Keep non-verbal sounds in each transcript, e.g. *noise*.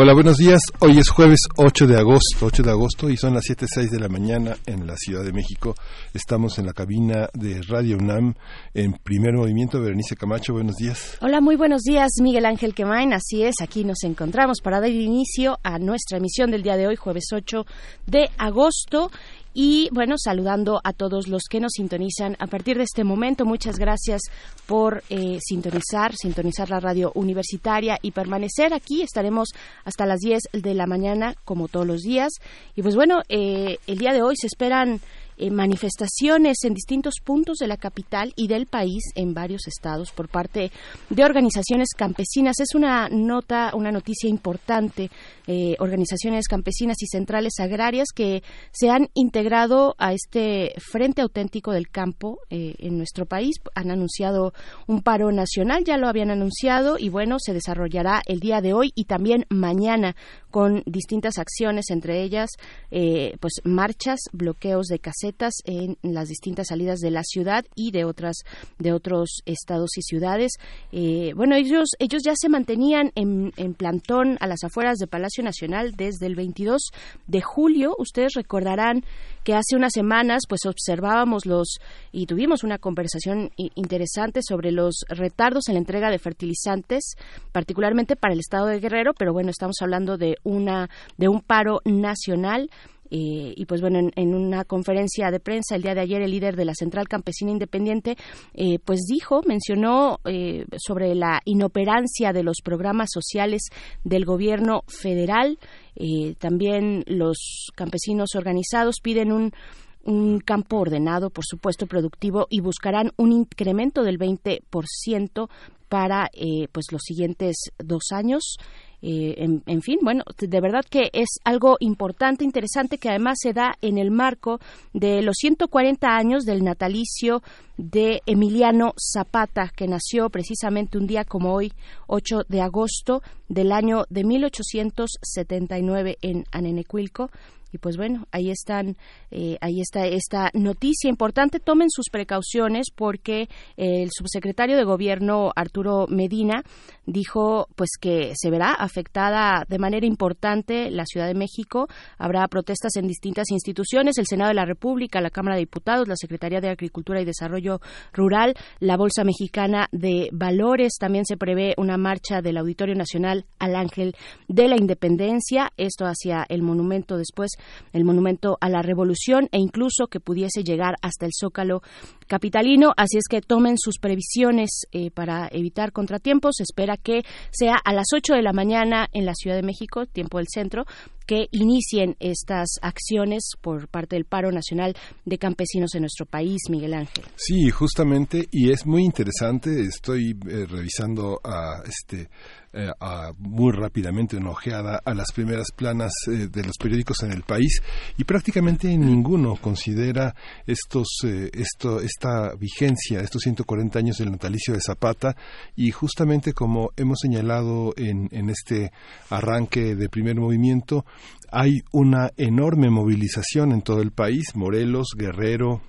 Hola, buenos días. Hoy es jueves 8 de agosto, 8 de agosto y son las 7:06 de la mañana en la Ciudad de México. Estamos en la cabina de Radio UNAM en Primer Movimiento. Berenice Camacho, buenos días. Hola, muy buenos días, Miguel Ángel Quemain. Así es, aquí nos encontramos para dar inicio a nuestra emisión del día de hoy, jueves 8 de agosto. Y bueno, saludando a todos los que nos sintonizan a partir de este momento. Muchas gracias por eh, sintonizar, sintonizar la radio universitaria y permanecer aquí. Estaremos hasta las 10 de la mañana, como todos los días. Y pues bueno, eh, el día de hoy se esperan eh, manifestaciones en distintos puntos de la capital y del país en varios estados por parte de organizaciones campesinas. Es una nota, una noticia importante. Eh, organizaciones campesinas y centrales agrarias que se han integrado a este Frente Auténtico del Campo eh, en nuestro país. Han anunciado un paro nacional, ya lo habían anunciado y bueno, se desarrollará el día de hoy y también mañana con distintas acciones, entre ellas pues marchas, bloqueos de casetas en las distintas salidas de la ciudad y de otras de otros estados y ciudades. Eh, bueno, ellos ellos ya se mantenían en, en, plantón a las afueras de Palacio Nacional desde el 22 de julio. Ustedes recordarán que hace unas semanas pues observábamos los y tuvimos una conversación interesante sobre los retardos en la entrega de fertilizantes, particularmente para el estado de Guerrero, pero bueno, estamos hablando de una de un paro nacional eh, y pues bueno, en, una conferencia de prensa el día de ayer el líder de la Central Campesina Independiente eh, pues dijo, mencionó eh, sobre la inoperancia de los programas sociales del gobierno federal. también los campesinos organizados piden un un campo ordenado, por supuesto, productivo y buscarán un incremento del 20% para pues los siguientes dos años. Eh, en, fin, bueno, de verdad que es algo importante, interesante, que además se da en el marco de los 140 años del natalicio de Emiliano Zapata, que nació precisamente un día como hoy, 8 de agosto del año de 1879 en Anenecuilco y pues bueno ahí están eh, ahí está esta noticia importante. Tomen sus precauciones porque el subsecretario de gobierno Arturo Medina dijo pues que se verá afectada de manera importante la Ciudad de México. Habrá protestas en distintas instituciones el Senado de la República la Cámara de Diputados la Secretaría de Agricultura y Desarrollo Rural la Bolsa Mexicana de Valores. También se prevé una marcha del Auditorio Nacional al Ángel de la Independencia esto hacia el monumento después el monumento a la revolución e incluso que pudiese llegar hasta el Zócalo capitalino. Así es que tomen sus previsiones eh, para evitar contratiempos. Se espera que sea a las 8 de la mañana en la Ciudad de México, tiempo del centro, que inicien estas acciones por parte del paro nacional de campesinos en nuestro país, Miguel Ángel. Sí, justamente, y es muy interesante. Estoy eh, revisando a este eh, muy rápidamente una ojeada a las primeras planas eh, de los periódicos en el país y prácticamente ninguno considera estos esto esta vigencia estos 140 años del natalicio de Zapata y justamente como hemos señalado en, en este arranque de primer movimiento hay una enorme movilización en todo el país, Morelos, Guerrero,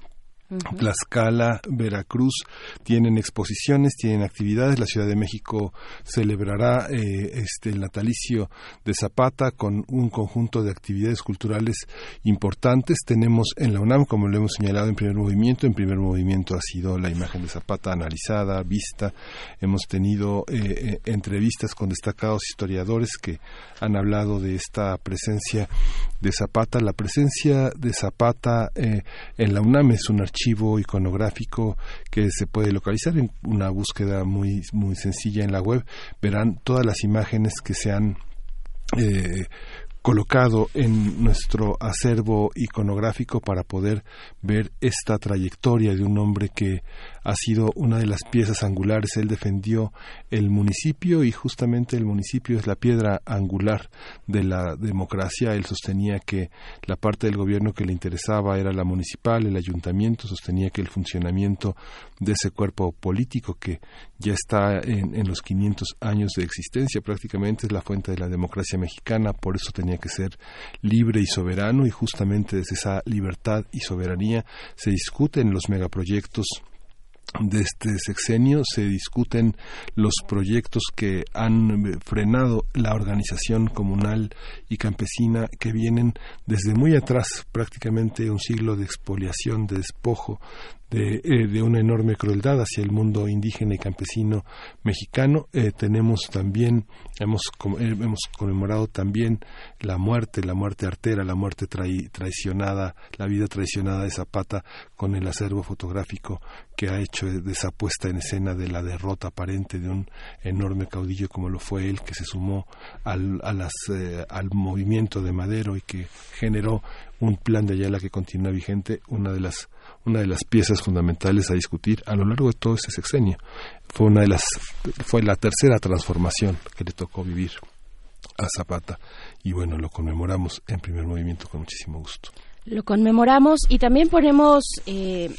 Tlaxcala, Veracruz tienen exposiciones, tienen actividades. La Ciudad de México celebrará eh, este el natalicio de Zapata con un conjunto de actividades culturales importantes. Tenemos en la UNAM, como lo hemos señalado en primer movimiento, en primer movimiento ha sido la imagen de Zapata analizada, vista. Hemos tenido eh, eh, entrevistas con destacados historiadores que han hablado de esta presencia de Zapata. La presencia de Zapata en la UNAM es un archivo archivo iconográfico que se puede localizar en una búsqueda muy, muy sencilla en la web. Verán todas las imágenes que se han eh, colocado en nuestro acervo iconográfico para poder ver esta trayectoria de un hombre que ha sido una de las piezas angulares. Él defendió el municipio y justamente el municipio es la piedra angular de la democracia. Él sostenía que la parte del gobierno que le interesaba era la municipal, el ayuntamiento, sostenía que el funcionamiento de ese cuerpo político que ya está en, en los 500 años de existencia prácticamente es la fuente de la democracia mexicana, por eso tenía que ser libre y soberano y justamente desde esa libertad y soberanía se discuten los megaproyectos de este sexenio se discuten los proyectos que han frenado la organización comunal y campesina que vienen desde muy atrás, prácticamente un siglo de expoliación, de despojo, de, eh, una enorme crueldad hacia el mundo indígena y campesino mexicano. Eh, tenemos también, hemos, eh, hemos conmemorado también la muerte, la muerte artera, la muerte traicionada, la vida traicionada de Zapata con el acervo fotográfico que ha hecho de esa puesta en escena de la derrota aparente de un enorme caudillo como lo fue él, que se sumó al, a las, al movimiento de Madero y que generó un plan de Ayala que continúa vigente, una de las una de las piezas fundamentales a discutir a lo largo de todo este sexenio. Fue una de las fue la tercera transformación que le tocó vivir a Zapata y bueno, lo conmemoramos en primer movimiento con muchísimo gusto. Lo conmemoramos y también ponemos eh,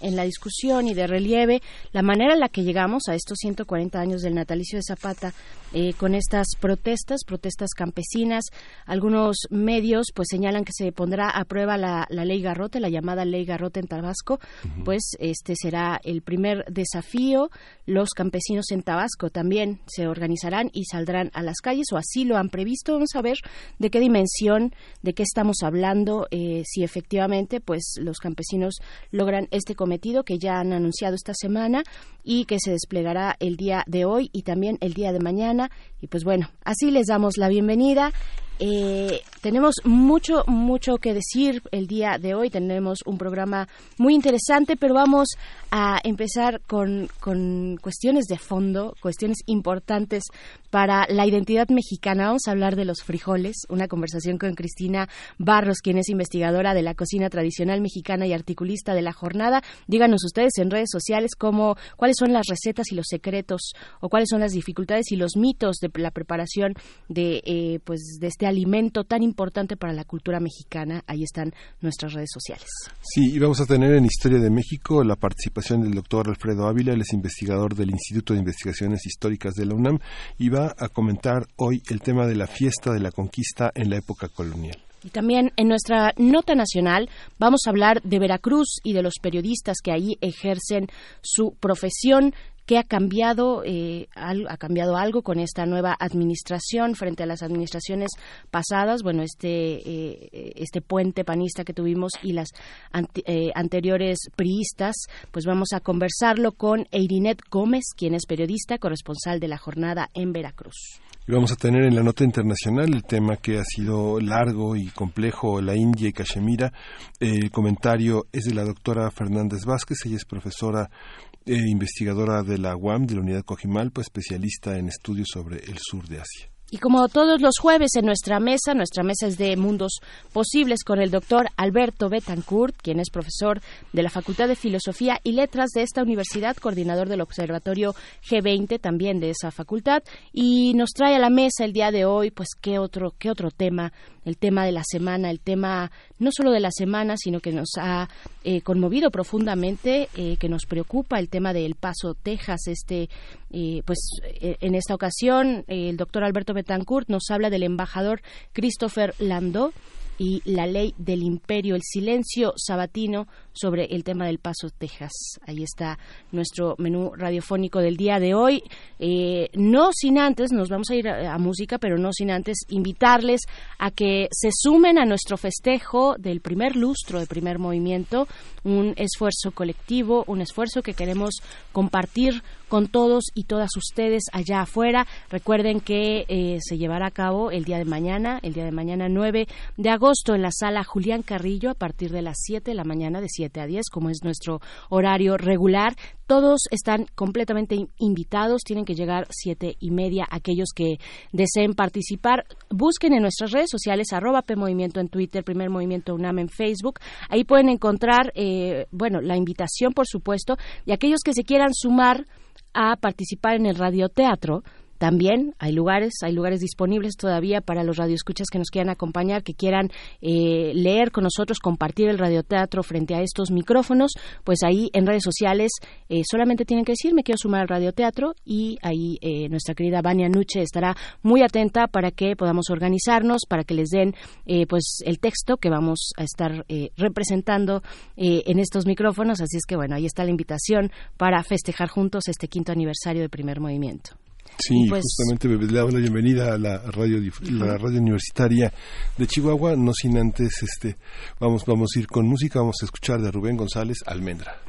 en la discusión y de relieve la manera en la que llegamos a estos 140 años del natalicio de Zapata eh, con estas protestas, protestas campesinas. Algunos medios pues señalan que se pondrá a prueba la, ley Garrote, la llamada ley Garrote en Tabasco, pues este será el primer desafío. Los campesinos en Tabasco también se organizarán y saldrán a las calles o así lo han previsto. Vamos a ver de qué dimensión, de qué estamos hablando, eh, si efectivamente pues los campesinos logran este cometido que ya han anunciado esta semana y que se desplegará el día de hoy y también el día de mañana. Y pues bueno, así les damos la bienvenida. Eh, tenemos mucho, mucho que decir el día de hoy. Tenemos un programa muy interesante, pero vamos a empezar con, con cuestiones de fondo, cuestiones importantes para la identidad mexicana. Vamos a hablar de los frijoles, una conversación con Cristina Barros, quien es investigadora de la cocina tradicional mexicana y articulista de la jornada. Díganos ustedes en redes sociales cómo, cuáles son las recetas y los secretos o cuáles son las dificultades y los mitos de la preparación de, eh, pues, de este alimento tan importante para la cultura mexicana. Ahí están nuestras redes sociales. Sí, y vamos a tener en Historia de México la participación del doctor Alfredo Ávila, él es investigador del Instituto de Investigaciones Históricas de la UNAM y va a comentar hoy el tema de la fiesta de la conquista en la época colonial. Y también en nuestra nota nacional vamos a hablar de Veracruz y de los periodistas que ahí ejercen su profesión. ¿Qué ha cambiado? Eh, ¿Ha cambiado algo con esta nueva administración frente a las administraciones pasadas? Bueno, este, eh, este puente panista que tuvimos y las eh, anteriores priistas, pues vamos a conversarlo con Eirinet Gómez, quien es periodista, corresponsal de la jornada en Veracruz. Y vamos a tener en la nota internacional el tema que ha sido largo y complejo, la India y Cachemira. El comentario es de la doctora Fernández Vázquez, ella es profesora e investigadora de la UAM, de la Unidad Cojimalpa, especialista en estudios sobre el sur de Asia. Y como todos los jueves en nuestra mesa, nuestra mesa es de mundos posibles con el doctor Alberto Betancourt, quien es profesor de la Facultad de Filosofía y Letras de esta universidad, coordinador del Observatorio G20 también de esa facultad, y nos trae a la mesa el día de hoy, pues qué otro, qué otro tema el tema de la semana, el tema no solo de la semana, sino que nos ha eh, conmovido profundamente, eh, que nos preocupa el tema de El Paso, Texas. Este, eh, pues en esta ocasión el doctor Alberto Betancourt nos habla del embajador Christopher Landau y la ley del imperio, el silencio sabatino sobre el tema del Paso, Texas. Ahí está nuestro menú radiofónico del día de hoy. Eh, no sin antes, nos vamos a ir a, música, pero no sin antes invitarles a que se sumen a nuestro festejo del primer lustro, del primer movimiento, un esfuerzo colectivo, un esfuerzo que queremos compartir con todos y todas ustedes allá afuera. Recuerden que eh, se llevará a cabo el día de mañana, el día de mañana 9 de agosto en la sala Julián Carrillo a partir de las 7 de la mañana, de 7 7 a 10, como es nuestro horario regular. Todos están completamente invitados, tienen que llegar siete y media. Aquellos que deseen participar, busquen en nuestras redes sociales, arroba PMovimiento en Twitter, Primer Movimiento UNAM en Facebook. Ahí pueden encontrar, eh, bueno, la invitación, por supuesto, y aquellos que se quieran sumar a participar en el radioteatro, también hay lugares, hay lugares disponibles todavía para los radioescuchas que nos quieran acompañar, que quieran eh, leer con nosotros, compartir el radioteatro frente a estos micrófonos, pues ahí en redes sociales eh, solamente tienen que decir me quiero sumar al radioteatro y ahí eh, nuestra querida Vania Nuche estará muy atenta para que podamos organizarnos, para que les den pues el texto que vamos a estar representando en estos micrófonos. Así es que bueno, ahí está la invitación para festejar juntos este quinto aniversario del primer movimiento. Sí, pues, justamente le damos la bienvenida a la radio, la radio universitaria de Chihuahua, no sin antes, este, vamos, vamos a ir con música, vamos a escuchar de Rubén González Almendra.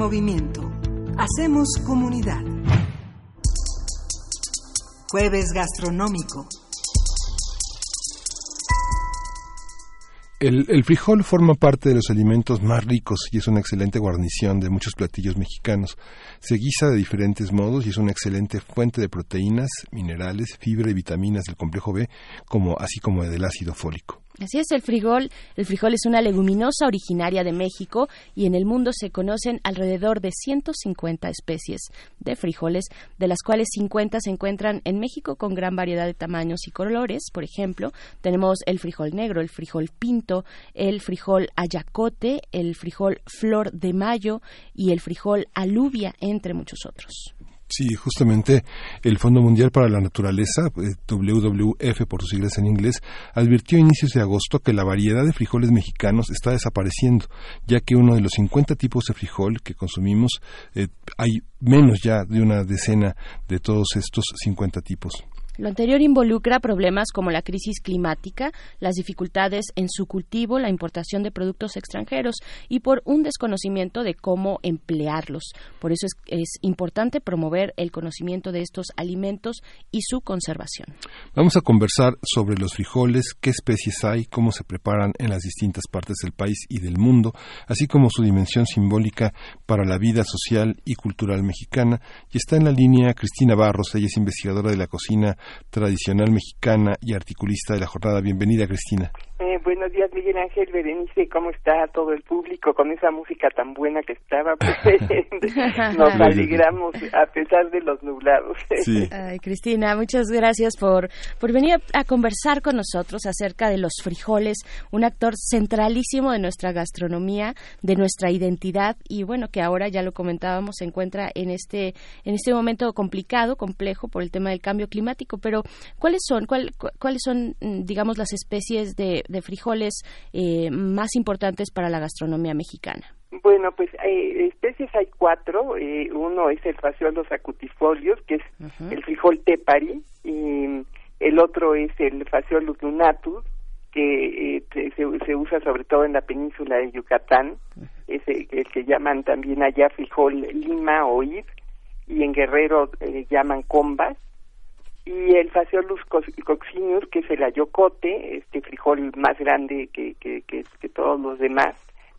Movimiento. Hacemos comunidad. Jueves gastronómico. El, frijol forma parte de los alimentos más ricos y es una excelente guarnición de muchos platillos mexicanos. Se guisa de diferentes modos y es una excelente fuente de proteínas, minerales, fibra y vitaminas del complejo B, así como del ácido fólico. Así es, el frijol. El frijol es una leguminosa originaria de México y en el mundo se conocen alrededor de 150 especies de frijoles, de las cuales 50 se encuentran en México con gran variedad de tamaños y colores. Por ejemplo, tenemos el frijol negro, el frijol pinto, el frijol ayacote, el frijol flor de mayo y el frijol alubia, entre muchos otros. Sí, justamente el Fondo Mundial para la Naturaleza, eh, WWF por sus siglas en inglés, advirtió a inicios de agosto que la variedad de frijoles mexicanos está desapareciendo, ya que uno de los 50 tipos de frijol que consumimos eh, hay menos ya de una decena de todos estos 50 tipos. Lo anterior involucra problemas como la crisis climática, las dificultades en su cultivo, la importación de productos extranjeros y por un desconocimiento de cómo emplearlos. Por eso es, importante promover el conocimiento de estos alimentos y su conservación. Vamos a conversar sobre los frijoles, qué especies hay, cómo se preparan en las distintas partes del país y del mundo, así como su dimensión simbólica para la vida social y cultural mexicana. Y está en la línea Cristina Barros, ella es investigadora de la cocina tradicional mexicana y articulista de la jornada. Bienvenida, Cristina. Eh, buenos días, Miguel Ángel Berenice. ¿Cómo está todo el público con esa música tan buena que estaba? Pues, *laughs* *laughs* nos alegramos a pesar de los nublados. Sí. *laughs* Ay, Cristina, muchas gracias por, por venir a, conversar con nosotros acerca de los frijoles, un actor centralísimo de nuestra gastronomía, de nuestra identidad y bueno, que ahora ya lo comentábamos, se encuentra en este, en este momento complicado, complejo por el tema del cambio climático. Pero, ¿cuáles son, cuál, cuáles son, mm, digamos, las especies de de frijoles eh, más importantes para la gastronomía mexicana? Bueno, pues eh, especies hay cuatro. Eh, uno es el Phaseolus acutifolios, que es el frijol tepari, y el otro es el Phaseolus lunatus, que se, usa sobre todo en la península de Yucatán, es el, que llaman también allá frijol lima o ir, y en Guerrero llaman combas y el Phaseolus coccinus, que es el ayocote, este frijol más grande que, que, que, todos los demás,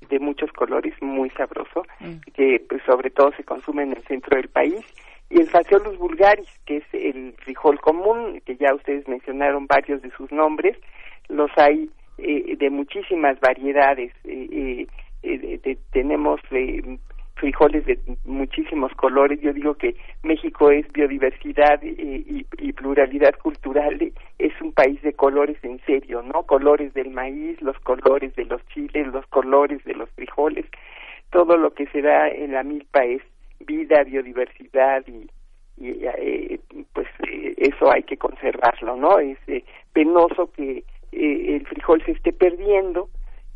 de muchos colores, muy sabroso, mm. que pues, sobre todo se consume en el centro del país, y el Phaseolus vulgaris, que es el frijol común, que ya ustedes mencionaron varios de sus nombres, los hay eh, de muchísimas variedades, eh, eh, tenemos frijoles de muchísimos colores. Yo digo que México es biodiversidad y, pluralidad cultural. Es un país de colores en serio, ¿no? Colores del maíz, los colores de los chiles, los colores de los frijoles. Todo lo que se da en la milpa es vida, biodiversidad y, eh, pues eh, eso hay que conservarlo, ¿no? Es eh, penoso que el frijol se esté perdiendo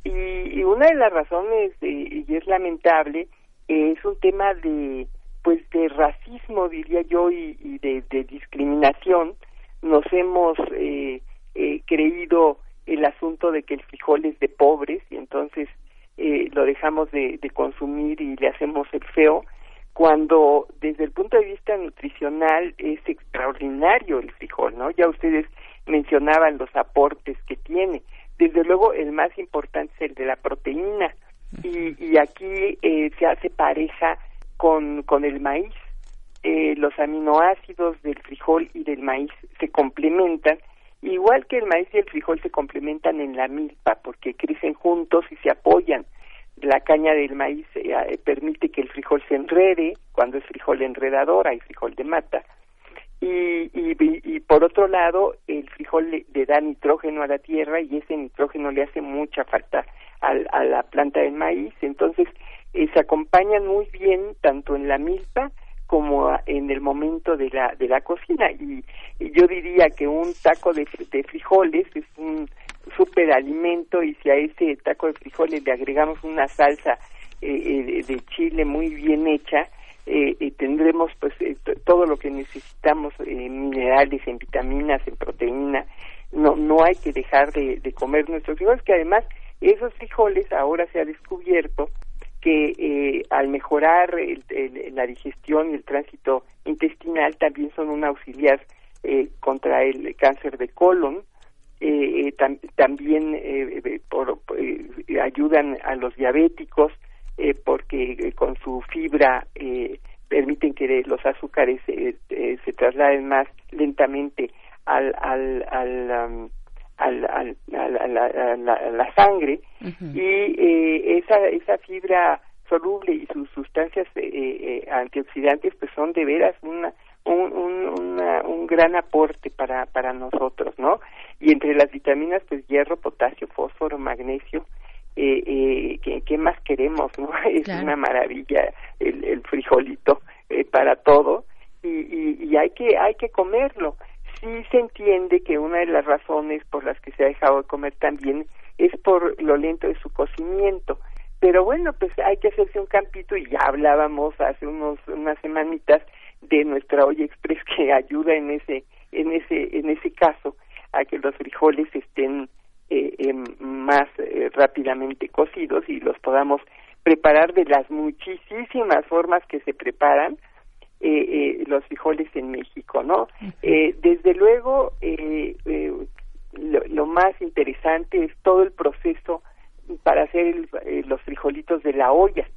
y, una de las razones, y es lamentable, es un tema de pues de racismo diría yo y, de, discriminación. Nos hemos eh, eh, creído el asunto de que el frijol es de pobres y entonces eh, lo dejamos de, de, consumir y le hacemos el feo cuando desde el punto de vista nutricional es extraordinario el frijol no ya ustedes mencionaban los aportes que tiene. Desde luego el más importante es el de la proteína y, y aquí eh, se hace pareja con, con el maíz. Eh, los aminoácidos del frijol y del maíz se complementan, igual que el maíz y el frijol se complementan en la milpa, porque crecen juntos y se apoyan. La caña del maíz eh, permite que el frijol se enrede, cuando es frijol enredador hay frijol de mata, y, y, y, por otro lado el frijol le, da nitrógeno a la tierra y ese nitrógeno le hace mucha falta a, la planta del maíz, entonces eh, se acompañan muy bien tanto en la milpa como en el momento de la de la cocina. Y, yo diría que un taco de, frijoles es un super alimento y si a ese taco de frijoles le agregamos una salsa eh, eh, de, chile muy bien hecha eh, tendremos pues todo lo que necesitamos en minerales en vitaminas en proteína no no hay que dejar de, comer nuestros frijoles que además esos frijoles ahora se ha descubierto que eh, al mejorar la digestión y el tránsito intestinal también son un auxiliar eh, contra el cáncer de colon. Eh, también por, ayudan a los diabéticos porque con su fibra permiten que los azúcares se trasladen más lentamente al, al, al al, al, a, la, sangre y eh, esa, esa fibra soluble y sus sustancias eh, eh, antioxidantes pues son de veras una, un, un, un gran aporte para, para nosotros, ¿no? Y entre las vitaminas, pues hierro, potasio, fósforo, magnesio, eh, eh, ¿qué, ¿qué, más queremos, no? *laughs* Es una maravilla el, el frijolito eh, para todo y, y, y, hay que hay que comerlo sí se entiende que una de las razones por las que se ha dejado de comer también es por lo lento de su cocimiento. Pero bueno, pues hay que hacerse un campito y ya hablábamos hace unos unas semanitas de nuestra olla express que *laughs* ayuda en ese en ese en ese caso a que los frijoles estén eh, em, más eh, rápidamente cocidos y los podamos preparar de las muchísimas formas que se preparan eh, eh, los frijoles en México, ¿no? Eh, desde luego, eh, eh, lo, lo, más interesante es todo el proceso para hacer el, eh, los frijolitos de la olla,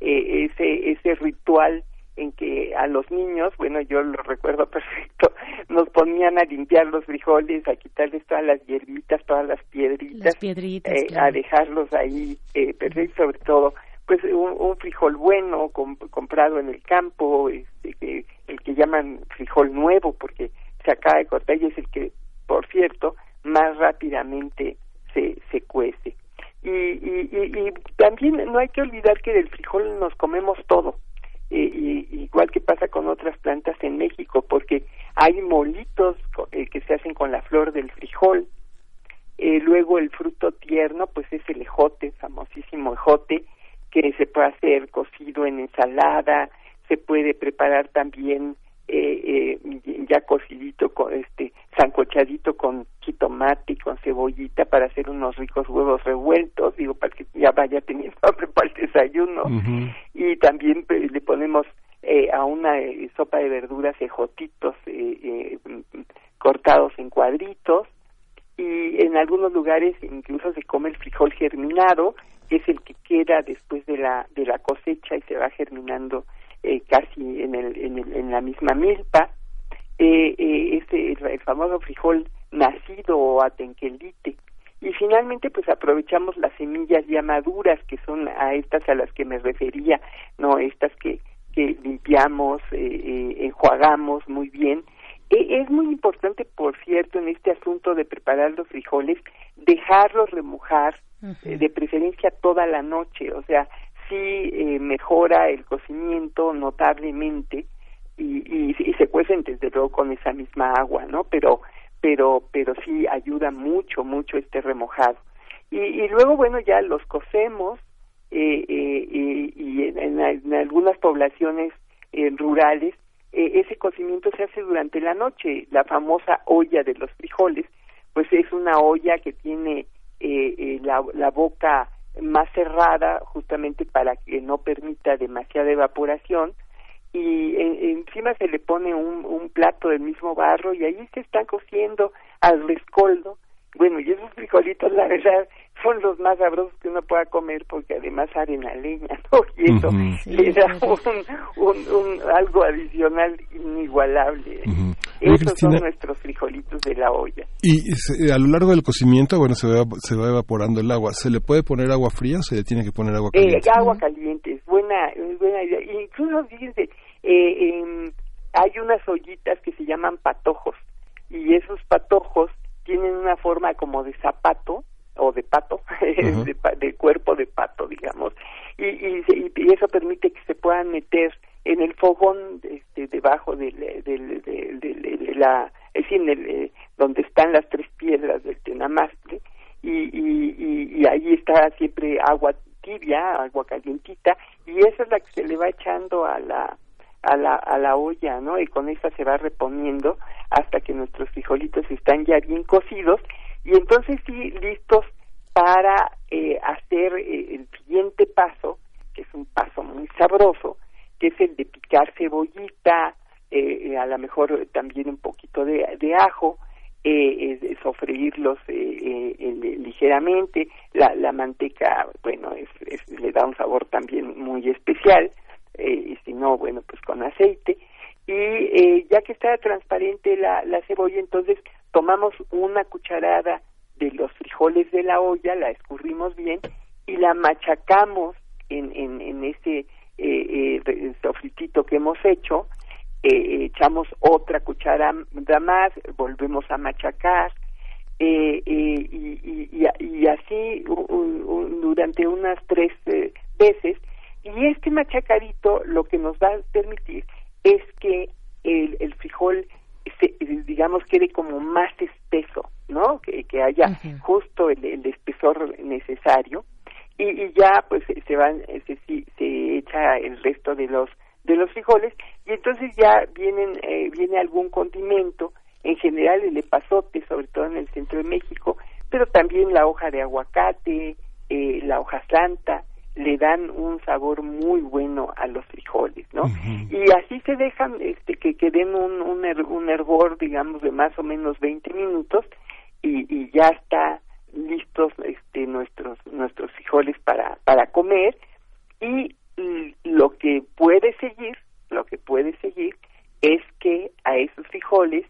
ese ese ritual en que a los niños, bueno, yo lo recuerdo *laughs* perfecto, nos ponían a limpiar los frijoles, a quitarles todas las hierbitas, todas las piedritas, las piedritas a dejarlos ahí, perfecto, sobre todo pues un, frijol bueno comprado en el campo, este, el que llaman frijol nuevo porque se acaba de cortar y es el que, por cierto, más rápidamente se, se cuece. Y, y, y, también no hay que olvidar que del frijol nos comemos todo, y, igual que pasa con otras plantas en México, porque hay molitos eh, que se hacen con la flor del frijol, eh, luego el fruto tierno, pues es el ejote, famosísimo ejote, que se puede hacer cocido en ensalada, se puede preparar también eh, eh, ya cocidito con este sancochadito con jitomate y con cebollita para hacer unos ricos huevos revueltos digo para que ya vaya teniendo *laughs* hambre para el desayuno. Y también pues, le ponemos eh, a una eh, sopa de verduras ejotitos eh, cortados en cuadritos. Y en algunos lugares incluso se come el frijol germinado que es el que queda después de la de la cosecha y se va germinando eh, casi en el, en, el, en la misma milpa eh, eh, este el, famoso frijol nacido o atenquelite. Y finalmente pues aprovechamos las semillas ya maduras que son a estas a las que me refería no estas que que limpiamos eh, eh enjuagamos muy bien. E, es muy importante, por cierto, en este asunto de preparar los frijoles, dejarlos remojar, eh, de preferencia toda la noche, o sea, sí eh, mejora el cocimiento notablemente y, y, se cuecen desde luego con esa misma agua, ¿no? Pero, pero, pero sí ayuda mucho, mucho este remojado. Y, y luego, bueno, ya los cocemos eh, eh y, en, en, algunas poblaciones rurales eh, ese cocimiento se hace durante la noche. La famosa olla de los frijoles, pues es una olla que tiene eh, eh, la, la boca más cerrada justamente para que no permita demasiada evaporación y encima se le pone un, un plato del mismo barro y ahí se está cociendo al rescoldo bueno, y esos frijolitos, la verdad, son los más sabrosos que uno pueda comer porque además harina leña, ¿no? Y eso le da un, un, algo adicional inigualable. Esos son nuestros frijolitos de la olla. Y a lo largo del cocimiento, bueno, se va, se va evaporando el agua. ¿Se le puede poner agua fría o se le tiene que poner agua caliente? Eh, agua caliente, es buena, es buena idea. Incluso, fíjense, eh, eh, hay unas ollitas que se llaman patojos y esos patojos tienen una forma como de zapato o de pato, *laughs* de, cuerpo de pato, digamos, y, y, eso permite que se puedan meter en el fogón este, debajo de, la, es en eh, donde están las tres piedras del tenamastre, y, y, y ahí está siempre agua tibia, agua calientita, y esa es la que se le va echando a la a la, a la olla, ¿no? Y con esa se va reponiendo hasta que nuestros frijolitos están ya bien cocidos y entonces sí listos para eh, hacer eh, el siguiente paso cebollita, eh, a lo mejor también un poquito de, ajo, eh, sofreírlos eh, ligeramente, la, la manteca, bueno, es, le da un sabor también muy especial, y si no, bueno, pues con aceite, y ya que está transparente la, la cebolla, entonces tomamos una cucharada de los frijoles de la olla, la escurrimos bien y la machacamos en, en, en ese eh, eh, sofritito que hemos hecho, eh, echamos otra cuchara más, volvemos a machacar eh, eh y, y, y, así durante unas tres eh, veces. Y este machacadito lo que nos va a permitir es que el, el frijol, se, digamos, quede como más espeso, ¿no? Que, que haya justo el, el espesor necesario y, y ya pues se van se, se echa el resto de los de los frijoles y entonces ya vienen eh, viene algún condimento en general el epazote sobre todo en el centro de México pero también la hoja de aguacate eh, la hoja santa le dan un sabor muy bueno a los frijoles, ¿no? Y así se dejan este que queden un, un, un hervor, digamos, de más o menos 20 minutos y, y ya está listos este nuestros nuestros frijoles para para comer. Y lo que puede seguir lo que puede seguir es que a esos frijoles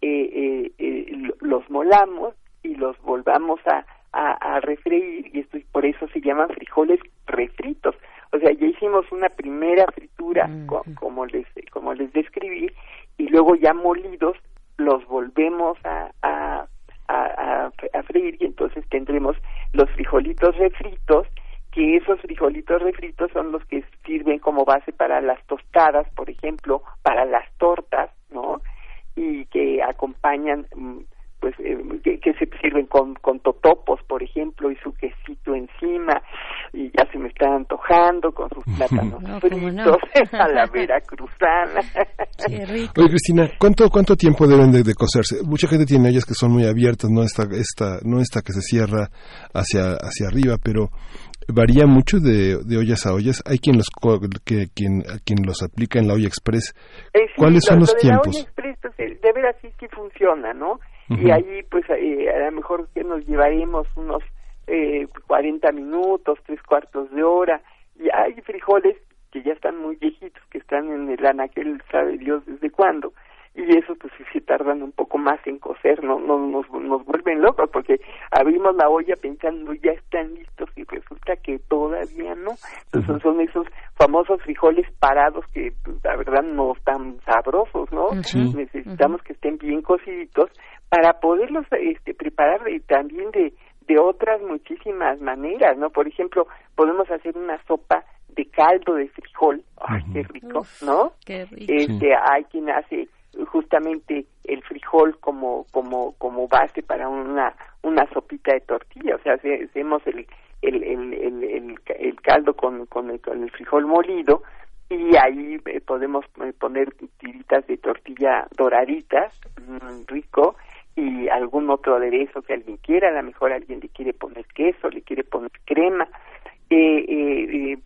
eh, eh, eh los molamos y los volvamos a, a, a refreír. Y esto por eso se llaman frijoles refritos. O sea ya hicimos una primera fritura mm, como les como les describí y luego ya molidos los volvemos a, a a, freír y entonces tendremos los frijolitos refritos que esos frijolitos refritos son los que sirven como base para las tostadas, por ejemplo, para las tortas, ¿no? Y que acompañan mm, pues eh, que, se sirven con, con totopos, por ejemplo, y su quesito encima, y ya se me están antojando con sus plátanos fritos, no. *laughs* a la *laughs* veracruzana. Oye, Cristina, ¿cuánto, cuánto tiempo deben de, cocerse? Mucha gente tiene ellas que son muy abiertas, no esta, esta, no esta que se cierra hacia, hacia arriba, pero varía mucho de, de ollas a ollas. Hay quien los que quien quien los aplica en la olla express. Eh, ¿Cuáles son los tiempos? La olla express, pues, de ver así sí funciona, ¿no? Y ahí pues eh, a lo mejor que nos llevaremos unos eh, 40 minutos, tres cuartos de hora y hay frijoles que ya están muy viejitos, que están en el anaquel, sabe Dios desde cuándo, y eso pues sí se tardan un poco más en cocer, no, no nos, nos vuelven locos porque abrimos la olla pensando ya están listos y resulta que todavía no. Entonces son esos famosos frijoles parados que pues, la verdad no están sabrosos, ¿no? Necesitamos que estén bien cociditos para poderlos este, preparar también de, de otras muchísimas maneras, ¿no? Por ejemplo, podemos hacer una sopa de caldo de frijol, ay, qué rico, ¿no? Qué rico. Este, hay quien hace justamente el frijol como como como base para una una sopita de tortilla, o sea, hacemos el el, el, el, el caldo con, con, el, con el frijol molido y ahí eh, podemos eh, poner tiritas de tortilla doraditas, mm, rico, y algún otro aderezo que alguien quiera, a lo mejor alguien le quiere poner queso, le quiere poner crema. Eh, eh,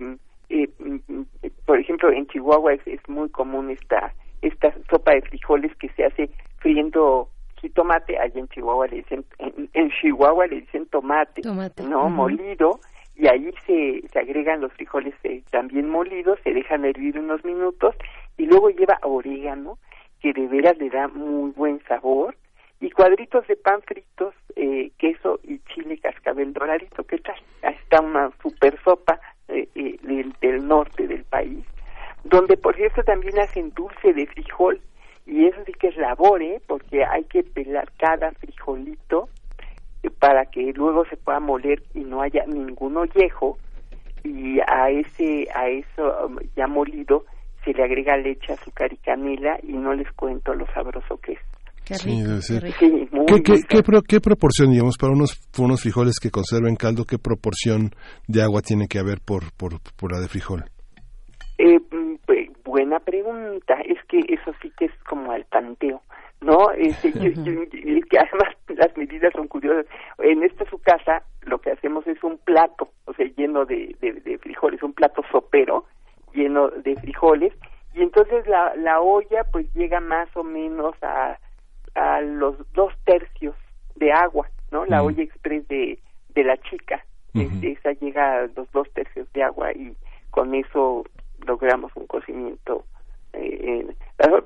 eh, mm, por ejemplo, en Chihuahua es, es, muy común esta esta sopa de frijoles que se hace friendo jitomate, allá en Chihuahua le dicen en, Chihuahua le dicen tomate, no molido y ahí se, se agregan los frijoles también molidos, se dejan hervir unos minutos y luego lleva orégano que de veras le da muy buen sabor y cuadritos de pan fritos, eh, queso y chile cascabel doradito. ¿Qué tal? Está una super sopa eh, eh, del, del, norte del país, donde por cierto también hacen dulce de frijol y eso sí que es labor, ¿eh? Porque hay que pelar cada frijolito para que luego se pueda moler y no haya ningún ollejo y a ese a eso um, ya molido se le agrega leche, azúcar y canela y no les cuento lo sabroso que es. Qué rico, sí, qué, ¿Qué, proporción, digamos, para unos, unos frijoles que conserven caldo, qué proporción de agua tiene que haber por, por, por la de frijol? Eh, mm, pues, buena pregunta. Es que eso sí que es como al tanteo, ¿no? Este, que además *laughs* las medidas son curiosas. En esta su casa lo que hacemos es un plato, o sea, lleno de, de, de frijoles, un plato sopero lleno de frijoles y entonces la, la olla pues llega más o menos a, a los dos tercios de agua, ¿no? La olla express de, de la chica, esa llega a los dos tercios de agua y con eso logramos un cocimiento eh,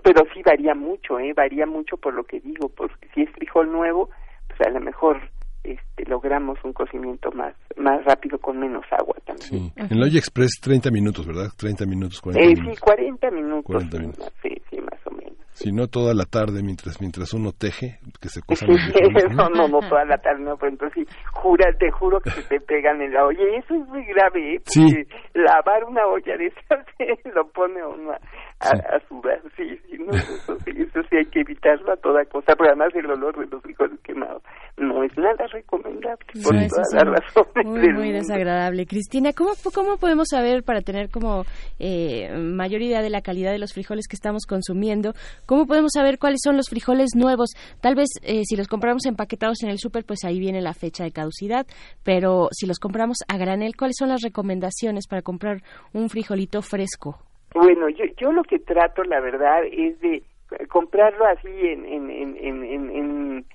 pero sí varía mucho, ¿eh? Varía mucho por lo que digo, porque si es frijol nuevo, pues a lo mejor este, logramos un cocimiento más más rápido con menos agua también. Sí. En la express 30 minutos, ¿verdad? 30 minutos, 40 eh, minutos. Sí, 40 minutos. 40 minutos. Sí, sí, más o menos. Si no toda la tarde mientras mientras uno teje, que se *laughs* cosa ¿no? no, no, toda la tarde, no, pero entonces sí, jura, te juro que se te pegan en la olla. Y eso es muy grave, ¿eh? Sí. lavar una olla de esas *laughs* lo pone uno a, a, sudar. Sí, sí, no, eso, sí, eso sí hay que evitarlo a toda cosa. Pero además el olor de los frijoles quemados no es nada recomendable por todas las razones. Muy, muy desagradable. Cristina, ¿cómo, ¿cómo podemos saber para tener como eh, mayor idea de la calidad de los frijoles que estamos consumiendo? ¿Cómo podemos saber cuáles son los frijoles nuevos? Tal vez eh, si los compramos empaquetados en el súper, pues ahí viene la fecha de caducidad, pero si los compramos a granel, ¿cuáles son las recomendaciones para comprar un frijolito fresco? Bueno, yo, yo lo que trato, la verdad, es de comprarlo así en, en, en, en, en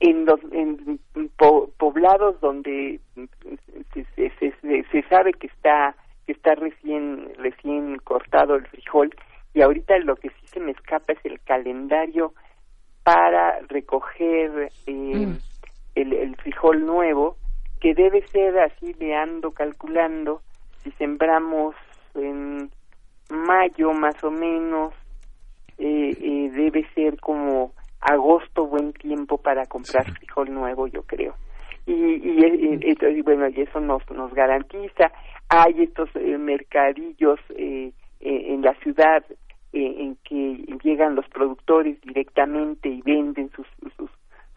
en los en poblados donde se, se, se, se, sabe que está que está recién recién cortado el frijol y ahorita lo que sí se me escapa es el calendario para recoger eh, mm. el, el, frijol nuevo, que debe ser así le ando calculando, si sembramos en mayo más o menos, eh, eh, debe ser como agosto buen tiempo para comprar frijol nuevo, yo creo. Y, y, y, bueno, y eso nos, nos garantiza. Hay estos mercadillos en la ciudad en que llegan los productores directamente y venden sus sus,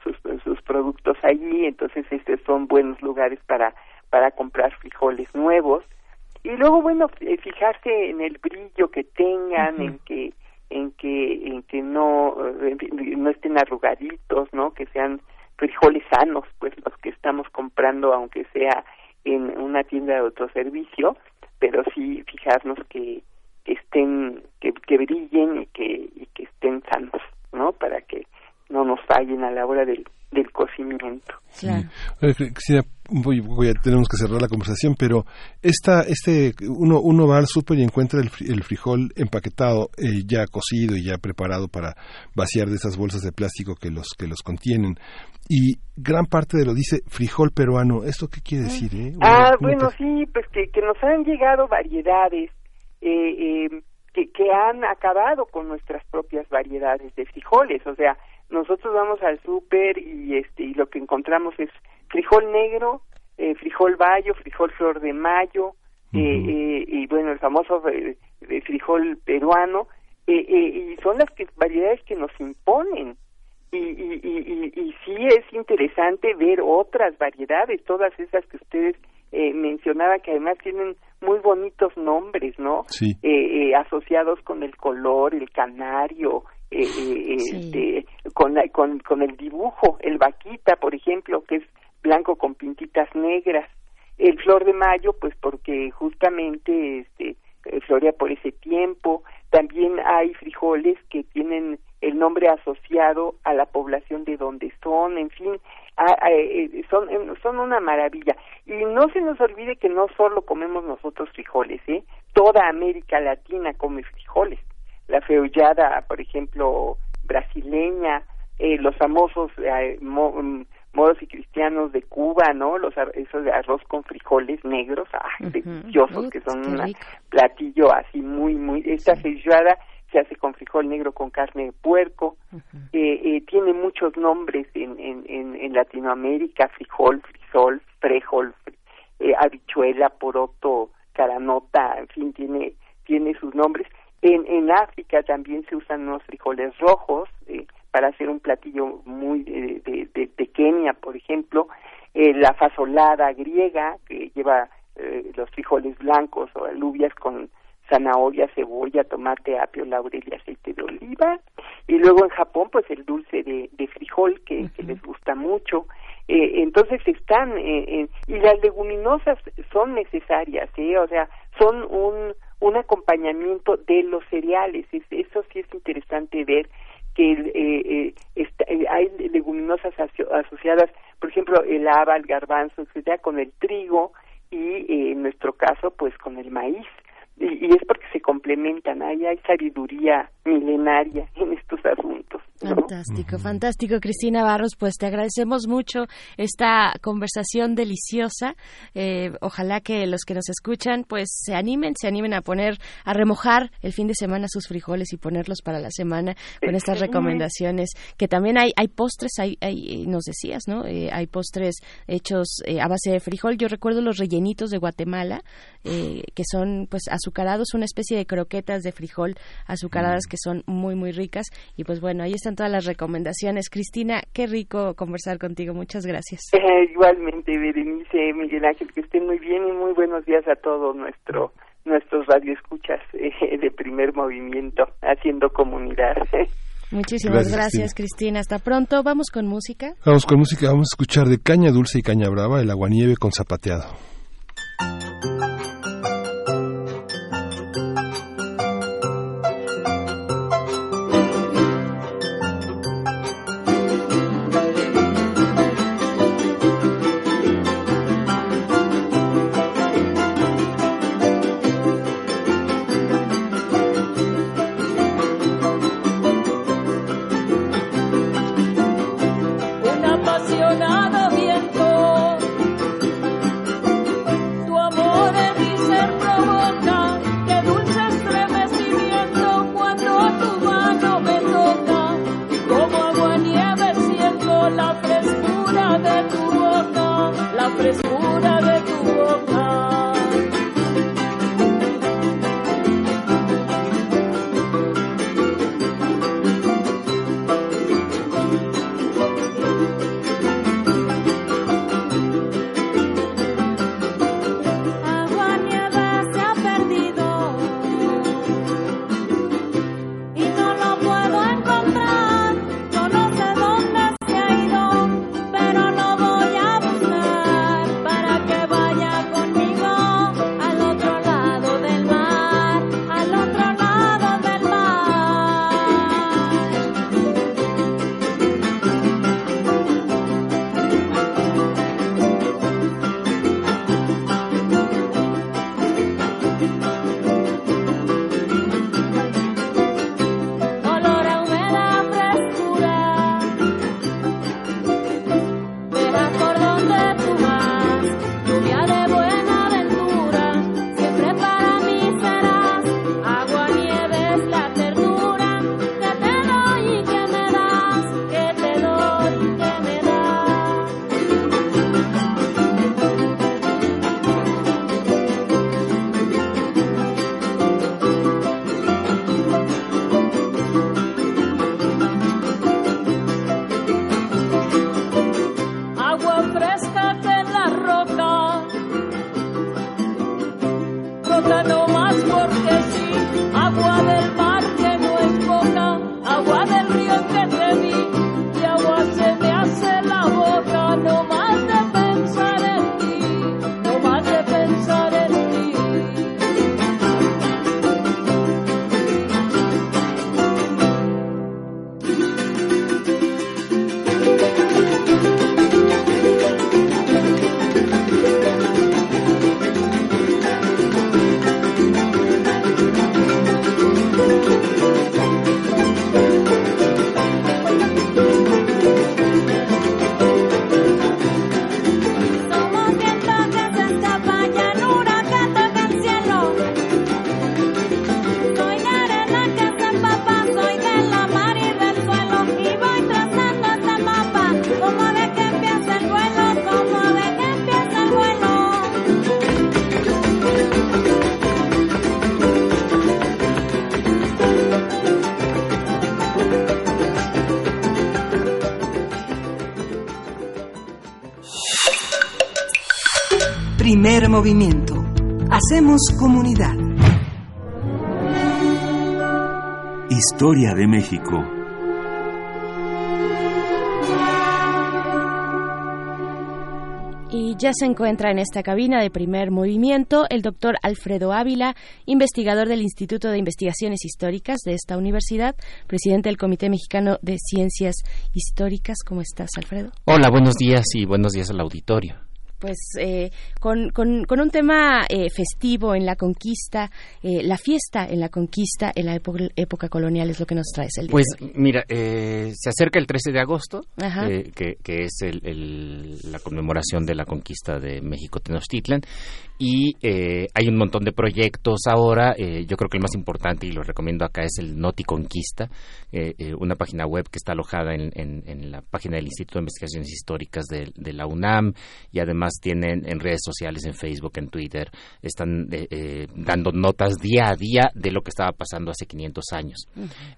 sus, sus productos allí, entonces estos son buenos lugares para para comprar frijoles nuevos y luego bueno eh, fijarse en el brillo que tengan, en que en que en que no eh, no estén arrugaditos, ¿no? Que sean frijoles sanos, pues los que estamos comprando aunque sea en una tienda de autoservicio, pero sí fijarnos que que estén, que, que brillen y que, y que estén sanos, ¿no? Para que no nos fallen a la hora del, del cocimiento. Claro. Cristina, voy, voy a, tenemos que cerrar la conversación, pero esta, este, uno, uno va al súper y encuentra el, el frijol empaquetado, eh, ya cocido y ya preparado para vaciar de esas bolsas de plástico que los, que los contienen. Y gran parte de lo dice frijol peruano. ¿Esto qué quiere decir? Eh? Ah, bueno, sí, pues que, que nos han llegado variedades eh, eh, que, que han acabado con nuestras propias variedades de frijoles. O sea, nosotros vamos al súper y, este, y lo que encontramos es frijol negro, eh, frijol bayo, frijol flor de mayo, eh, eh, y bueno, el famoso frijol peruano, y son las que, variedades que nos imponen. Y, y, y, y, sí es interesante ver otras variedades, todas esas que ustedes eh, mencionaba que además tienen muy bonitos nombres, ¿no? Sí. Eh, eh, asociados con el color, el canario, eh, eh este, con, con, con el dibujo, el vaquita, por ejemplo, que es blanco con pintitas negras. El flor de mayo, pues porque justamente este, florea por ese tiempo. También hay frijoles que tienen el nombre asociado a la población de donde son, en fin, eh, son, son una maravilla. Y no se nos olvide que no solo comemos nosotros frijoles, ¿eh? Toda América Latina come frijoles. La feullada, por ejemplo, brasileña, eh, los famosos eh, mm, modos y cristianos de Cuba, ¿no? Los esos de arroz con frijoles negros, ah, deliciosos, que son un platillo así muy, muy, esta feijoada se hace con frijol negro con carne de puerco, eh, eh, tiene muchos nombres en, en, en, Latinoamérica, frijol, frisol, frejol, eh, habichuela, poroto, caranota, en fin, tiene, tiene sus nombres. En, en África también se usan unos frijoles rojos eh, para hacer un platillo muy de, de, de, de Kenia, por ejemplo, eh, la fasolada griega, que lleva eh, los frijoles blancos o alubias con zanahoria, cebolla, tomate, apio, laurel y aceite de oliva. Y luego en Japón, pues el dulce de, de frijol que, les gusta mucho. Eh, entonces están, eh, y las leguminosas son necesarias, ¿eh? o sea, son un, un acompañamiento de los cereales. eso sí es interesante ver que eh, eh, eh, hay leguminosas asociadas, por ejemplo, el haba, el garbanzo, etcétera, con el trigo y en nuestro caso, pues con el maíz y, es porque se complementan, ahí hay sabiduría milenaria en estos asuntos. Fantástico, fantástico, Cristina Barros, pues te agradecemos mucho esta conversación deliciosa. Eh, ojalá que los que nos escuchan, pues se animen, se animen a poner, a remojar el fin de semana sus frijoles y ponerlos para la semana con estas recomendaciones. Que también hay, hay postres, hay, hay nos decías, ¿no? Eh, hay postres hechos eh, a base de frijol. Yo recuerdo los rellenitos de Guatemala, que son, pues, azucarados, una especie de croquetas de frijol azucaradas que son muy, muy ricas. Y pues bueno, ahí están todas las recomendaciones. Cristina, qué rico conversar contigo. Muchas gracias. *laughs* Eh, igualmente, Berenice, Miguel Ángel, que estén muy bien y muy buenos días a todos nuestro nuestros radioescuchas eh, de primer movimiento, haciendo comunidad. *laughs* Muchísimas gracias, Cristina. Hasta pronto. Vamos con música. Vamos con música. Vamos a escuchar de Caña Dulce y Caña Brava, el aguanieve con zapateado. Movimiento. Hacemos comunidad. Historia de México. Y ya se encuentra en esta cabina de primer movimiento el doctor Alfredo Ávila, investigador del Instituto de Investigaciones Históricas de esta universidad, presidente del Comité Mexicano de Ciencias Históricas. ¿Cómo estás, Alfredo? Hola, buenos días y buenos días al auditorio pues eh, con, con, un tema eh, festivo en la conquista, eh, la fiesta en la conquista en la época, colonial es lo que nos traes el día Pues mira, se acerca el 13 de agosto, que, que, es el, la conmemoración de la conquista de México Tenochtitlan y hay un montón de proyectos ahora. yo creo que el más importante y lo recomiendo acá es el Noti Conquista, una página web que está alojada en, en, la página del Instituto de Investigaciones Históricas de, de la UNAM y además tienen en redes sociales, en Facebook, en Twitter, están eh, eh, dando notas día a día de lo que estaba pasando hace 500 años.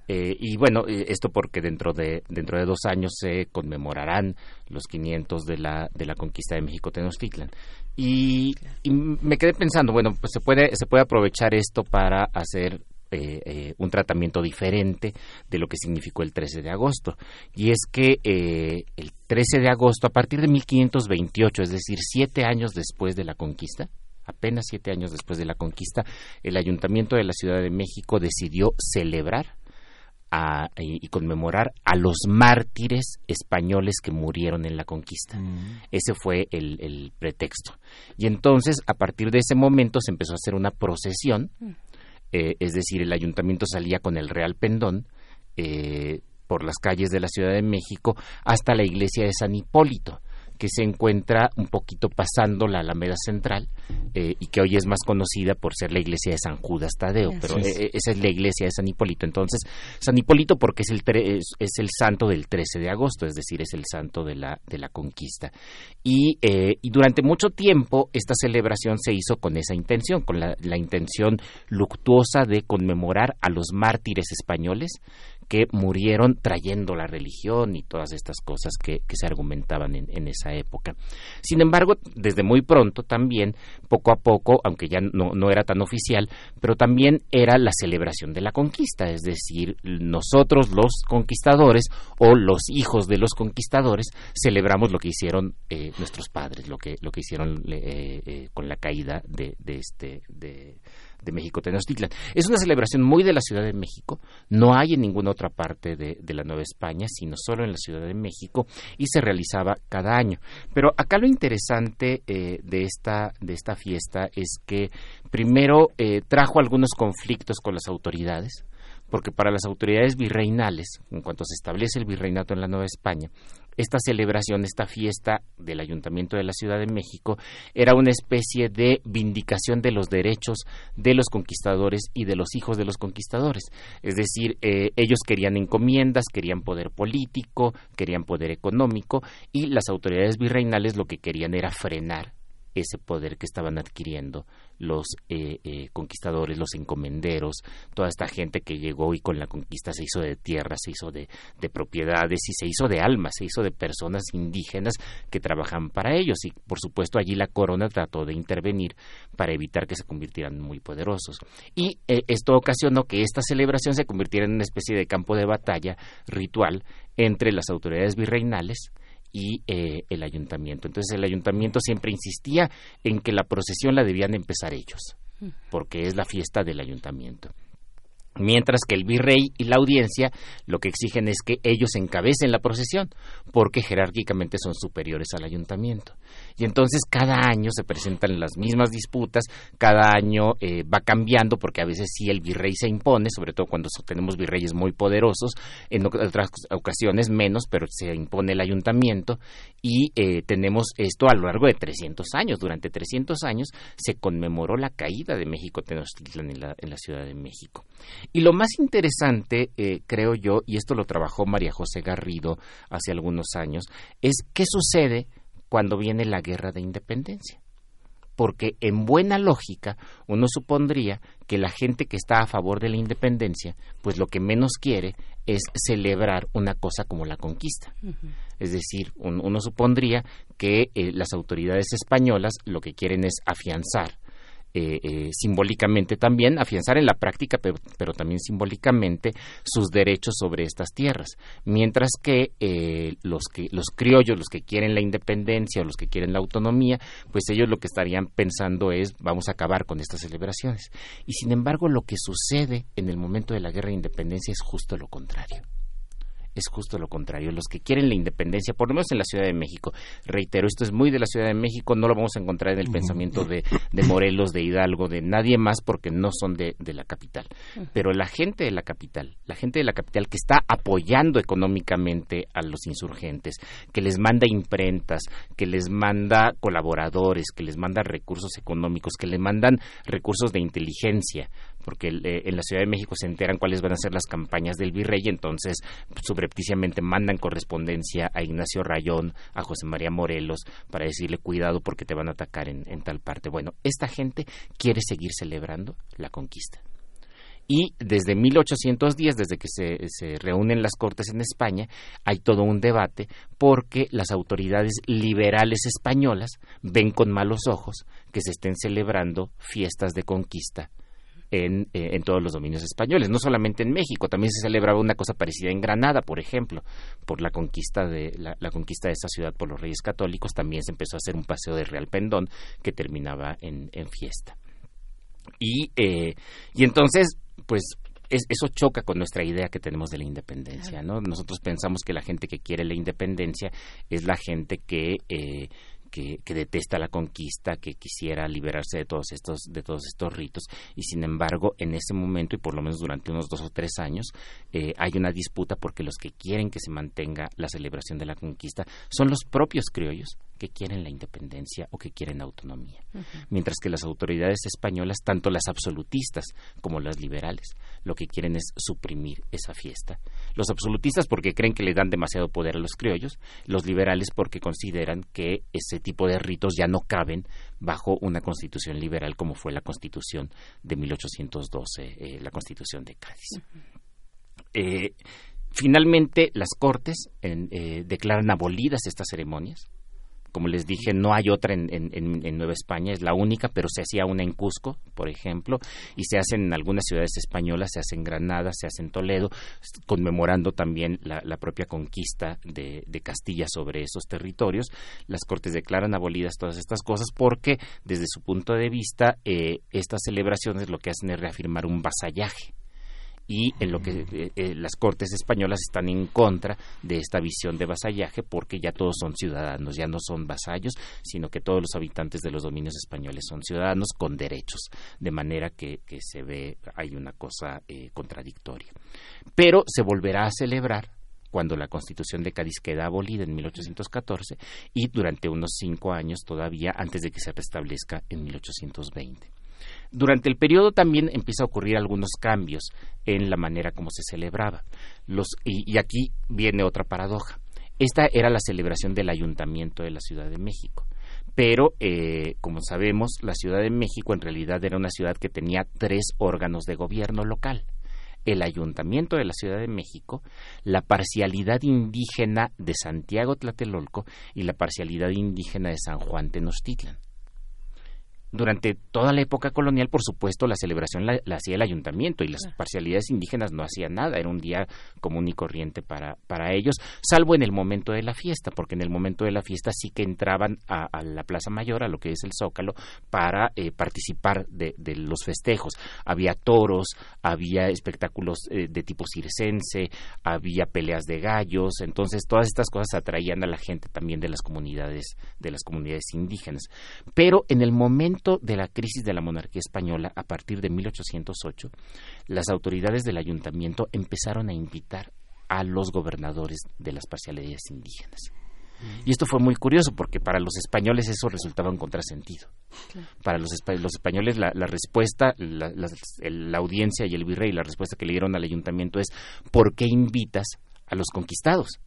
Eh, y bueno, esto porque dentro de, dentro de dos años se conmemorarán los 500 de la, de la conquista de México Tenochtitlan. Y, y me quedé pensando, bueno, pues se puede, se puede aprovechar esto para hacer eh, eh, un tratamiento diferente de lo que significó el 13 de agosto. Y es que eh, el 13 de agosto, a partir de 1528, es decir, siete años después de la conquista, apenas siete años después de la conquista, el Ayuntamiento de la Ciudad de México decidió celebrar y conmemorar a los mártires españoles que murieron en la conquista. Mm. Ese fue el, el, pretexto. Y entonces, a partir de ese momento, se empezó a hacer una procesión mm. Eh, es decir, el ayuntamiento salía con el Real Pendón eh, por las calles de la Ciudad de México hasta la iglesia de San Hipólito que se encuentra un poquito pasando la Alameda Central eh, y que hoy es más conocida por ser la iglesia de San Judas Tadeo, pero eh, esa es la iglesia de San Hipólito. Entonces, San Hipólito porque es el, es, el santo del 13 de agosto, es decir, es el santo de la, de la conquista. Y, eh, y durante mucho tiempo esta celebración se hizo con esa intención, con la, la intención luctuosa de conmemorar a los mártires españoles que murieron trayendo la religión y todas estas cosas que, se argumentaban en, esa época. Sin embargo, desde muy pronto también, poco a poco, aunque ya no, no era tan oficial, pero también era la celebración de la conquista, es decir, nosotros los conquistadores o los hijos de los conquistadores celebramos lo que hicieron eh, nuestros padres, lo que, lo que hicieron eh, eh, con la caída de, de este... De, de México Tenochtitlan. Es una celebración muy de la Ciudad de México, no hay en ninguna otra parte de, la Nueva España, sino solo en la Ciudad de México y se realizaba cada año. Pero acá lo interesante eh, de, esta, de esta fiesta es que primero eh, trajo algunos conflictos con las autoridades, porque para las autoridades virreinales, en cuanto se establece el virreinato en la Nueva España, esta celebración, esta fiesta del Ayuntamiento de la Ciudad de México era una especie de vindicación de los derechos de los conquistadores y de los hijos de los conquistadores. Es decir, eh, ellos querían encomiendas, querían poder político, querían poder económico y las autoridades virreinales lo que querían era frenar ese poder que estaban adquiriendo los eh, eh, conquistadores, los encomenderos, toda esta gente que llegó y con la conquista se hizo de tierra, se hizo de, propiedades y se hizo de almas, se hizo de personas indígenas que trabajan para ellos. Y por supuesto allí la corona trató de intervenir para evitar que se convirtieran muy poderosos. Y eh, esto ocasionó que esta celebración se convirtiera en una especie de campo de batalla ritual entre las autoridades virreinales, y eh, el ayuntamiento. Entonces el ayuntamiento siempre insistía en que la procesión la debían empezar ellos, porque es la fiesta del ayuntamiento mientras que el virrey y la audiencia lo que exigen es que ellos encabecen la procesión, porque jerárquicamente son superiores al ayuntamiento. Y entonces cada año se presentan las mismas disputas, cada año eh, va cambiando, porque a veces sí el virrey se impone, sobre todo cuando tenemos virreyes muy poderosos, en otras ocasiones menos, pero se impone el ayuntamiento, y eh, tenemos esto a lo largo de 300 años. Durante 300 años se conmemoró la caída de México Tenochtitlan en la, en la Ciudad de México. Y lo más interesante, eh, creo yo, y esto lo trabajó María José Garrido hace algunos años, es qué sucede cuando viene la guerra de independencia. Porque en buena lógica uno supondría que la gente que está a favor de la independencia, pues lo que menos quiere es celebrar una cosa como la conquista. Es decir, uno supondría que eh, las autoridades españolas lo que quieren es afianzar eh, eh, simbólicamente también, afianzar en la práctica, pero, también simbólicamente, sus derechos sobre estas tierras. Mientras que, eh, los que los criollos, los que quieren la independencia o los que quieren la autonomía, pues ellos lo que estarían pensando es vamos a acabar con estas celebraciones. Y sin embargo, lo que sucede en el momento de la guerra de independencia es justo lo contrario es justo lo contrario. Los que quieren la independencia, por lo menos en la Ciudad de México, reitero, esto es muy de la Ciudad de México, no lo vamos a encontrar en el pensamiento de, Morelos, de Hidalgo, de nadie más, porque no son de, la capital. Pero la gente de la capital, la gente de la capital que está apoyando económicamente a los insurgentes, que les manda imprentas, que les manda colaboradores, que les manda recursos económicos, que les mandan recursos de inteligencia, porque eh, en la Ciudad de México se enteran cuáles van a ser las campañas del virrey, entonces subrepticiamente mandan correspondencia a Ignacio Rayón, a José María Morelos, para decirle cuidado porque te van a atacar en, tal parte. Bueno, esta gente quiere seguir celebrando la conquista y desde 1810, desde que se, se, reúnen las Cortes en España, hay todo un debate porque las autoridades liberales españolas ven con malos ojos que se estén celebrando fiestas de conquista eh, en, todos los dominios españoles, no solamente en México, también se celebraba una cosa parecida en Granada, por ejemplo, por la conquista de la, conquista de esa ciudad por los reyes católicos, también se empezó a hacer un paseo de Real Pendón que terminaba en, fiesta. Y, eh, y entonces, pues eso choca con nuestra idea que tenemos de la independencia, ¿no? Nosotros pensamos que la gente que quiere la independencia es la gente que eh, que, detesta la conquista, que quisiera liberarse de todos estos, de todos estos ritos, y sin embargo, en ese momento, y por lo menos durante unos dos o tres años, eh, hay una disputa porque los que quieren que se mantenga la celebración de la conquista son los propios criollos que quieren la independencia o que quieren autonomía. Mientras que las autoridades españolas, tanto las absolutistas como las liberales, lo que quieren es suprimir esa fiesta. Los absolutistas porque creen que le dan demasiado poder a los criollos, los liberales porque consideran que ese tipo de ritos ya no caben bajo una constitución liberal como fue la constitución de 1812, eh, la constitución de Cádiz. Eh, finalmente, las Cortes eh, declaran abolidas estas ceremonias como les dije, no hay otra en, Nueva España, es la única, pero se hacía una en Cusco, por ejemplo, y se hacen en algunas ciudades españolas, se hace en Granada, se hace en Toledo, conmemorando también la, propia conquista de, Castilla sobre esos territorios. Las Cortes declaran abolidas todas estas cosas porque, desde su punto de vista, eh, estas celebraciones lo que hacen es reafirmar un vasallaje y en lo que eh, eh, las cortes españolas están en contra de esta visión de vasallaje porque ya todos son ciudadanos, ya no son vasallos, sino que todos los habitantes de los dominios españoles son ciudadanos con derechos, de manera que, se ve hay una cosa eh, contradictoria. Pero se volverá a celebrar cuando la Constitución de Cádiz queda abolida en 1814 y durante unos cinco años todavía antes de que se restablezca en 1820. Durante el periodo también empieza a ocurrir algunos cambios en la manera como se celebraba. y, aquí viene otra paradoja. Esta era la celebración del ayuntamiento de la Ciudad de México. Pero, eh, como sabemos, la Ciudad de México en realidad era una ciudad que tenía tres órganos de gobierno local el Ayuntamiento de la Ciudad de México, la parcialidad indígena de Santiago Tlatelolco y la parcialidad indígena de San Juan Tenochtitlan durante toda la época colonial, por supuesto, la celebración la, hacía el ayuntamiento y las parcialidades indígenas no hacían nada, era un día común y corriente para, para ellos, salvo en el momento de la fiesta, porque en el momento de la fiesta sí que entraban a, la Plaza Mayor, a lo que es el Zócalo, para eh, participar de, los festejos. Había toros, había espectáculos eh, de tipo circense, había peleas de gallos, entonces todas estas cosas atraían a la gente también de las comunidades, de las comunidades indígenas. Pero en el momento de la crisis de la monarquía española, a partir de 1808, las autoridades del ayuntamiento empezaron a invitar a los gobernadores de las parcialidades indígenas. Y esto fue muy curioso porque para los españoles eso resultaba un contrasentido. Para los, españoles la, respuesta, la, la, audiencia y el virrey, la respuesta que le dieron al ayuntamiento es ¿por qué invitas a los conquistados?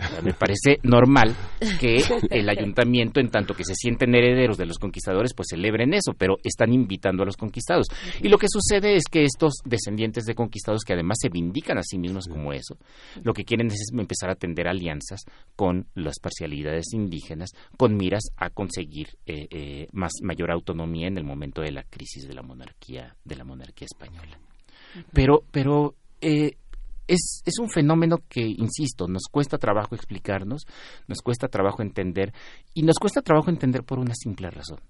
*laughs* Me parece normal que *laughs* el ayuntamiento, en tanto que se sienten herederos de los conquistadores, pues celebren eso, pero están invitando a los conquistados. Y lo que sucede es que estos descendientes de conquistados, que además se vindican a sí mismos como eso, lo que quieren es empezar a tender alianzas con las parcialidades indígenas, con miras a conseguir eh, eh, más mayor autonomía en el momento de la crisis de la monarquía de la monarquía española. Pero, pero eh, es, un fenómeno que, insisto, nos cuesta trabajo explicarnos, nos cuesta trabajo entender, y nos cuesta trabajo entender por una simple razón,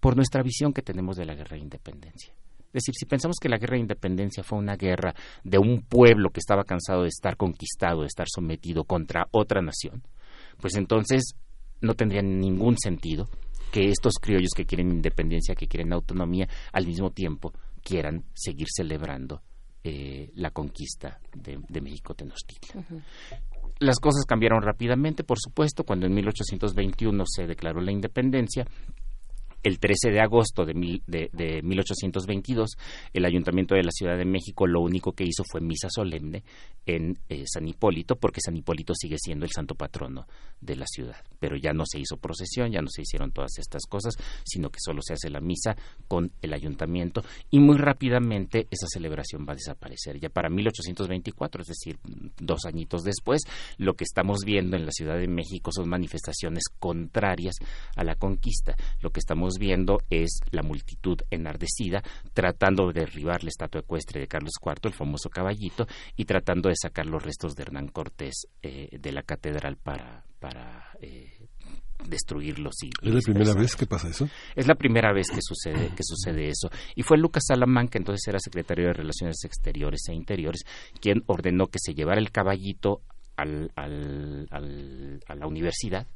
por nuestra visión que tenemos de la guerra de independencia. Es decir, si pensamos que la guerra de independencia fue una guerra de un pueblo que estaba cansado de estar conquistado, de estar sometido contra otra nación, pues entonces no tendría ningún sentido que estos criollos que quieren independencia, que quieren autonomía, al mismo tiempo quieran seguir celebrando eh, la conquista de, México Tenochtitlan. Las cosas cambiaron rápidamente, por supuesto, cuando en 1821 se declaró la independencia el 13 de agosto de, 1822, el Ayuntamiento de la Ciudad de México lo único que hizo fue misa solemne en eh, San Hipólito, porque San Hipólito sigue siendo el santo patrono de la ciudad. Pero ya no se hizo procesión, ya no se hicieron todas estas cosas, sino que solo se hace la misa con el ayuntamiento y muy rápidamente esa celebración va a desaparecer. Ya para 1824, es decir, dos añitos después, lo que estamos viendo en la Ciudad de México son manifestaciones contrarias a la conquista. Lo que estamos viendo es la multitud enardecida tratando de derribar la estatua ecuestre de Carlos IV, el famoso caballito, y tratando de sacar los restos de Hernán Cortés eh, de la catedral para, para eh, destruirlos y, ¿Es la primera vez que pasa eso? Es la primera vez que sucede *clears throat* que sucede eso y fue Lucas Salamán que entonces era secretario de Relaciones Exteriores e Interiores quien ordenó que se llevara el caballito al, al, a la universidad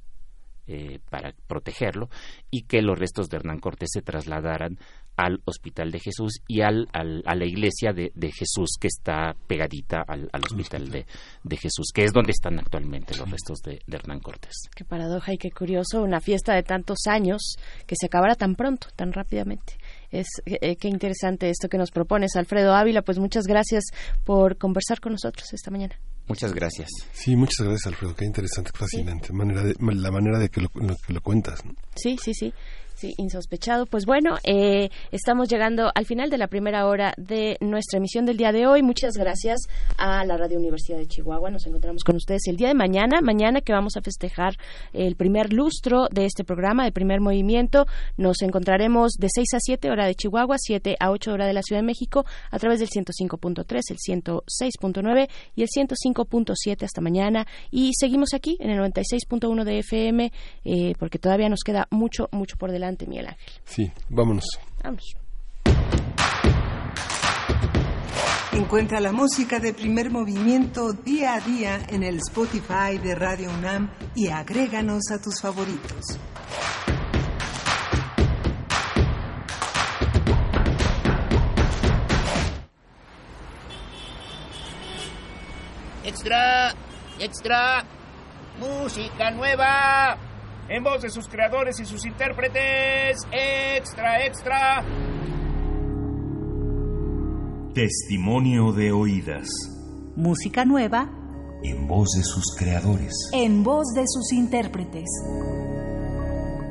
eh, para protegerlo y que los restos de Hernán Cortés se trasladaran al Hospital de Jesús y al, a la iglesia de, Jesús que está pegadita al, Hospital de, Jesús, que es donde están actualmente los restos de, Hernán Cortés. Qué paradoja y qué curioso, una fiesta de tantos años que se acabara tan pronto, tan rápidamente. Es eh, qué interesante esto que nos propones, Alfredo Ávila. Pues muchas gracias por conversar con nosotros esta mañana. Muchas gracias. Sí, muchas gracias, Alfredo. Qué interesante, fascinante. Manera la manera de que lo, que lo cuentas. Sí, sí, sí. Sí, insospechado. Pues bueno, eh, estamos llegando al final de la primera hora de nuestra emisión del día de hoy. Muchas gracias a la Radio Universidad de Chihuahua. Nos encontramos con ustedes el día de mañana, mañana que vamos a festejar el primer lustro de este programa, de primer movimiento. Nos encontraremos de 6 a 7 hora de Chihuahua, 7 a 8 hora de la Ciudad de México, a través del 105.3, el 106.9 y el 105.7 hasta mañana. Y seguimos aquí en el 96.1 de FM, eh, porque todavía nos queda mucho, mucho por delante Miguel Ángel. Sí, vámonos. Vamos. Encuentra la música de primer movimiento día a día en el Spotify de Radio UNAM y agréganos a tus favoritos. Extra, extra, música nueva en voz de sus creadores y sus intérpretes. Extra, extra. Testimonio de oídas. Música nueva. En voz de sus creadores. En voz de sus intérpretes.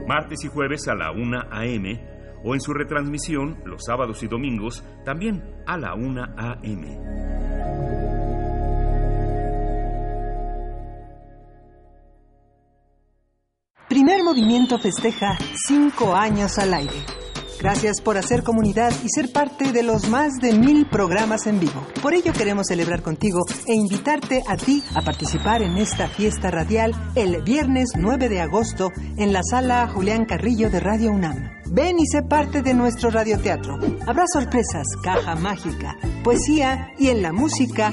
Martes y jueves a la 1 a.m. o en su retransmisión los sábados y domingos también a la 1 a.m. Primer Movimiento festeja cinco años al aire. Gracias por hacer comunidad y ser parte de los más de mil programas en vivo. Por ello queremos celebrar contigo e invitarte a ti a participar en esta fiesta radial el viernes 9 de agosto en la sala Julián Carrillo de Radio UNAM. Ven y sé parte de nuestro radioteatro. Habrá sorpresas, caja mágica, poesía y en la música.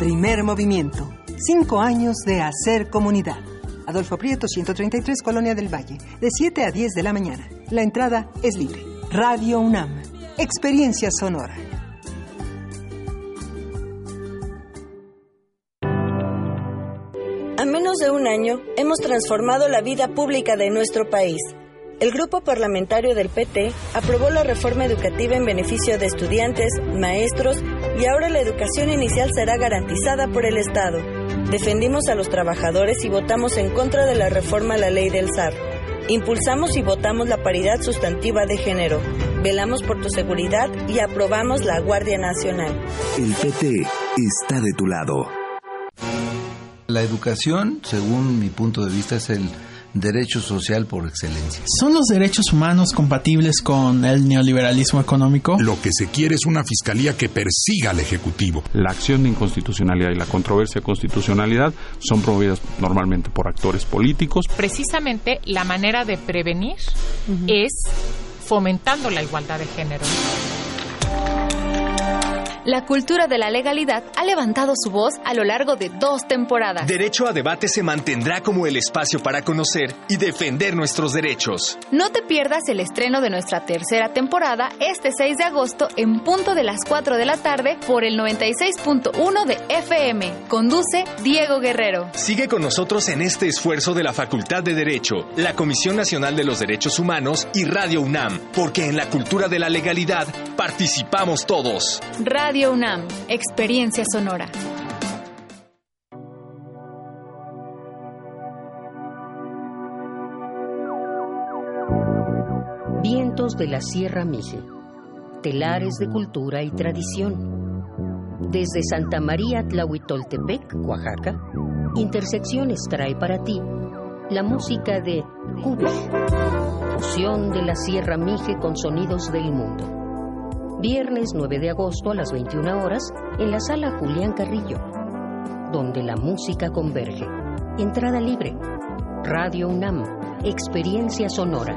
Primer movimiento Cinco años de hacer comunidad. Adolfo Prieto, 133, Colonia del Valle, de 7 a 10 de la mañana. La entrada es libre. Radio UNAM. Experiencia sonora. A menos de un año, hemos transformado la vida pública de nuestro país el grupo parlamentario del PT aprobó la reforma educativa en beneficio de estudiantes, maestros y ahora la educación inicial será garantizada por el Estado. Defendimos a los trabajadores y votamos en contra de la reforma a la ley del SAR. Impulsamos y votamos la paridad sustantiva de género. Velamos por tu seguridad y aprobamos la Guardia Nacional. El PT está de tu lado. La educación, según mi punto de vista, es el derecho social por excelencia. ¿Son los derechos humanos compatibles con el neoliberalismo económico? Lo que se quiere es una fiscalía que persiga al Ejecutivo. La acción de inconstitucionalidad y la controversia de constitucionalidad son promovidas normalmente por actores políticos. Precisamente la manera de prevenir es fomentando la igualdad de género. La cultura de la legalidad ha levantado su voz a lo largo de dos temporadas. Derecho a debate se mantendrá como el espacio para conocer y defender nuestros derechos. No te pierdas el estreno de nuestra tercera temporada este 6 de agosto en punto de las 4 de la tarde por el 96.1 de FM. Conduce Diego Guerrero. Sigue con nosotros en este esfuerzo de la Facultad de Derecho, la Comisión Nacional de los Derechos Humanos y Radio UNAM, porque en la cultura de la legalidad participamos todos. Radio UNAM, Experiencia Sonora. Vientos de la Sierra Mije, telares de cultura y tradición. Desde Santa María Tlahuitoltepec, Oaxaca, Intersecciones trae para ti la música de Cubish, fusión de la Sierra Mije con sonidos del mundo viernes 9 de agosto a las 21 horas en la sala Julián Carrillo, donde la música converge. Entrada libre. Radio UNAM, Experiencia Sonora.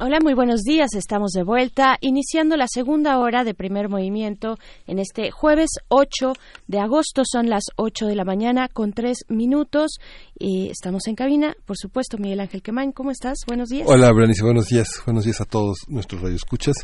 Hola, muy buenos días. Estamos de vuelta, iniciando la segunda hora de primer movimiento en este jueves 8 de agosto. Son las 8 de la mañana con tres minutos y estamos en cabina. Por supuesto, Miguel Ángel Quemain, ¿cómo estás? Buenos días. Hola, Berenice, buenos días. Buenos días a todos nuestros radioescuchas.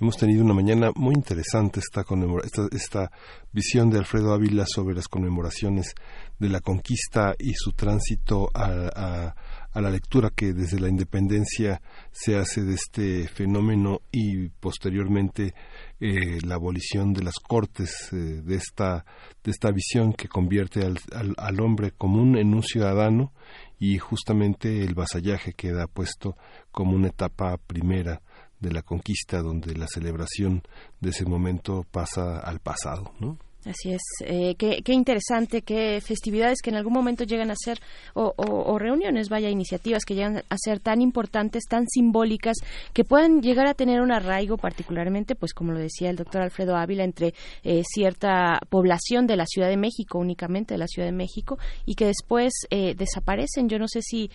Hemos tenido una mañana muy interesante esta, esta, esta visión de Alfredo Ávila sobre las conmemoraciones de la conquista y su tránsito a a la lectura que desde la independencia se hace de este fenómeno y posteriormente eh, la abolición de las cortes, eh, de, esta, de esta visión que convierte al, al, hombre común en un ciudadano y justamente el vasallaje queda puesto como una etapa primera de la conquista donde la celebración de ese momento pasa al pasado, ¿no? Así es, eh, qué, interesante, qué festividades que en algún momento llegan a ser, o, reuniones, vaya, iniciativas que llegan a ser tan importantes, tan simbólicas, que puedan llegar a tener un arraigo particularmente, pues como lo decía el doctor Alfredo Ávila, entre eh, cierta población de la Ciudad de México, únicamente de la Ciudad de México, y que después eh, desaparecen. Yo no sé si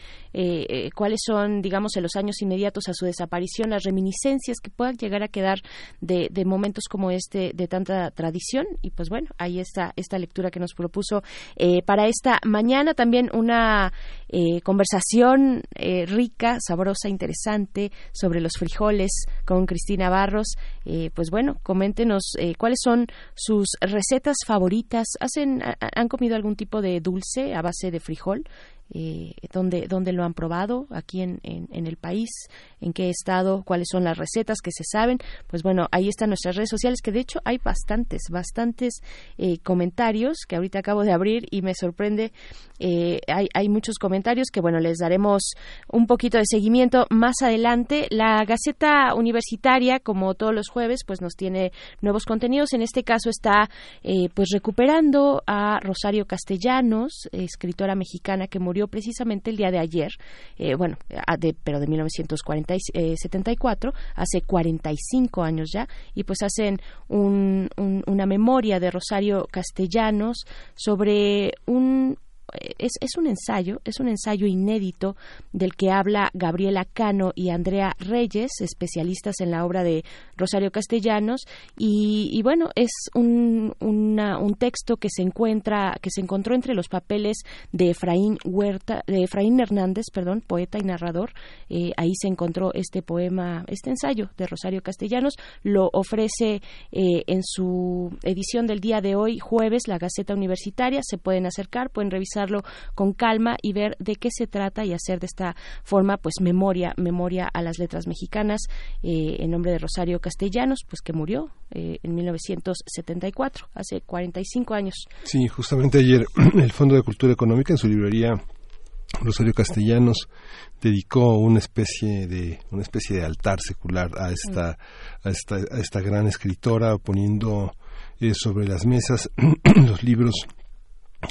cuáles son, digamos, en los años inmediatos a su desaparición, las reminiscencias que puedan llegar a quedar de, de momentos como este, de tanta tradición, y pues bueno, ahí está esta lectura que nos propuso eh, para esta mañana. También una eh, conversación eh, rica, sabrosa, interesante sobre los frijoles con Cristina Barros. pues bueno, coméntenos cuáles son sus recetas favoritas. ¿Hacen, ¿Han comido algún tipo de dulce a base de frijol? Eh, dónde, dónde lo han probado aquí en, en, el país, en qué estado, cuáles son las recetas que se saben. Pues bueno, ahí están nuestras redes sociales, que de hecho hay bastantes, bastantes eh, comentarios que ahorita acabo de abrir y me sorprende. Eh, hay, hay muchos comentarios que bueno, les daremos un poquito de seguimiento más adelante. La Gaceta Universitaria, como todos los jueves, pues nos tiene nuevos contenidos. En este caso está eh, pues recuperando a Rosario Castellanos, escritora mexicana que murió precisamente el día de ayer, eh, bueno, de, pero de 1974, eh, hace 45 años ya, y pues hacen una memoria de Rosario Castellanos sobre un es, es, un ensayo, es un ensayo inédito del que habla Gabriela Cano y Andrea Reyes, especialistas en la obra de Rosario Castellanos, y, bueno, es un, un texto que se encuentra, que se encontró entre los papeles de Efraín Huerta, de Efraín Hernández, perdón, poeta y narrador. Eh, ahí se encontró este poema, este ensayo de Rosario Castellanos. Lo ofrece eh, en su edición del día de hoy, jueves, la Gaceta Universitaria. Se pueden acercar, pueden con calma y ver de qué se trata y hacer de esta forma, pues, memoria, memoria a las letras mexicanas eh, en nombre de Rosario Castellanos, pues que murió en 1974, hace 45 años. Sí, justamente ayer *clears throat* el Fondo de Cultura Económica en su librería Rosario Castellanos dedicó una especie de una especie de altar secular a esta a esta, a esta gran escritora poniendo eh, sobre las mesas *clears throat* los libros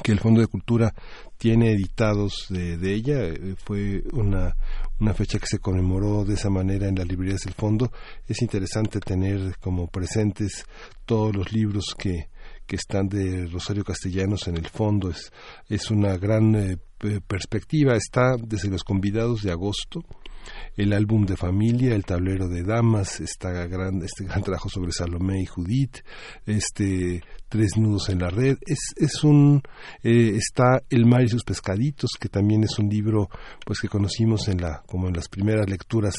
que el Fondo de Cultura tiene editados de, de ella. Eh, fue una, una fecha que se conmemoró de esa manera en las librerías del Fondo. Es interesante tener como presentes todos los libros que, que están de Rosario Castellanos en el fondo. Es, es una gran eh, perspectiva. Está desde los convidados de agosto, el álbum de familia, el tablero de damas, está gran, este gran trabajo sobre Salomé y Judith, este Tres nudos en la red. Es, es un eh, está El mar y sus pescaditos, que también es un libro pues que conocimos en la como en las primeras lecturas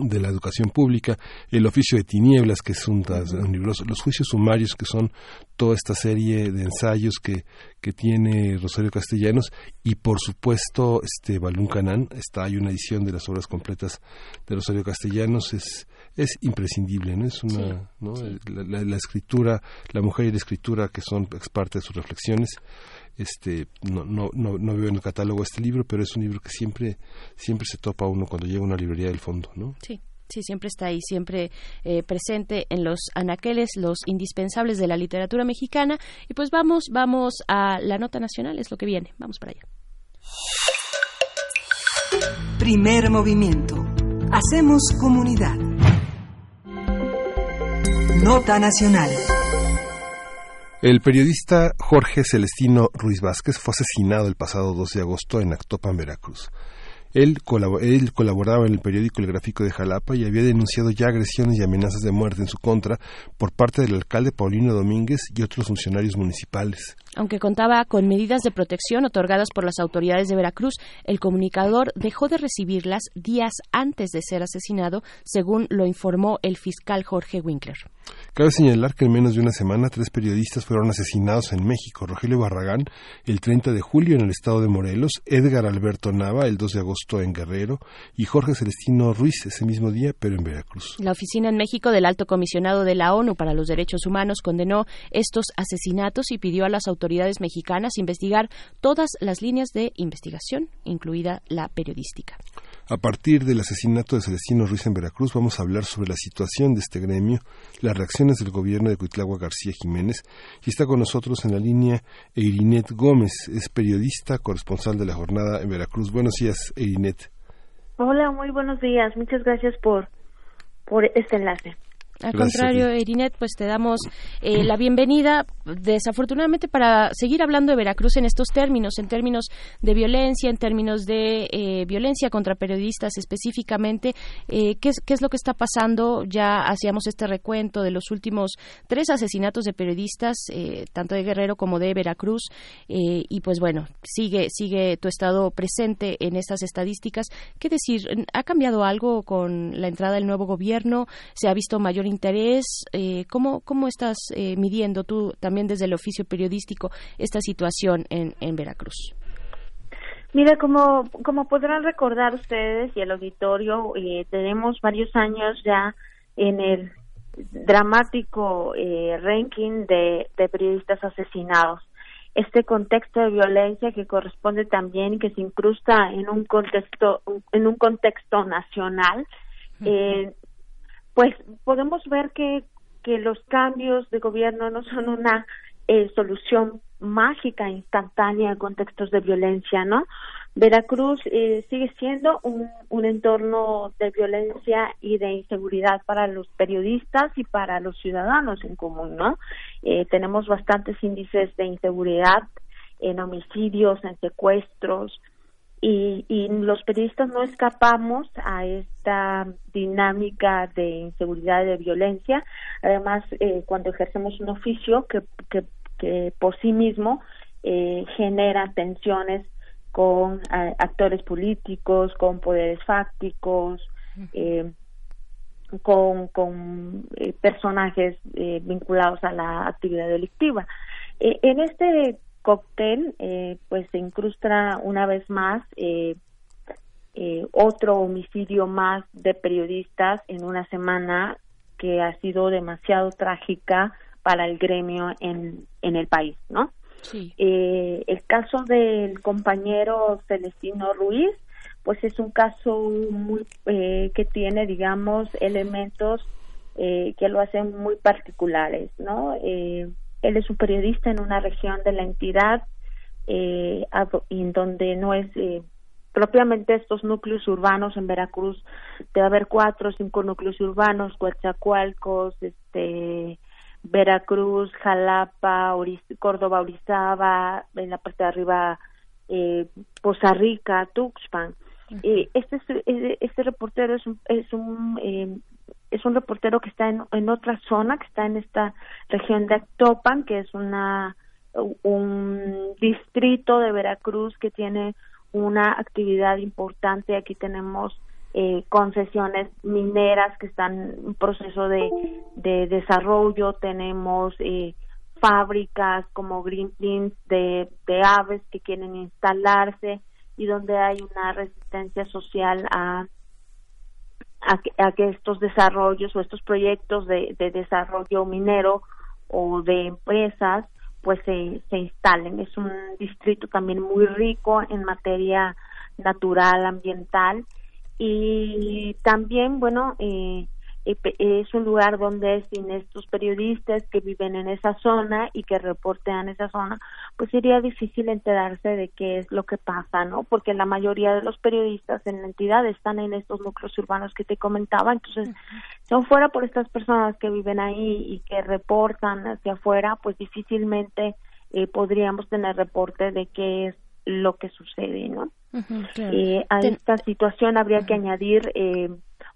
de la educación pública, el oficio de tinieblas, que es un, libro, los juicios sumarios, que son toda esta serie de ensayos que, que tiene Rosario Castellanos, y por supuesto, este Balún Canán, está, hay una edición de las obras completas de Rosario Castellanos, es, es imprescindible, ¿no? Es una, ¿no? La, la, escritura, la mujer y la escritura, que son parte de sus reflexiones, este no, no, no, no, veo en el catálogo este libro, pero es un libro que siempre, siempre se topa uno cuando llega a una librería del fondo, ¿no? Sí. Sí, siempre está ahí, siempre eh, presente en los anaqueles, los indispensables de la literatura mexicana. Y pues vamos, vamos a la nota nacional, es lo que viene. Vamos para allá. Primer movimiento. Hacemos comunidad. Nota nacional. El periodista Jorge Celestino Ruiz Vázquez fue asesinado el pasado 12 de agosto en Actopan, Veracruz. Él, colaboraba en el periódico El Gráfico de Jalapa y había denunciado ya agresiones y amenazas de muerte en su contra por parte del alcalde Paulino Domínguez y otros funcionarios municipales. Aunque contaba con medidas de protección otorgadas por las autoridades de Veracruz, el comunicador dejó de recibirlas días antes de ser asesinado, según lo informó el fiscal Jorge Winkler. Cabe señalar que en menos de una semana tres periodistas fueron asesinados en México. Rogelio Barragán el 30 de julio en el estado de Morelos, Edgar Alberto Nava el 2 de agosto en Guerrero y Jorge Celestino Ruiz ese mismo día, pero en Veracruz. La oficina en México del Alto Comisionado de la ONU para los Derechos Humanos condenó estos asesinatos y pidió a las autoridades mexicanas investigar todas las líneas de investigación, incluida la periodística. A partir del asesinato de Celestino Ruiz en Veracruz, vamos a hablar sobre la situación de este gremio, las reacciones del gobierno de Cuitlagua García Jiménez. Y está con nosotros en la línea Eirinet Gómez, es periodista, corresponsal de la jornada en Veracruz. Buenos días, Eirinet. Hola, muy buenos días. Muchas gracias por, por este enlace. Al contrario, Erinet, pues te damos eh, la bienvenida, desafortunadamente, para seguir hablando de Veracruz en estos términos, en términos de violencia, en términos de eh, violencia contra periodistas específicamente. Eh, ¿qué, es, ¿Qué es lo que está pasando? Ya hacíamos este recuento de los últimos tres asesinatos de periodistas, tanto de Guerrero como de Veracruz, y pues bueno, sigue, sigue tu estado presente en estas estadísticas. ¿Qué decir? ¿Ha cambiado algo con la entrada del nuevo gobierno? ¿Se ha visto mayor interés? Eh, ¿cómo, ¿Cómo estás eh, midiendo tú también desde el oficio periodístico esta situación en, en Veracruz? Mira, como, como podrán recordar ustedes y el auditorio, eh, tenemos varios años ya en el dramático eh, ranking de, de periodistas asesinados. Este contexto de violencia que corresponde también que se incrusta en un contexto en un contexto nacional eh, pues podemos ver que, que los cambios de gobierno no son una eh, solución mágica, instantánea en contextos de violencia, ¿no? Veracruz eh, sigue siendo un, un entorno de violencia y de inseguridad para los periodistas y para los ciudadanos en común, ¿no? Eh, tenemos bastantes índices de inseguridad en homicidios, en secuestros, y, y, los periodistas no escapamos a esta dinámica de inseguridad y de violencia. Además, eh, cuando ejercemos un oficio que, que, que por sí mismo eh, genera tensiones con eh, actores políticos, con poderes fácticos, eh, con, con eh, personajes eh, vinculados a la actividad delictiva. En este cóctel, pues se incrusta una vez más otro homicidio más de periodistas en una semana que ha sido demasiado trágica para el gremio en, en el país, ¿no? Sí. el caso del compañero Celestino Ruiz, pues es un caso muy eh, que tiene digamos elementos eh, que lo hacen muy particulares no eh, él es un periodista en una región de la entidad eh, en donde no es eh, propiamente estos núcleos urbanos en Veracruz debe haber cuatro o cinco núcleos urbanos Coatzacoalcos este Veracruz Jalapa Córdoba Orizaba en la parte de arriba eh, Poza Rica Tuxpan. Eh, este eh, este reportero es un es un eh, es un reportero que está en, en otra zona que está en esta región de Actopan que es una un distrito de Veracruz que tiene una actividad importante. Aquí tenemos eh, concesiones mineras que están en proceso de, de desarrollo. Tenemos eh, fábricas como Greenpeace de, de aves que quieren instalarse y donde hay una resistencia social a, a, que, estos desarrollos o estos proyectos de, de desarrollo minero o de empresas pues se, se instalen. Es un distrito también muy rico en materia natural, ambiental y también, bueno, eh, es un lugar donde sin estos periodistas que viven en esa zona y que reportean esa zona, pues sería difícil enterarse de qué es lo que pasa, ¿no? Porque la mayoría de los periodistas en la entidad están en estos núcleos urbanos que te comentaba, entonces, si fuera por estas personas que viven ahí y que reportan hacia afuera, pues difícilmente eh, podríamos tener reporte de qué es lo que sucede, ¿no? eh, a esta situación habría que añadir eh,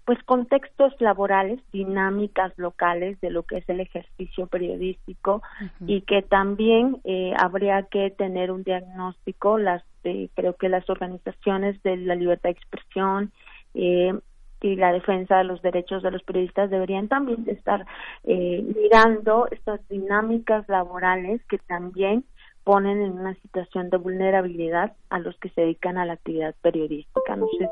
pues contextos laborales, dinámicas locales de lo que es el ejercicio periodístico y que también eh, habría que tener un diagnóstico, las eh, creo que las organizaciones de la libertad de expresión eh, y la defensa de los derechos de los periodistas deberían también estar eh, mirando estas dinámicas laborales que también ponen en una situación de vulnerabilidad a los que se dedican a la actividad periodística. No sé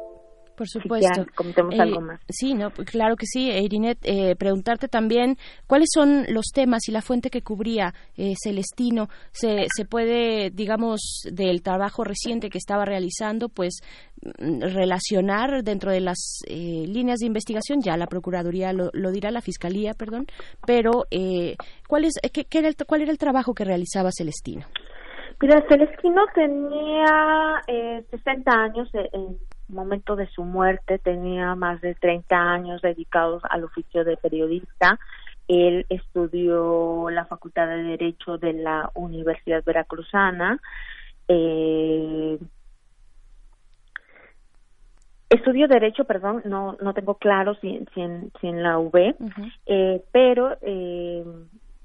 por supuesto. comentemos algo eh, más. Sí, no, claro que sí, Irinet. Eh, preguntarte también cuáles son los temas y la fuente que cubría eh, Celestino. Se, se puede, digamos, del trabajo reciente que estaba realizando, pues mm, relacionar dentro de las líneas de investigación, ya la Procuraduría lo, dirá, la Fiscalía, perdón, pero ¿cuál, es, qué, era el, ¿cuál era el trabajo que realizaba Celestino? Mira, Celestino tenía eh, 60 años en momento de su muerte tenía más de 30 años dedicados al oficio de periodista. Él estudió la Facultad de Derecho de la Universidad Veracruzana. Eh, estudió Derecho, perdón, no, no tengo claro si, si, en, si en la UB, eh, pero eh,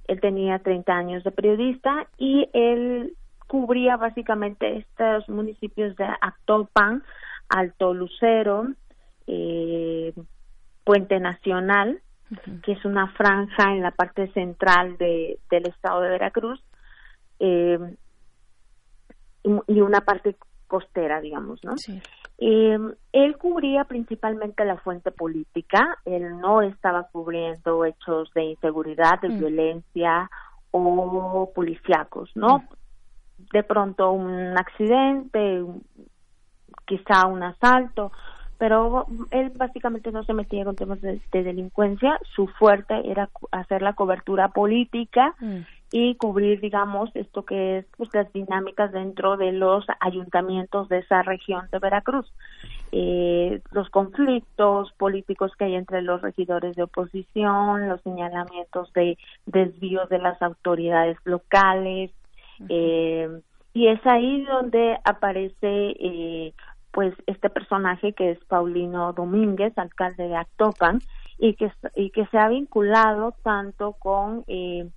él tenía 30 años de periodista y él cubría básicamente estos municipios de Actopan, Alto Lucero, eh, Puente Nacional, que es una franja en la parte central de, del estado de Veracruz, eh, y una parte costera, digamos, ¿no? Eh, él cubría principalmente la fuente política, él no estaba cubriendo hechos de inseguridad, de mm. violencia o policíacos, ¿no? Mm. De pronto un accidente, quizá un asalto, pero él básicamente no se metía con temas de, delincuencia, su fuerte era hacer la cobertura política mm. y cubrir, digamos, esto que es pues, las dinámicas dentro de los ayuntamientos de esa región de Veracruz, eh, los conflictos políticos que hay entre los regidores de oposición, los señalamientos de desvíos de las autoridades locales, eh, y es ahí donde aparece eh, pues este personaje que es Paulino Domínguez, alcalde de Actopan, y que, y que se ha vinculado tanto con, eh,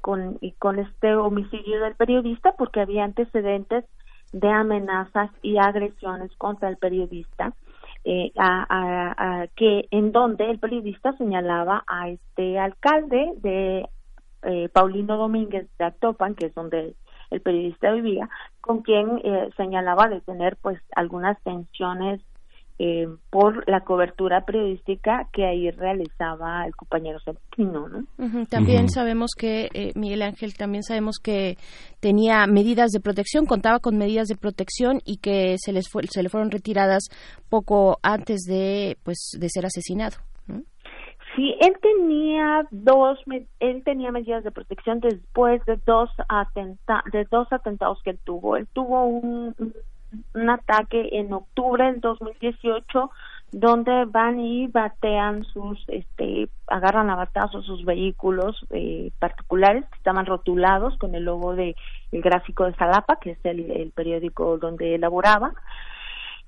con, y con este homicidio del periodista porque había antecedentes de amenazas y agresiones contra el periodista eh, a, que en donde el periodista señalaba a este alcalde de eh, Paulino Domínguez de Actopan, que es donde el periodista vivía, con quien eh, señalaba de tener pues algunas tensiones eh, por la cobertura periodística que ahí realizaba el compañero Septino, ¿no? También sabemos que, eh, Miguel Ángel, también sabemos que tenía medidas de protección, contaba con medidas de protección y que se, les se le fueron retiradas poco antes de, pues, de ser asesinado. Sí, él tenía dos, él tenía medidas de protección después de dos atenta, de dos atentados que él tuvo. Él tuvo un, un ataque en octubre del 2018 donde van y batean sus, este, agarran a batazos sus vehículos eh, particulares que estaban rotulados con el logo de el gráfico de Salapa, que es el, el periódico donde elaboraba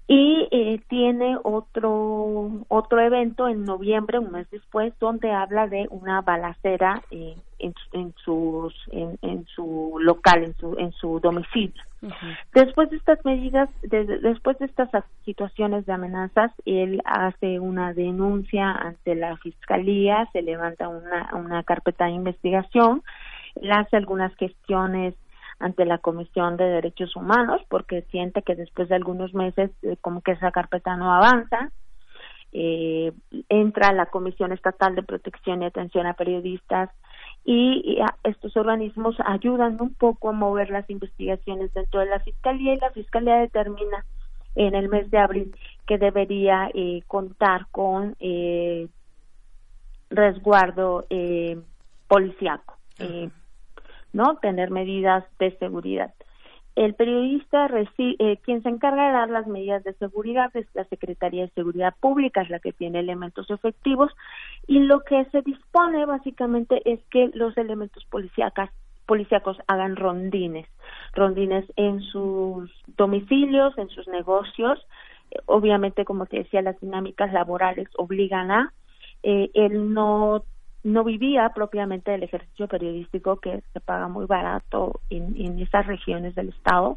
y eh, tiene otro otro evento en noviembre un mes después donde habla de una balacera eh, en, en sus en, su local en su en su domicilio. Después de estas medidas después de estas situaciones de amenazas él hace una denuncia ante la fiscalía se levanta una una carpeta de investigación él hace algunas gestiones ante la Comisión de Derechos Humanos porque siente que después de algunos meses eh, como que esa carpeta no avanza. Eh, entra la Comisión Estatal de Protección y Atención a Periodistas y, estos organismos ayudan un poco a mover las investigaciones dentro de la Fiscalía y la Fiscalía determina en el mes de abril que debería eh, contar con eh, resguardo eh, policiaco. Eh, ¿no? Tener medidas de seguridad. El periodista, eh, quien se encarga de dar las medidas de seguridad es la Secretaría de Seguridad Pública, es la que tiene elementos efectivos y lo que se dispone básicamente es que los elementos policíacos policíacos hagan rondines, rondines en sus domicilios, en sus negocios. obviamente, como te decía, las dinámicas laborales obligan a eh, el no no vivía propiamente del ejercicio periodístico que se paga muy barato en, en esas regiones del estado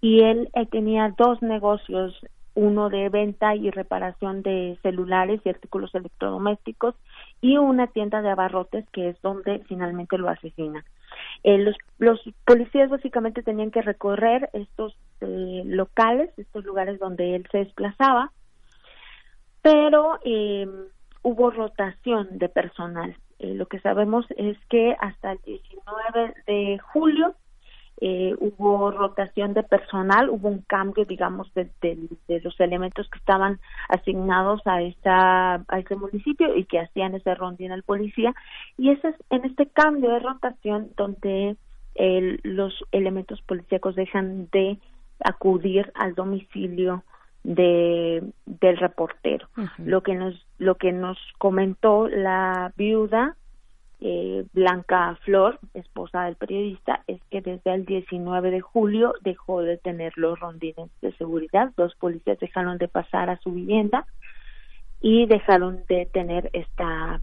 y él, tenía dos negocios uno de venta y reparación de celulares y artículos electrodomésticos y una tienda de abarrotes que es donde finalmente lo asesina. Eh, los, los policías básicamente tenían que recorrer estos eh, locales, estos lugares donde él se desplazaba, pero eh, hubo rotación de personal. Eh, lo que sabemos es que hasta el 19 de julio eh, hubo rotación de personal, hubo un cambio, digamos, de, los elementos que estaban asignados a esta a este municipio y que hacían ese rondín al policía. Y ese es en este cambio de rotación donde los elementos policíacos dejan de acudir al domicilio de del reportero. Lo que nos lo que nos comentó la viuda eh, Blanca Flor esposa del periodista es que desde el 19 de julio dejó de tener los rondines de seguridad. Dos policías dejaron de pasar a su vivienda y dejaron de tener esta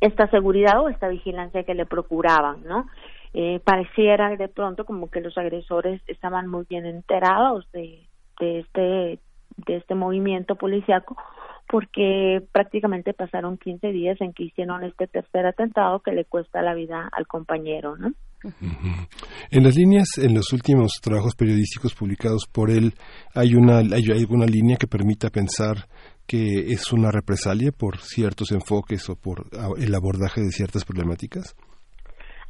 esta seguridad o esta vigilancia que le procuraban no eh, pareciera de pronto como que los agresores estaban muy bien enterados de de este de este movimiento policiaco porque prácticamente pasaron 15 días en que hicieron este tercer atentado que le cuesta la vida al compañero, ¿no? En las líneas, en los últimos trabajos periodísticos publicados por él, hay una hay alguna línea que permita pensar que es una represalia por ciertos enfoques o por el abordaje de ciertas problemáticas.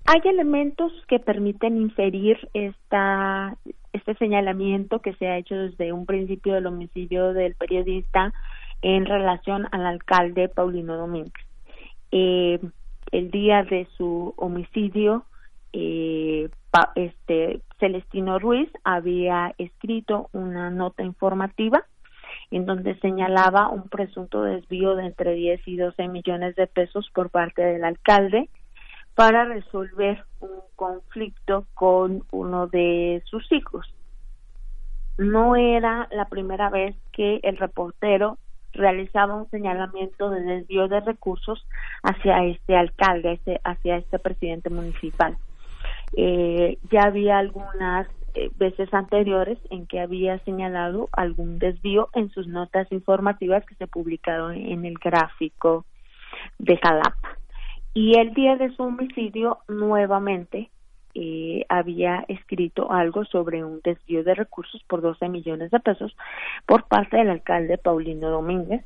Hay elementos que permiten inferir esta, este señalamiento que se ha hecho desde un principio del homicidio del periodista en relación al alcalde Paulino Domínguez. Eh, el día de su homicidio, eh, este Celestino Ruiz había escrito una nota informativa en donde señalaba un presunto desvío de entre 10 y 12 millones de pesos por parte del alcalde para resolver un conflicto con uno de sus hijos. No era la primera vez que el reportero realizaba un señalamiento de desvío de recursos hacia este alcalde, hacia este presidente municipal. Eh, ya había algunas eh, veces anteriores en que había señalado algún desvío en sus notas informativas que se publicaron en el gráfico de Jalapa. Y el día de su homicidio nuevamente eh, había escrito algo sobre un desvío de recursos por 12 millones de pesos por parte del alcalde Paulino Domínguez.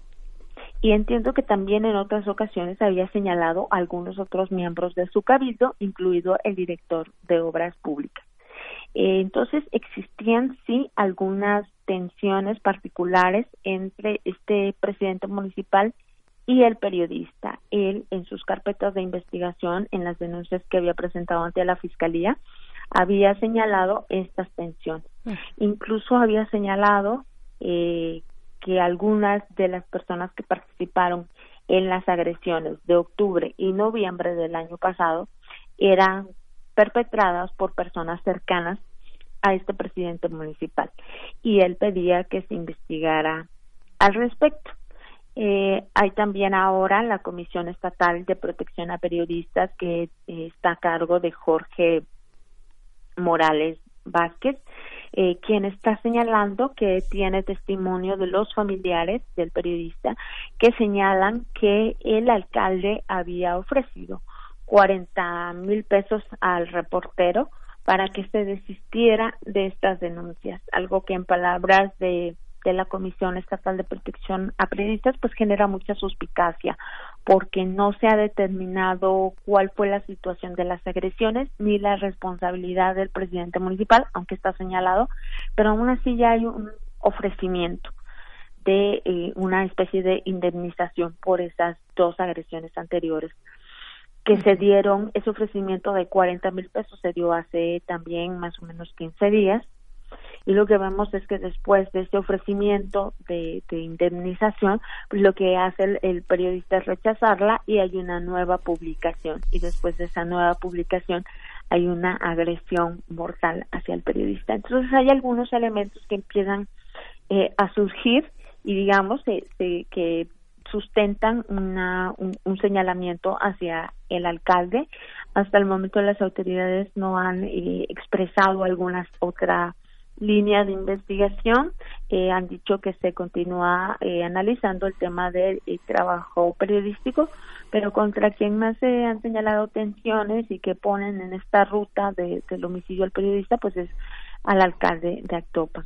Y entiendo que también en otras ocasiones había señalado a algunos otros miembros de su cabildo, incluido el director de obras públicas. Eh, entonces existían sí algunas tensiones particulares entre este presidente municipal y el periodista. Él, en sus carpetas de investigación, en las denuncias que había presentado ante la Fiscalía, había señalado estas tensiones. Mm. Incluso había señalado eh, que algunas de las personas que participaron en las agresiones de octubre y noviembre del año pasado eran perpetradas por personas cercanas a este presidente municipal y él pedía que se investigara al respecto. Eh, hay también ahora la Comisión Estatal de Protección a Periodistas que eh, está a cargo de Jorge Morales Vázquez, eh, quien está señalando que tiene testimonio de los familiares del periodista que señalan que el alcalde había ofrecido 40 mil pesos al reportero para que se desistiera de estas denuncias, algo que en palabras de de la Comisión Estatal de Protección a Periodistas, pues genera mucha suspicacia, porque no se ha determinado cuál fue la situación de las agresiones ni la responsabilidad del presidente municipal, aunque está señalado, pero aún así ya hay un ofrecimiento de eh, una especie de indemnización por esas dos agresiones anteriores que se dieron, ese ofrecimiento de 40 mil pesos se dio hace también más o menos 15 días y lo que vemos es que después de este ofrecimiento de, indemnización, pues lo que hace el, periodista es rechazarla y hay una nueva publicación y después de esa nueva publicación hay una agresión mortal hacia el periodista. Entonces hay algunos elementos que empiezan eh, a surgir y digamos que sustentan una, un, señalamiento hacia el alcalde. Hasta el momento las autoridades no han eh, expresado algunas otras línea de investigación eh, han dicho que se continúa eh, analizando el tema del eh, trabajo periodístico, pero contra quien más se han señalado tensiones y que ponen en esta ruta de, del homicidio al periodista, pues es al alcalde de Actopa.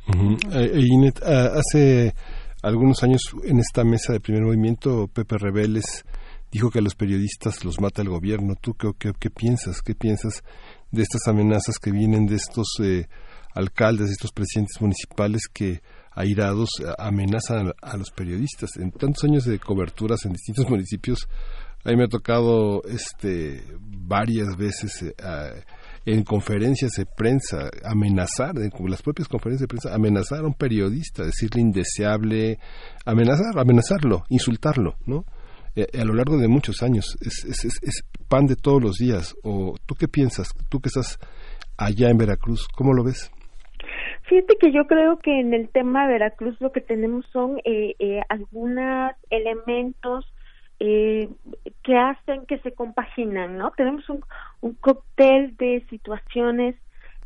Ah, hace algunos años en esta mesa de primer movimiento, Pepe Rebeles dijo que a los periodistas los mata el gobierno. ¿Tú qué, qué, qué piensas? ¿Qué piensas de estas amenazas que vienen de estos alcaldes, estos presidentes municipales que airados amenazan a los periodistas. En tantos años de coberturas en distintos *laughs* municipios, a me ha tocado este varias veces eh, en conferencias de prensa amenazar, en las propias conferencias de prensa, amenazar a un periodista, decirle indeseable, amenazar, amenazarlo, insultarlo, ¿no? Eh, a lo largo de muchos años es, es, es pan de todos los días. ¿O tú qué piensas? Tú que estás allá en Veracruz, ¿cómo lo ves? Fíjate que yo creo que en el tema de Veracruz lo que tenemos son eh, eh, algunos elementos eh, que hacen que se compaginan, ¿no? Tenemos un, un cóctel de situaciones,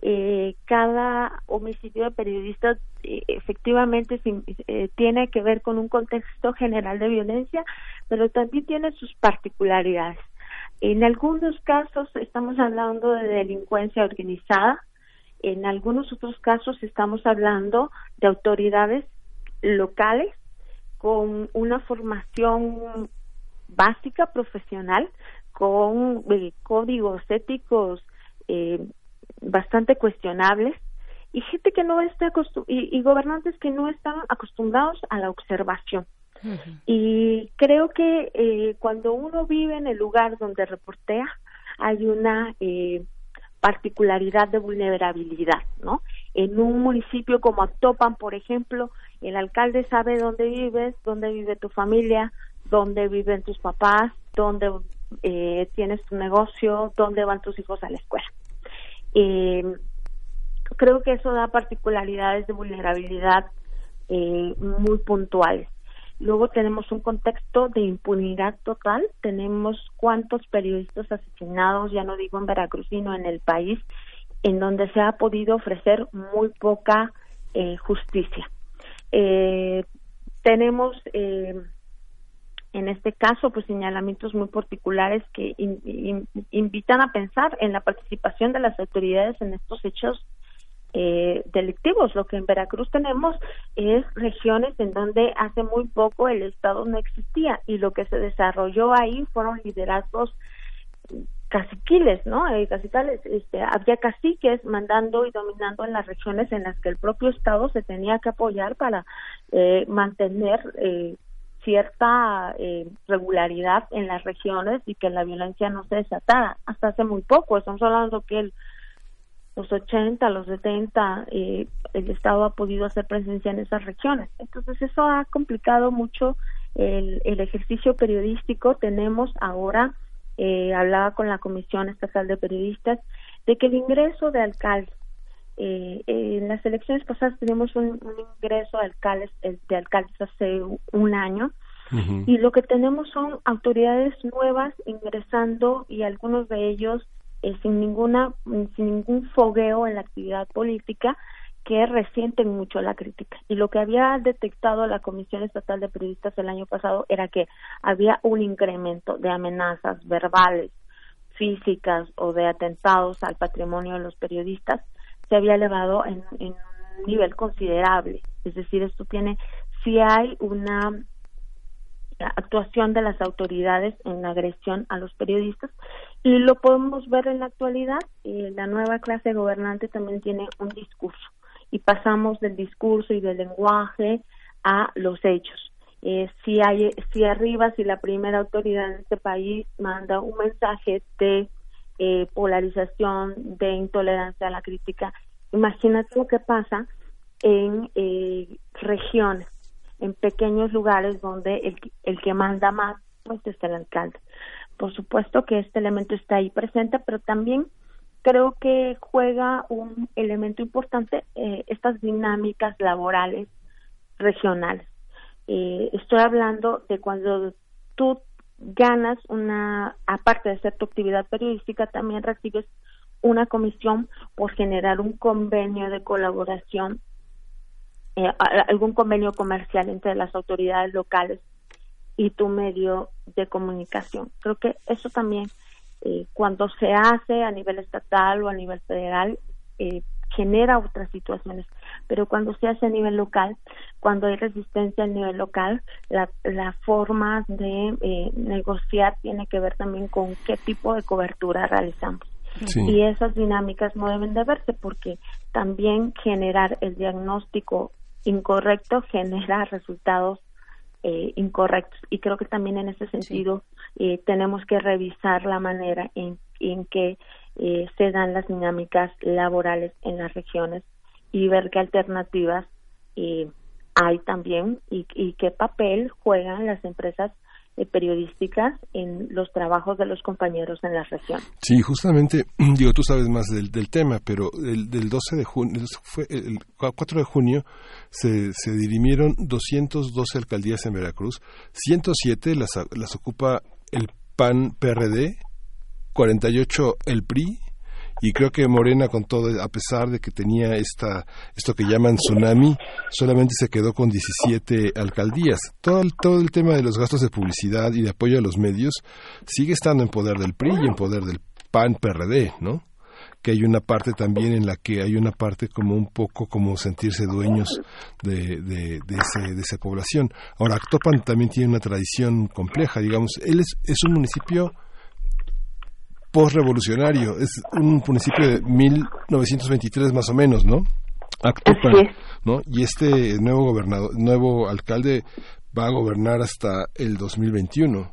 eh, cada homicidio de periodistas eh, efectivamente eh, tiene que ver con un contexto general de violencia, pero también tiene sus particularidades. En algunos casos estamos hablando de delincuencia organizada, en algunos otros casos estamos hablando de autoridades locales con una formación básica profesional, con eh, códigos éticos eh, bastante cuestionables y gente que no está y, y, gobernantes que no están acostumbrados a la observación. Y creo que eh, cuando uno vive en el lugar donde reportea, hay una eh, particularidad de vulnerabilidad, ¿no? En un municipio como Actopan, por ejemplo, el alcalde sabe dónde vives, dónde vive tu familia, dónde viven tus papás, dónde eh, tienes tu negocio, dónde van tus hijos a la escuela. Eh, creo que eso da particularidades de vulnerabilidad eh, muy puntuales. Luego tenemos un contexto de impunidad total. Tenemos cuántos periodistas asesinados, ya no digo en Veracruz, sino en el país, en donde se ha podido ofrecer muy poca eh, justicia. Eh, tenemos eh, en este caso pues señalamientos muy particulares que invitan a pensar en la participación de las autoridades en estos hechos eh, delictivos. Lo que en Veracruz tenemos es regiones en donde hace muy poco el Estado no existía y lo que se desarrolló ahí fueron liderazgos caciquiles, ¿no? Eh, cacicales, este, había caciques mandando y dominando en las regiones en las que el propio Estado se tenía que apoyar para eh, mantener eh, cierta eh, regularidad en las regiones y que la violencia no se desatara. Hasta hace muy poco, estamos hablando que el, los 80, los 70, eh, el Estado ha podido hacer presencia en esas regiones. Entonces eso ha complicado mucho el, el ejercicio periodístico. Tenemos ahora eh, hablaba con la Comisión Estatal de Periodistas de que el ingreso de alcaldes, eh, en las elecciones pasadas tenemos un, ingreso de alcaldes, de alcaldes hace un año, y lo que tenemos son autoridades nuevas ingresando y algunos de ellos eh, sin ninguna sin ningún fogueo en la actividad política que resienten mucho la crítica. Y lo que había detectado la Comisión Estatal de Periodistas el año pasado era que había un incremento de amenazas verbales, físicas o de atentados al patrimonio de los periodistas, se había elevado en, un nivel considerable. Es decir, esto tiene, si hay una actuación de las autoridades en la agresión a los periodistas y lo podemos ver en la actualidad. Eh, la nueva clase gobernante también tiene un discurso y pasamos del discurso y del lenguaje a los hechos. Eh, si hay, si arriba, si la primera autoridad en este país manda un mensaje de eh, polarización, de intolerancia a la crítica, imagínate lo que pasa en eh, regiones, en pequeños lugares donde el, el que manda más pues es el alcalde. Por supuesto que este elemento está ahí presente, pero también creo que juega un elemento importante eh, estas dinámicas laborales regionales. Eh, estoy hablando de cuando tú ganas una, aparte de ser tu actividad periodística, también recibes una comisión por generar un convenio de colaboración, eh, algún convenio comercial entre las autoridades locales y tu medio de comunicación. Creo que eso también eh, cuando se hace a nivel estatal o a nivel federal eh, genera otras situaciones, pero cuando se hace a nivel local, cuando hay resistencia a nivel local, la, la forma de eh, negociar tiene que ver también con qué tipo de cobertura realizamos. Y esas dinámicas no deben de verse porque también generar el diagnóstico incorrecto genera resultados eh, incorrectos. Y creo que también en ese sentido eh, tenemos que revisar la manera en, en que eh, se dan las dinámicas laborales en las regiones y ver qué alternativas hay también y, y qué papel juegan las empresas eh, periodísticas en los trabajos de los compañeros en la región. Sí, justamente, *clears throat* digo, tú sabes más del, del tema, pero el, del 12 de junio, fue el 4 de junio, se, se dirimieron 212 alcaldías en Veracruz, 107 las, las ocupa el PAN PRD, 48 el PRI, y creo que Morena con todo a pesar de que tenía esta esto que llaman tsunami solamente se quedó con 17 alcaldías. Todo el, todo el tema de los gastos de publicidad y de apoyo a los medios sigue estando en poder del PRI y en poder del PAN PRD no que hay una parte también en la que hay una parte como un poco como sentirse dueños de, de, de, ese, de esa población. Ahora, Actopan también tiene una tradición compleja, digamos, él es, es un municipio postrevolucionario. Es un municipio de 1923 más o menos, ¿no? Actopan, ¿no? Y este nuevo gobernador, nuevo alcalde va a gobernar hasta el 2021.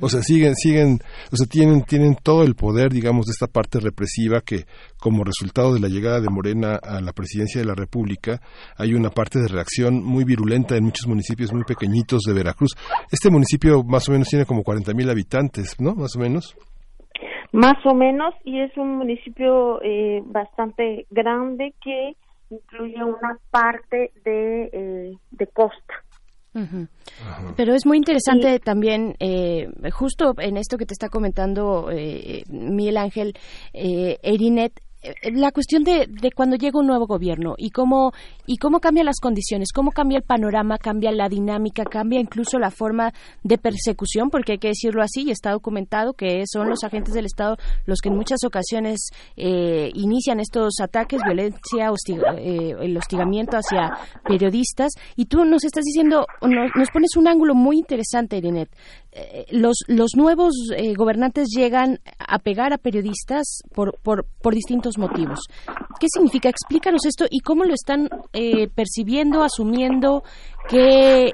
O sea, siguen, siguen, o sea, tienen, tienen todo el poder, digamos, de esta parte represiva que, como resultado de la llegada de Morena a la presidencia de la República, hay una parte de reacción muy virulenta en muchos municipios muy pequeñitos de Veracruz. Este municipio más o menos tiene como 40 mil habitantes, ¿no? Más o menos. Más o menos, y es un municipio eh, bastante grande que incluye una parte de, eh, de costa. Pero es muy interesante también, eh, justo en esto que te está comentando eh, Miguel Ángel, eh, Erinet, eh, la cuestión de, de, cuando llega un nuevo gobierno y cómo y cómo cambian las condiciones, cómo cambia el panorama, cambia la dinámica, cambia incluso la forma de persecución, porque hay que decirlo así y está documentado que son los agentes del Estado los que en muchas ocasiones eh, inician estos ataques, violencia, eh, el hostigamiento hacia periodistas. Y tú nos estás diciendo, nos, nos pones un ángulo muy interesante, Irinet. Eh, los, los nuevos eh, gobernantes llegan a pegar a periodistas por, por, por, distintos motivos. ¿Qué significa? Explícanos esto y cómo lo están eh, percibiendo, asumiendo, qué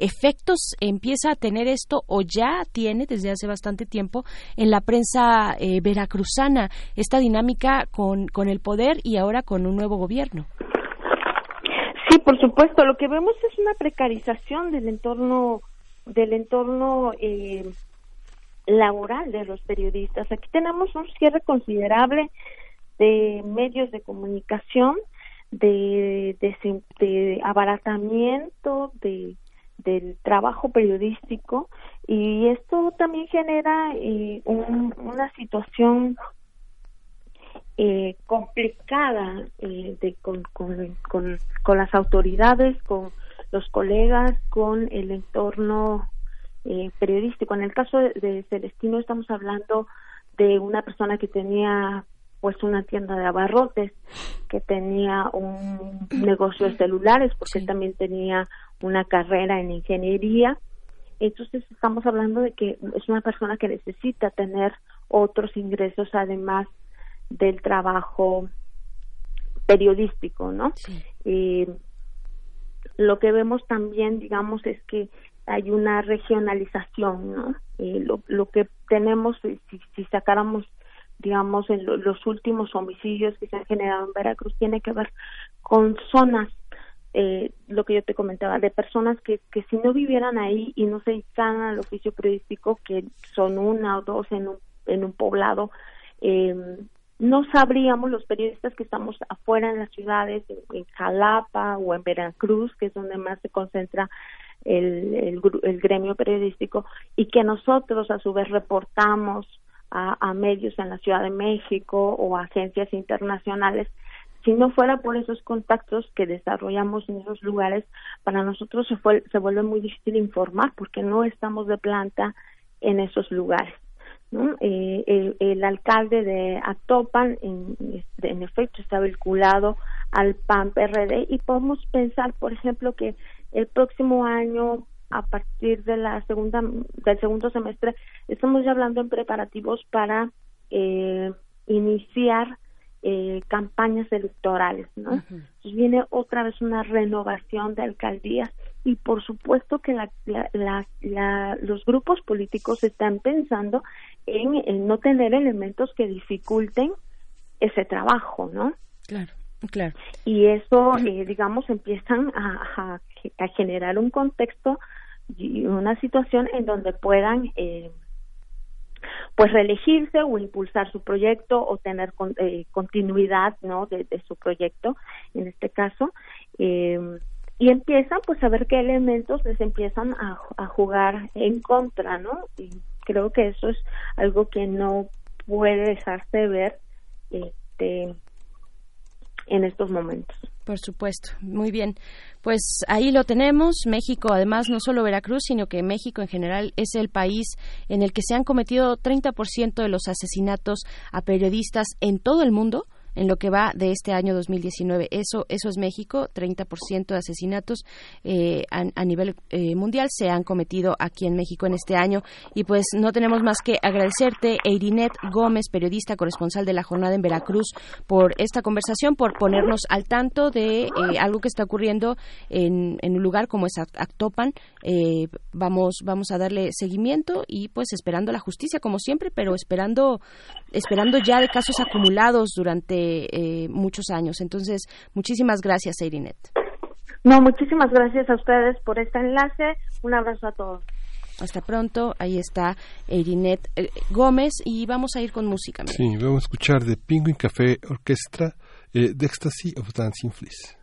efectos empieza a tener esto o ya tiene desde hace bastante tiempo en la prensa veracruzana, esta dinámica con, con el poder y ahora con un nuevo gobierno. Sí, por supuesto. Lo que vemos es una precarización del entorno del entorno eh, laboral de los periodistas. Aquí tenemos un cierre considerable de medios de comunicación, de, de, abaratamiento de, del trabajo periodístico y esto también genera eh, una situación eh, complicada eh, de, con, con, con, con las autoridades, con los colegas, con el entorno eh, periodístico. En el caso de, Celestino estamos hablando de una persona que tenía pues una tienda de abarrotes, que tenía un negocio de celulares, porque él también tenía una carrera en ingeniería. Entonces estamos hablando de que es una persona que necesita tener otros ingresos además del trabajo periodístico, ¿no? Eh, lo que vemos también, digamos, es que hay una regionalización. Eh, lo, lo, que tenemos, si, si sacáramos, digamos, en los últimos homicidios que se han generado en Veracruz, tiene que ver con zonas, eh, lo que yo te comentaba, de personas que, que si no vivieran ahí y no se dedican al oficio periodístico, que son una o dos en un, en un poblado, eh, no sabríamos los periodistas que estamos afuera en las ciudades, en, Jalapa o en Veracruz, que es donde más se concentra el, el, gremio periodístico, y que nosotros a su vez reportamos a, medios en la Ciudad de México o a agencias internacionales. Si no fuera por esos contactos que desarrollamos en esos lugares, para nosotros se, fue, se vuelve muy difícil informar porque no estamos de planta en esos lugares. Eh, el, alcalde de Atopan, en, en efecto, está vinculado al PAN-PRD y podemos pensar, por ejemplo, que el próximo año, a partir de la segunda, del segundo semestre, estamos ya hablando en preparativos para eh, iniciar eh, campañas electorales, ¿no? Entonces viene otra vez una renovación de alcaldías y por supuesto que la, la, los grupos políticos están pensando en, no tener elementos que dificulten ese trabajo, ¿no? Claro, claro. Y eso, eh, digamos, empiezan a, a, generar un contexto y una situación en donde puedan eh, pues reelegirse o impulsar su proyecto o tener eh, continuidad no de, su proyecto en este caso eh, y empiezan pues a ver qué elementos les empiezan a, a jugar en contra no y creo que eso es algo que no puede dejarse ver este en estos momentos por supuesto, muy bien. Pues ahí lo tenemos. México, además, no solo Veracruz, sino que México en general es el país en el que se han cometido 30% de los asesinatos a periodistas en todo el mundo en lo que va de este año 2019. Eso, eso es México, 30% de asesinatos eh, a, nivel eh, mundial se han cometido aquí en México en este año. Y pues no tenemos más que agradecerte, Eirinet Gómez, periodista corresponsal de la jornada en Veracruz, por esta conversación, por ponernos al tanto de eh, algo que está ocurriendo en, un lugar como es Actopan. vamos, vamos a darle seguimiento y pues esperando la justicia como siempre, pero esperando, esperando ya de casos acumulados durante muchos años. Entonces, muchísimas gracias, Eirinet. No, muchísimas gracias a ustedes por este enlace. Un abrazo a todos. Hasta pronto. Ahí está Irinet eh, Gómez y vamos a ir con música. Sí, vamos a escuchar de Penguin Café Orquestra eh, de Ecstasy of Dancing Fleece.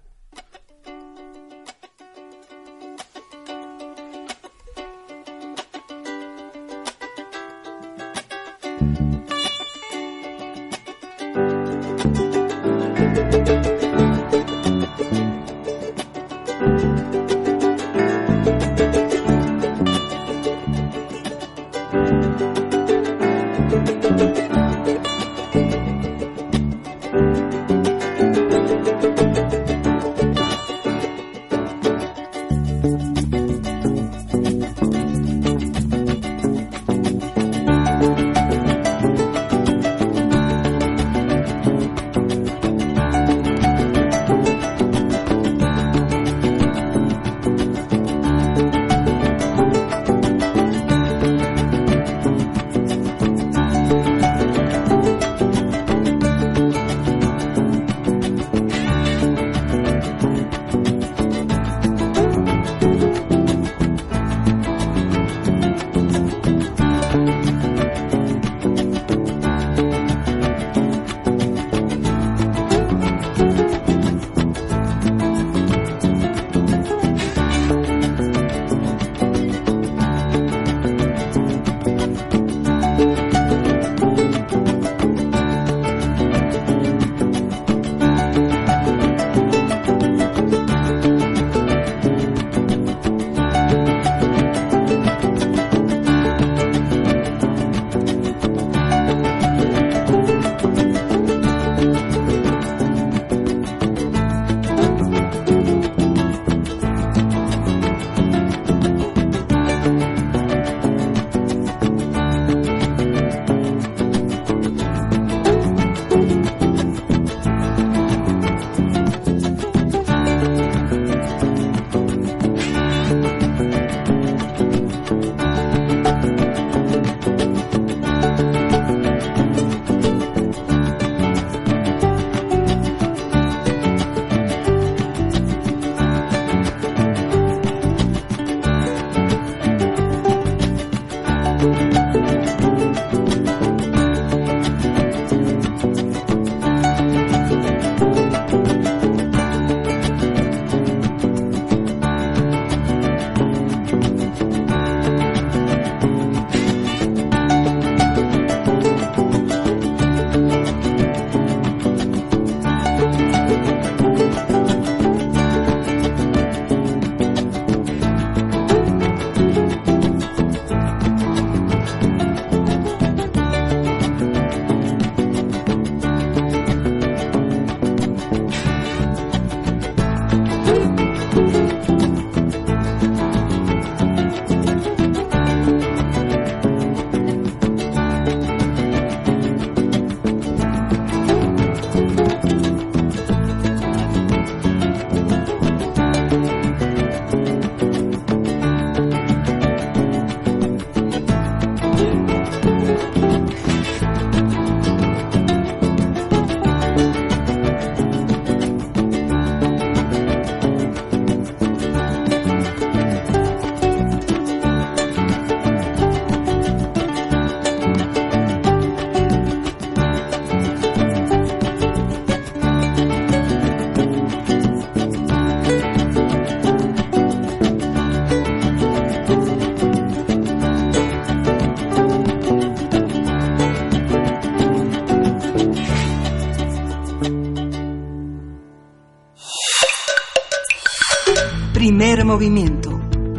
Movimiento.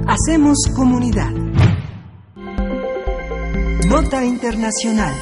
Hacemos comunidad. Nota Internacional.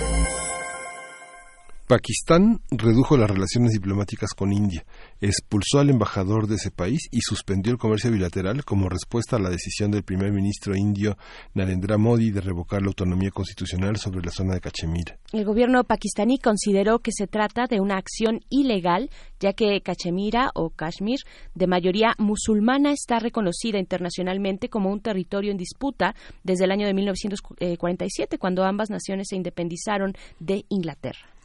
Pakistán redujo las relaciones diplomáticas con India, expulsó al embajador de ese país y suspendió el comercio bilateral como respuesta a la decisión del primer ministro indio Narendra Modi de revocar la autonomía constitucional sobre la zona de Cachemira. El gobierno pakistaní consideró que se trata de una acción ilegal, ya que Cachemira o Kashmir, de mayoría musulmana, está reconocida internacionalmente como un territorio en disputa desde el año de 1947, cuando ambas naciones se independizaron de Inglaterra.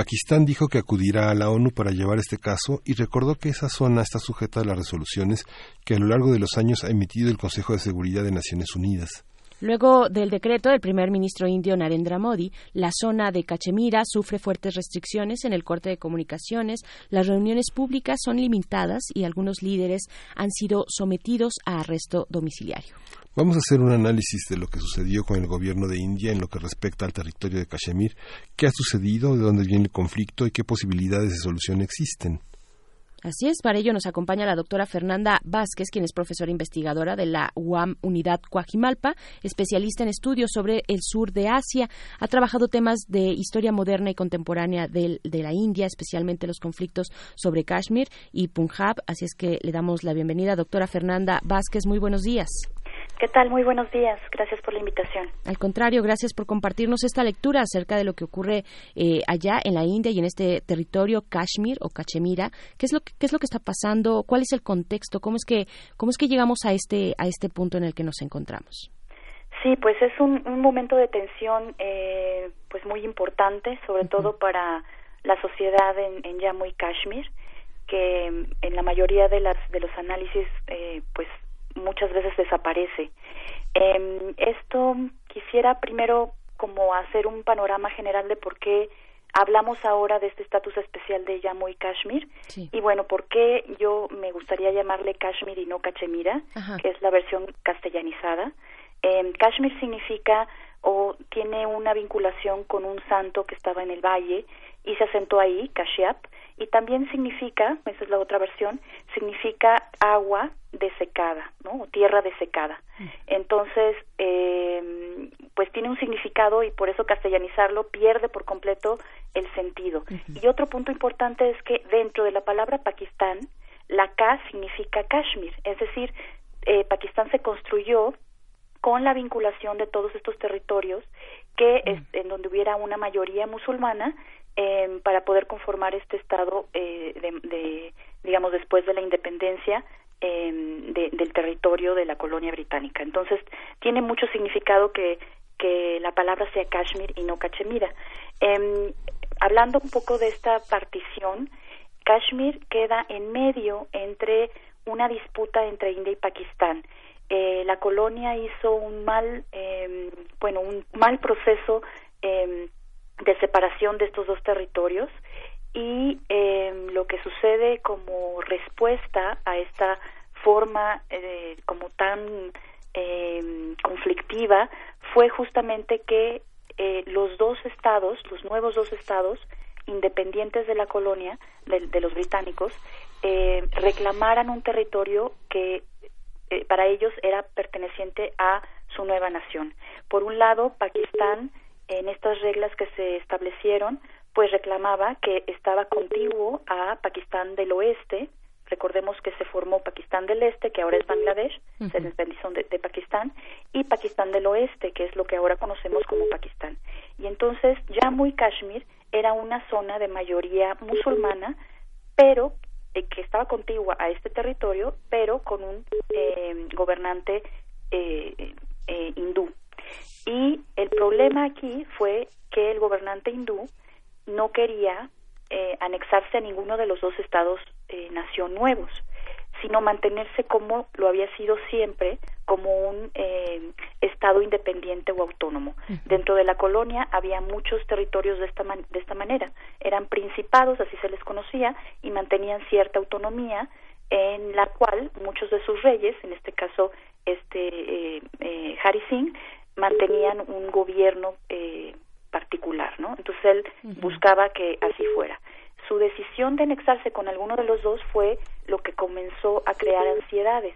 Pakistán dijo que acudirá a la ONU para llevar este caso y recordó que esa zona está sujeta a las resoluciones que a lo largo de los años ha emitido el Consejo de Seguridad de Naciones Unidas. Luego del decreto del primer ministro indio Narendra Modi, la zona de Cachemira sufre fuertes restricciones en el corte de comunicaciones, las reuniones públicas son limitadas y algunos líderes han sido sometidos a arresto domiciliario. Vamos a hacer un análisis de lo que sucedió con el gobierno de India en lo que respecta al territorio de Kashmir, qué ha sucedido, de dónde viene el conflicto y qué posibilidades de solución existen. Así es, para ello nos acompaña la doctora Fernanda Vázquez, quien es profesora investigadora de la UAM Unidad Coajimalpa, especialista en estudios sobre el sur de Asia. Ha trabajado temas de historia moderna y contemporánea de, de la India, especialmente los conflictos sobre Kashmir y Punjab. Así es que le damos la bienvenida, doctora Fernanda Vázquez. Muy buenos días. ¿Qué tal? Muy buenos días. Gracias por la invitación. Al contrario, gracias por compartirnos esta lectura acerca de lo que ocurre eh, allá en la India y en este territorio Kashmir o Cachemira. ¿Qué es lo que, qué es lo que está pasando? ¿Cuál es el contexto? ¿Cómo es que cómo es que llegamos a este a este punto en el que nos encontramos? Sí, pues es un, un momento de tensión eh, pues muy importante, sobre todo para la sociedad en, en Jammu y Kashmir, que en la mayoría de las de los análisis eh, pues muchas veces desaparece. Eh, esto quisiera primero como hacer un panorama general de por qué hablamos ahora de este estatus especial de Jammu y Kashmir y bueno, por qué yo me gustaría llamarle Kashmir y no Cachemira, que es la versión castellanizada. Eh, Kashmir significa o tiene una vinculación con un santo que estaba en el valle y se asentó ahí, Kashyap, y también significa, esa es la otra versión, significa agua desecada, ¿no? O tierra desecada. Mm. Entonces, eh, pues tiene un significado y por eso castellanizarlo pierde por completo el sentido. Y otro punto importante es que dentro de la palabra Pakistán, la K significa Kashmir, es decir, eh, Pakistán se construyó con la vinculación de todos estos territorios que es, en donde hubiera una mayoría musulmana eh, para poder conformar este estado eh, de, digamos después de la independencia eh, del territorio de la colonia británica. Entonces tiene mucho significado que que la palabra sea Kashmir y no Cachemira. Em, hablando un poco de esta partición Kashmir queda en medio entre una disputa entre India y Pakistán. Eh, la colonia hizo un mal em, bueno un mal proceso eh, de separación de estos dos territorios y eh, lo que sucede como respuesta a esta forma eh, como tan eh, conflictiva fue justamente que eh, los dos estados, los nuevos dos estados independientes de la colonia, de, de los británicos, eh, reclamaran un territorio que eh, para ellos era perteneciente a su nueva nación. Por un lado, Pakistán en estas reglas que se establecieron, pues reclamaba que estaba contiguo a Pakistán del Oeste. Recordemos que se formó Pakistán del Este, que ahora es Bangladesh, se independizó de, de, Pakistán, y Pakistán del Oeste, que es lo que ahora conocemos como Pakistán. Y entonces Jammu y Kashmir era una zona de mayoría musulmana, pero eh, que estaba contigua a este territorio, pero con un eh, gobernante eh, eh hindú. Y el problema aquí fue que el gobernante hindú no quería eh, anexarse a ninguno de los dos estados eh, nación nuevos, sino mantenerse como lo había sido siempre, como un eh, estado independiente o autónomo. Dentro de la colonia había muchos territorios de esta, de esta manera. Eran principados, así se les conocía, y mantenían cierta autonomía en la cual muchos de sus reyes, en este caso este eh, eh, Hari Singh, mantenían un gobierno eh, particular, ¿no? Entonces él buscaba que así fuera. Su decisión de anexarse con alguno de los dos fue lo que comenzó a crear ansiedades,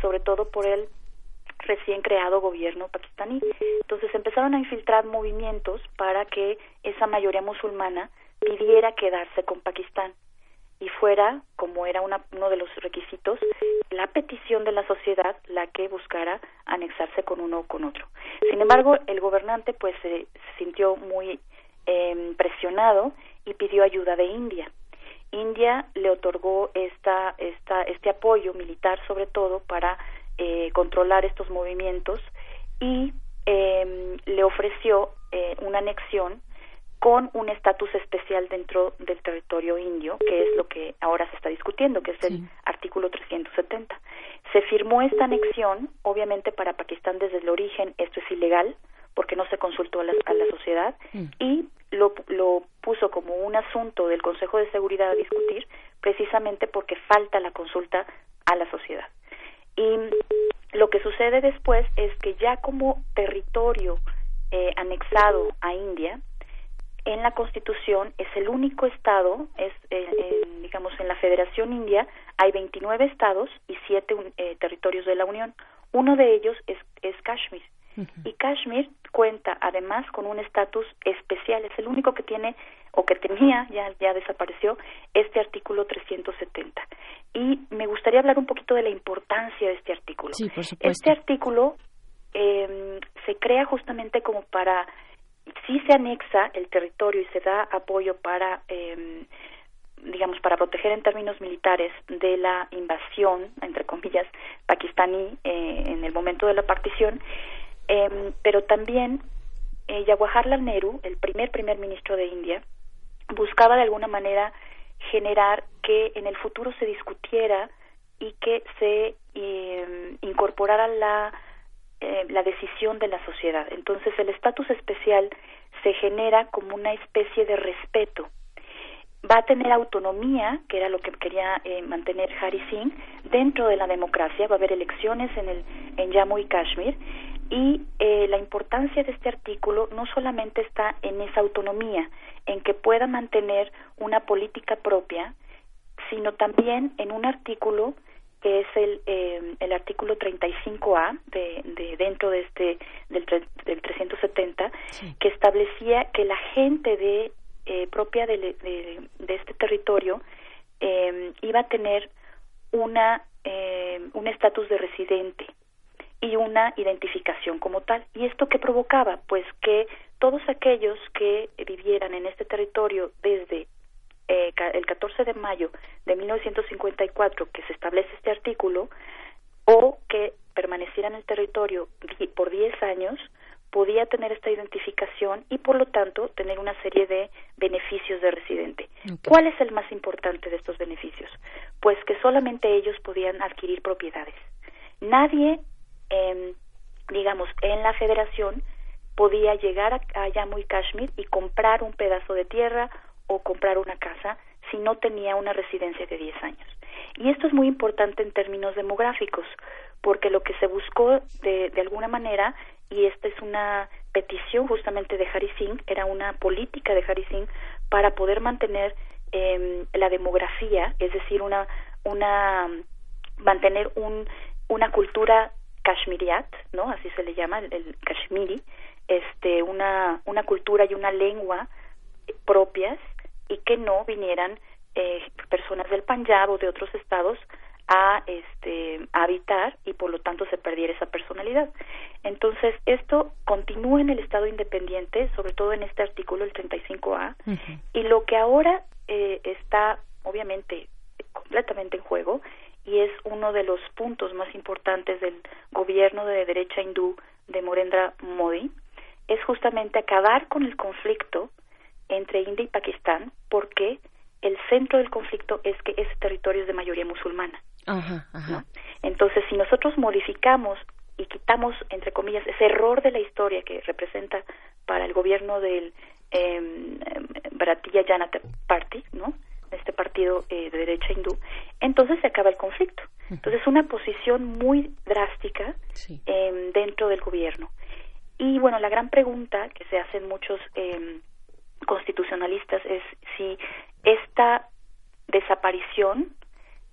sobre todo por el recién creado gobierno pakistaní. Entonces empezaron a infiltrar movimientos para que esa mayoría musulmana pidiera quedarse con Pakistán y fuera, como era una, uno de los requisitos, la petición de la sociedad la que buscara anexarse con uno o con otro. Sin embargo, el gobernante pues se sintió muy eh, presionado y pidió ayuda de India. India le otorgó esta, esta, este apoyo militar sobre todo para eh, controlar estos movimientos y eh, le ofreció eh, una anexión con un estatus especial dentro del territorio indio, que es lo que ahora se está discutiendo, que es el artículo 370. Se firmó esta anexión, obviamente para Pakistán desde el origen esto es ilegal, porque no se consultó a la, a la sociedad, Mm. y lo, lo puso como un asunto del Consejo de Seguridad a discutir, precisamente porque falta la consulta a la sociedad. Y lo que sucede después es que ya como territorio eh, anexado a India, en la Constitución es el único estado, es eh, en, digamos en la Federación India hay 29 estados y 7 eh, territorios de la Unión. Uno de ellos es, es Kashmir. Y Kashmir cuenta además con un estatus especial, es el único que tiene o que tenía, ya, ya desapareció, este artículo 370. Y me gustaría hablar un poquito de la importancia de este artículo. Sí, por supuesto. Este artículo eh, se crea justamente como para, si se anexa el territorio y se da apoyo para, eh, digamos, para proteger en términos militares de la invasión, entre comillas, pakistaní eh, en el momento de la partición, eh, pero también eh, Jawaharlal Nehru, el primer primer ministro de India, buscaba de alguna manera generar que en el futuro se discutiera y que se eh, incorporara la eh, la decisión de la sociedad. Entonces el estatus especial se genera como una especie de respeto. Va a tener autonomía, que era lo que quería eh, mantener Hari Singh, dentro de la democracia. Va a haber elecciones en, el, en Jammu y Kashmir. Y eh, la importancia de este artículo no solamente está en esa autonomía, en que pueda mantener una política propia, sino también en un artículo que es el, eh, el artículo 35A de, de dentro de este del, del 370 que establecía que la gente de eh, propia de, de, de este territorio eh, iba a tener una eh, un estatus de residente y una identificación como tal. ¿Y esto qué provocaba? Pues que todos aquellos que vivieran en este territorio desde eh, el 14 de mayo de 1954 que se establece este artículo o que permaneciera en el territorio por 10 años podía tener esta identificación y por lo tanto tener una serie de beneficios de residente. ¿Cuál es el más importante de estos beneficios? Pues que solamente ellos podían adquirir propiedades. Nadie, em, digamos, en la federación podía llegar a, a Jammu y Kashmir y comprar un pedazo de tierra o comprar una casa si no tenía una residencia de 10 años. Y esto es muy importante en términos demográficos, porque lo que se buscó de, de alguna manera, y esta es una petición justamente de Hari Singh, era una política de Hari Singh para poder mantener eh, la demografía, es decir, una, una mantener un, una cultura kashmiriat, ¿no? Así se le llama, el, el kashmiri, este, una, una cultura y una lengua propias y que no vinieran eh, personas del Punjab o de otros estados a este a habitar y por lo tanto se perdiera esa personalidad. Entonces, esto continúa en el estado independiente, sobre todo en este artículo el 35A, y lo que ahora eh, está obviamente completamente en juego y es uno de los puntos más importantes del gobierno de derecha hindú de Morendra Modi es justamente acabar con el conflicto entre India y Pakistán porque el centro del conflicto es que ese territorio es de mayoría musulmana. Ajá, ajá. Entonces, si nosotros modificamos y quitamos, entre comillas, ese error de la historia que representa para el gobierno del eh, Bharatiya Janata Party, ¿no? Este partido eh, de derecha hindú, entonces se acaba el conflicto. Entonces, una posición muy drástica eh, dentro del gobierno. Y bueno, la gran pregunta que se hacen muchos eh, constitucionalistas es si esta desaparición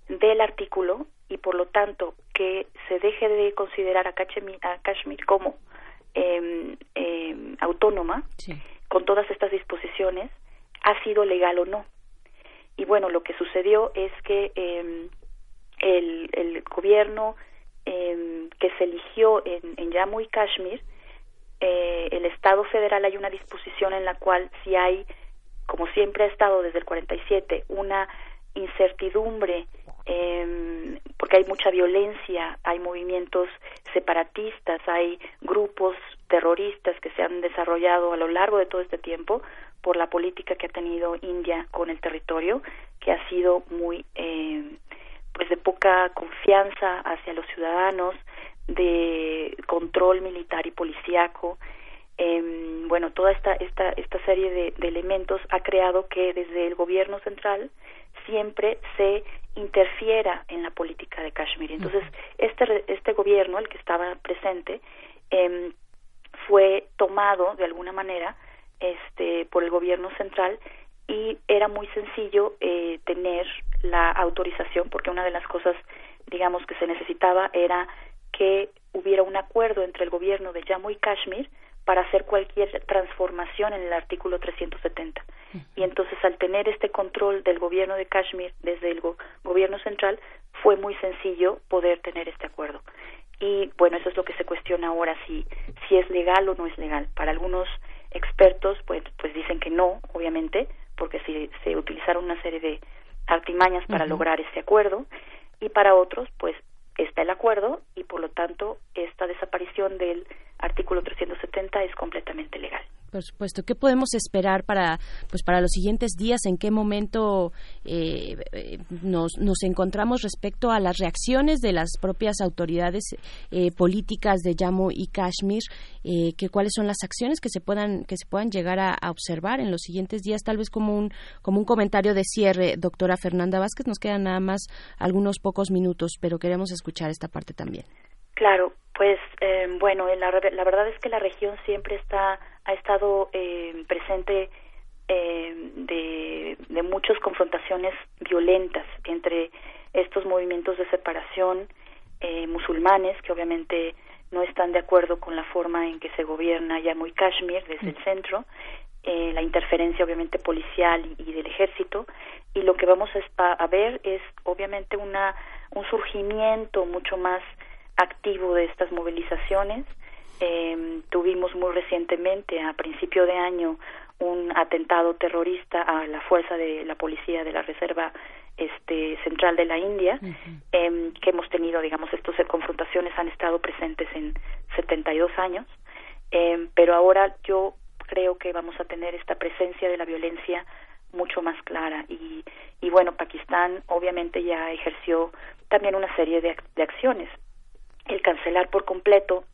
del artículo y por lo tanto que se deje de considerar a Kashmir, a Kashmir como eh, eh, autónoma con todas estas disposiciones ha sido legal o no. Y bueno, lo que sucedió es que em, el, el, gobierno que se eligió en, en Jammu y Kashmir, eh, el Estado federal hay una disposición en la cual si hay, como siempre ha estado desde el 47, una incertidumbre eh, porque hay mucha violencia, hay movimientos separatistas, hay grupos terroristas que se han desarrollado a lo largo de todo este tiempo por la política que ha tenido India con el territorio, que ha sido muy eh, pues de poca confianza hacia los ciudadanos, de control militar y policíaco. Eh, bueno, toda esta, esta, esta serie de, de elementos ha creado que desde el gobierno central siempre se interfiera en la política de Kashmir. Entonces, este, este gobierno, el que estaba presente, eh, fue tomado de alguna manera este, por el gobierno central y era muy sencillo eh, tener la autorización, porque una de las cosas, digamos, que se necesitaba era que hubiera un acuerdo entre el gobierno de Jammu y Kashmir para hacer cualquier transformación en el artículo 370. Y entonces al tener este control del gobierno de Kashmir desde el gobierno central, fue muy sencillo poder tener este acuerdo. Y bueno, eso es lo que se cuestiona ahora, si, si es legal o no es legal. Para algunos expertos, pues, pues dicen que no, obviamente, porque se, se utilizaron una serie de artimañas para lograr este acuerdo. Y para otros, pues está el acuerdo y por lo tanto esta desaparición del artículo 370 es completamente legal. Por supuesto. ¿Qué podemos esperar para, pues, para los siguientes días? ¿En qué momento eh, eh, nos, nos, encontramos respecto a las reacciones de las propias autoridades eh, políticas de Jammu y Kashmir? que, ¿Cuáles son las acciones que se puedan, que se puedan llegar a, observar en los siguientes días? Tal vez como un, como un comentario de cierre, doctora Fernanda Vázquez. Nos quedan nada más algunos pocos minutos, pero queremos escuchar esta parte también. Claro, pues bueno, la, la verdad es que la región siempre está ha estado eh, presente eh, de, de muchas confrontaciones violentas entre estos movimientos de separación eh, musulmanes que obviamente no están de acuerdo con la forma en que se gobierna Jammu y Kashmir desde el centro, eh, la interferencia obviamente policial y, del ejército. Y lo que vamos a, a, ver es obviamente una un surgimiento mucho más activo de estas movilizaciones eh, tuvimos muy recientemente, a principio de año, un atentado terrorista a la fuerza de la policía de la Reserva este, Central de la India, eh, que hemos tenido, digamos, estas confrontaciones han estado presentes en 72 años, eh, pero ahora yo creo que vamos a tener esta presencia de la violencia mucho más clara. Y, y bueno, Pakistán obviamente ya ejerció también una serie de, de acciones. El cancelar por completo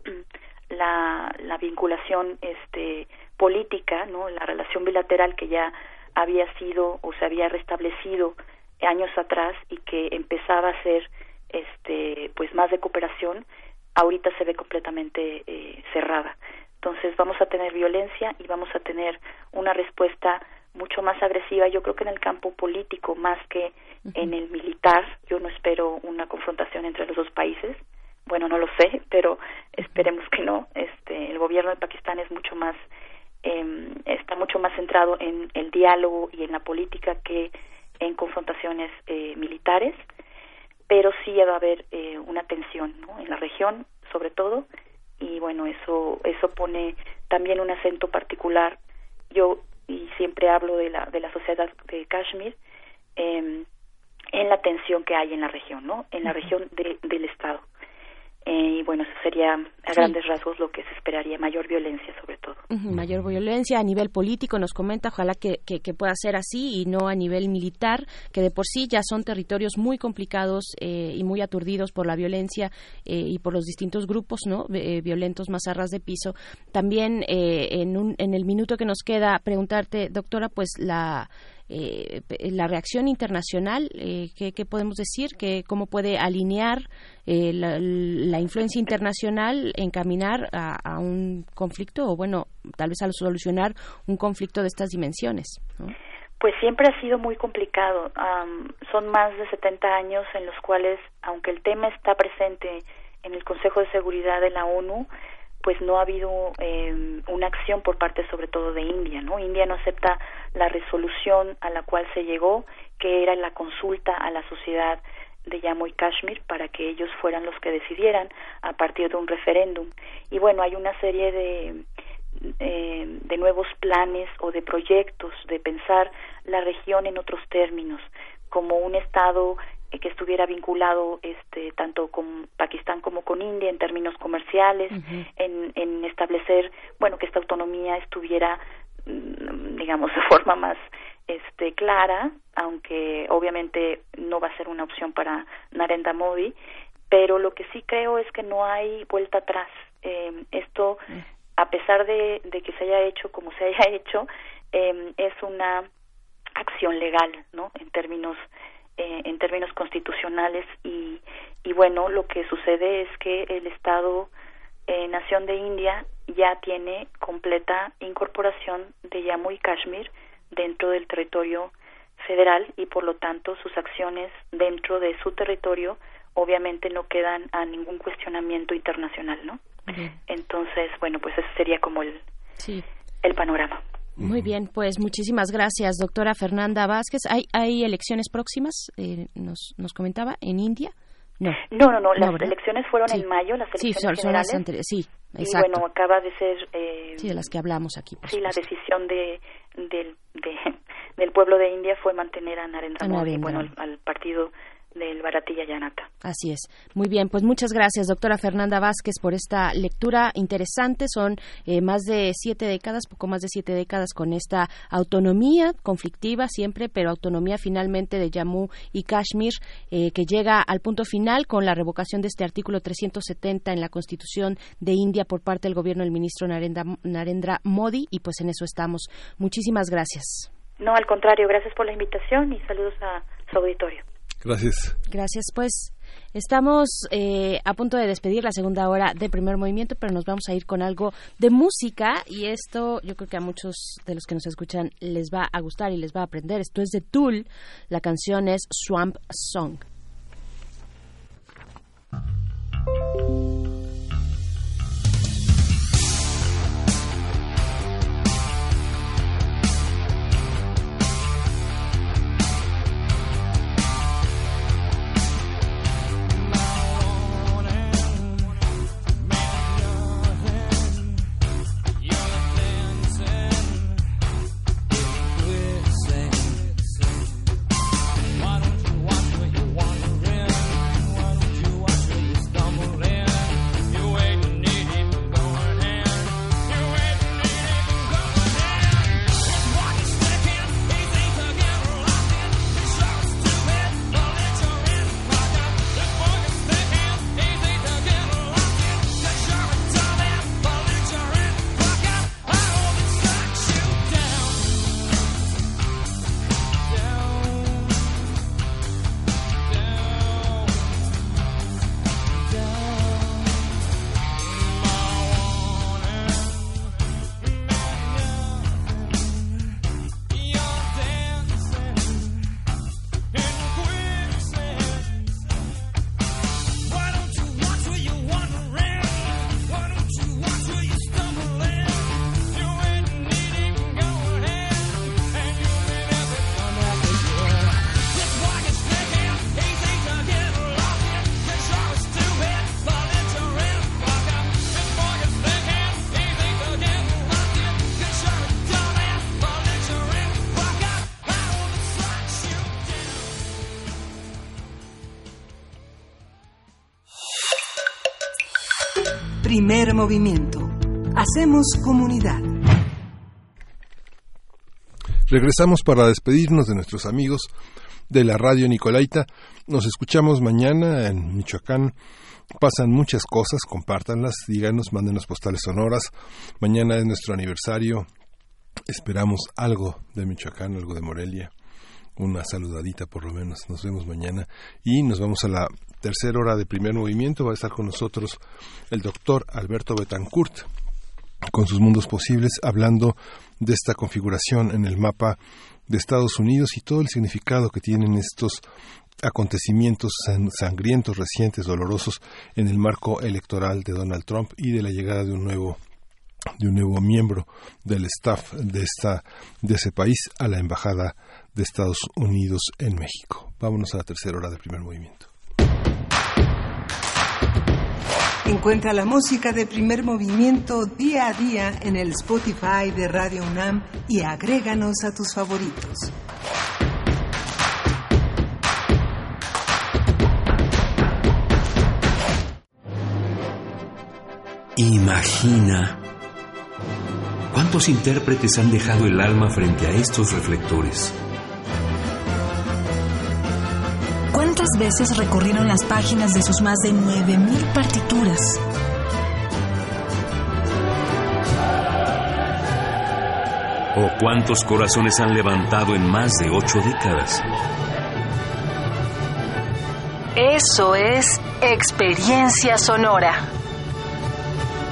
la, la vinculación este, política, ¿no? la relación bilateral que ya había sido o se había restablecido años atrás y que empezaba a ser este pues más de cooperación ahorita se ve completamente eh, cerrada. Entonces vamos a tener violencia y vamos a tener una respuesta mucho más agresiva yo creo que en el campo político más que en el militar. Yo no espero una confrontación entre los dos países bueno no lo sé pero esperemos que no. Este el gobierno de Pakistán es mucho más eh, está mucho más centrado en el diálogo y en la política que en confrontaciones eh, militares. Pero sí va a haber eh, una tensión ¿no? en la región sobre todo. Y bueno eso eso pone también un acento particular. Yo y siempre hablo de la de la sociedad de Kashmir eh, en la tensión que hay en la región no en la región de, del estado eh, y bueno, eso sería a grandes rasgos lo que se esperaría, mayor violencia sobre todo. mayor violencia a nivel político, nos comenta, ojalá que, que, pueda ser así y no a nivel militar, que de por sí ya son territorios muy complicados eh, y muy aturdidos por la violencia eh, y por los distintos grupos no violentos más a ras de piso. También en, un, en el minuto que nos queda, preguntarte, doctora, pues la eh, la reacción internacional, eh, ¿qué, podemos decir? que ¿Cómo puede alinear eh, la, influencia internacional, encaminar a, un conflicto o, bueno, tal vez a solucionar un conflicto de estas dimensiones? Pues siempre ha sido muy complicado. son más de 70 años en los cuales, aunque el tema está presente en el Consejo de Seguridad de la ONU, pues no ha habido eh, una acción por parte sobre todo de India, ¿no? India no acepta la resolución a la cual se llegó, que era la consulta a la sociedad de Jammu y Kashmir para que ellos fueran los que decidieran a partir de un referéndum. Y bueno, hay una serie de, eh, de nuevos planes o de proyectos de pensar la región en otros términos, como un Estado que estuviera vinculado este tanto con Pakistán como con India en términos comerciales, en, en establecer, bueno, que esta autonomía estuviera mm, digamos de *laughs* forma más este clara, aunque obviamente no va a ser una opción para Narendra Modi, pero lo que sí creo es que no hay vuelta atrás. Eh, esto, a pesar de, de, que se haya hecho como se haya *laughs* hecho, eh, es una acción legal, ¿no? En términos eh, en términos constitucionales y, y bueno, lo que sucede es que el Estado eh, Nación de India ya tiene completa incorporación de Jammu y Kashmir dentro del territorio federal y por lo tanto sus acciones dentro de su territorio obviamente no quedan a ningún cuestionamiento internacional, ¿no? Entonces, bueno, pues ese sería como el, el panorama. Muy bien, pues muchísimas gracias, doctora Fernanda Vázquez. ¿Hay, hay elecciones próximas? Eh, nos, nos comentaba, en India. No, no, no, no las elecciones fueron en mayo, las elecciones sí, son, generales. Las sí, exacto. Y bueno, acaba de ser... Eh, sí, de las que hablamos aquí. sí, la decisión de, del, de, *laughs* del pueblo de India fue mantener a Narendra Modi, bueno, al, al partido del Baratilla Yanata. Así es. Muy bien, pues muchas gracias, doctora Fernanda Vázquez, por esta lectura interesante. Son eh, más de siete décadas, poco más de siete décadas con esta autonomía conflictiva siempre, pero autonomía finalmente de Jammu y Kashmir, eh, que llega al punto final con la revocación de este artículo 370 en la Constitución de India por parte del gobierno del ministro Narendra, Narendra Modi, y pues en eso estamos. Muchísimas gracias. No, al contrario, gracias por la invitación y saludos a su auditorio. Gracias. Gracias, pues. Estamos eh, a punto de despedir la segunda hora de primer movimiento, pero nos vamos a ir con algo de música y esto yo creo que a muchos de los que nos escuchan les va a gustar y les va a aprender. Esto es de Tool, la canción es Swamp Song. Primer movimiento. Hacemos comunidad. Regresamos para despedirnos de nuestros amigos de la radio Nicolaita. Nos escuchamos mañana en Michoacán. Pasan muchas cosas, compártanlas, díganos, mándenos postales sonoras. Mañana es nuestro aniversario. Esperamos algo de Michoacán, algo de Morelia. Una saludadita por lo menos. Nos vemos mañana y nos vamos a la tercera hora de primer movimiento va a estar con nosotros el doctor Alberto Betancourt con sus mundos posibles hablando de esta configuración en el mapa de Estados Unidos y todo el significado que tienen estos acontecimientos sangrientos, recientes, dolorosos en el marco electoral de Donald Trump y de la llegada de un nuevo de un nuevo miembro del staff de esta de ese país a la embajada de Estados Unidos en México. Vámonos a la tercera hora del primer movimiento. Encuentra la música de primer movimiento día a día en el Spotify de Radio UNAM y agréganos a tus favoritos. Imagina cuántos intérpretes han dejado el alma frente a estos reflectores. ¿Cuántas veces recorrieron las páginas de sus más de 9.000 partituras? ¿O cuántos corazones han levantado en más de ocho décadas? Eso es experiencia sonora.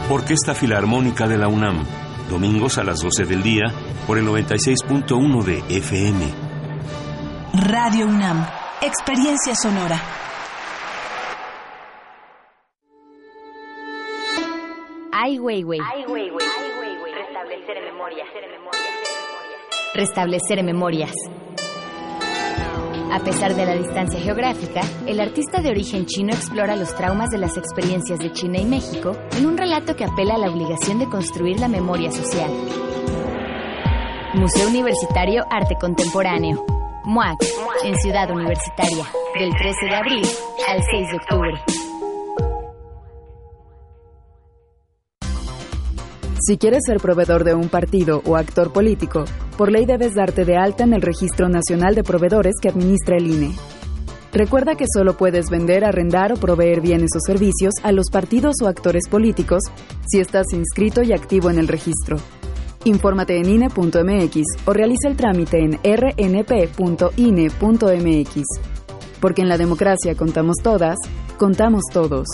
Porque esta Filarmónica de la UNAM, domingos a las 12 del día, por el 96.1 de FM. Radio UNAM, experiencia sonora. Ai Weiwei. Restablecer memorias. Restablecer memorias. A pesar de la distancia geográfica, el artista de origen chino explora los traumas de las experiencias de China y México en un relato que apela a la obligación de construir la memoria social. Museo Universitario Arte Contemporáneo. MUAC, en Ciudad Universitaria, del 13 de abril al 6 de octubre. Si quieres ser proveedor de un partido o actor político, por ley debes darte de alta en el Registro Nacional de Proveedores que administra el INE. Recuerda que solo puedes vender, arrendar o proveer bienes o servicios a los partidos o actores políticos si estás inscrito y activo en el registro. Infórmate en INE.mx o realiza el trámite en rnp.ine.mx. Porque en la democracia contamos todas, contamos todos.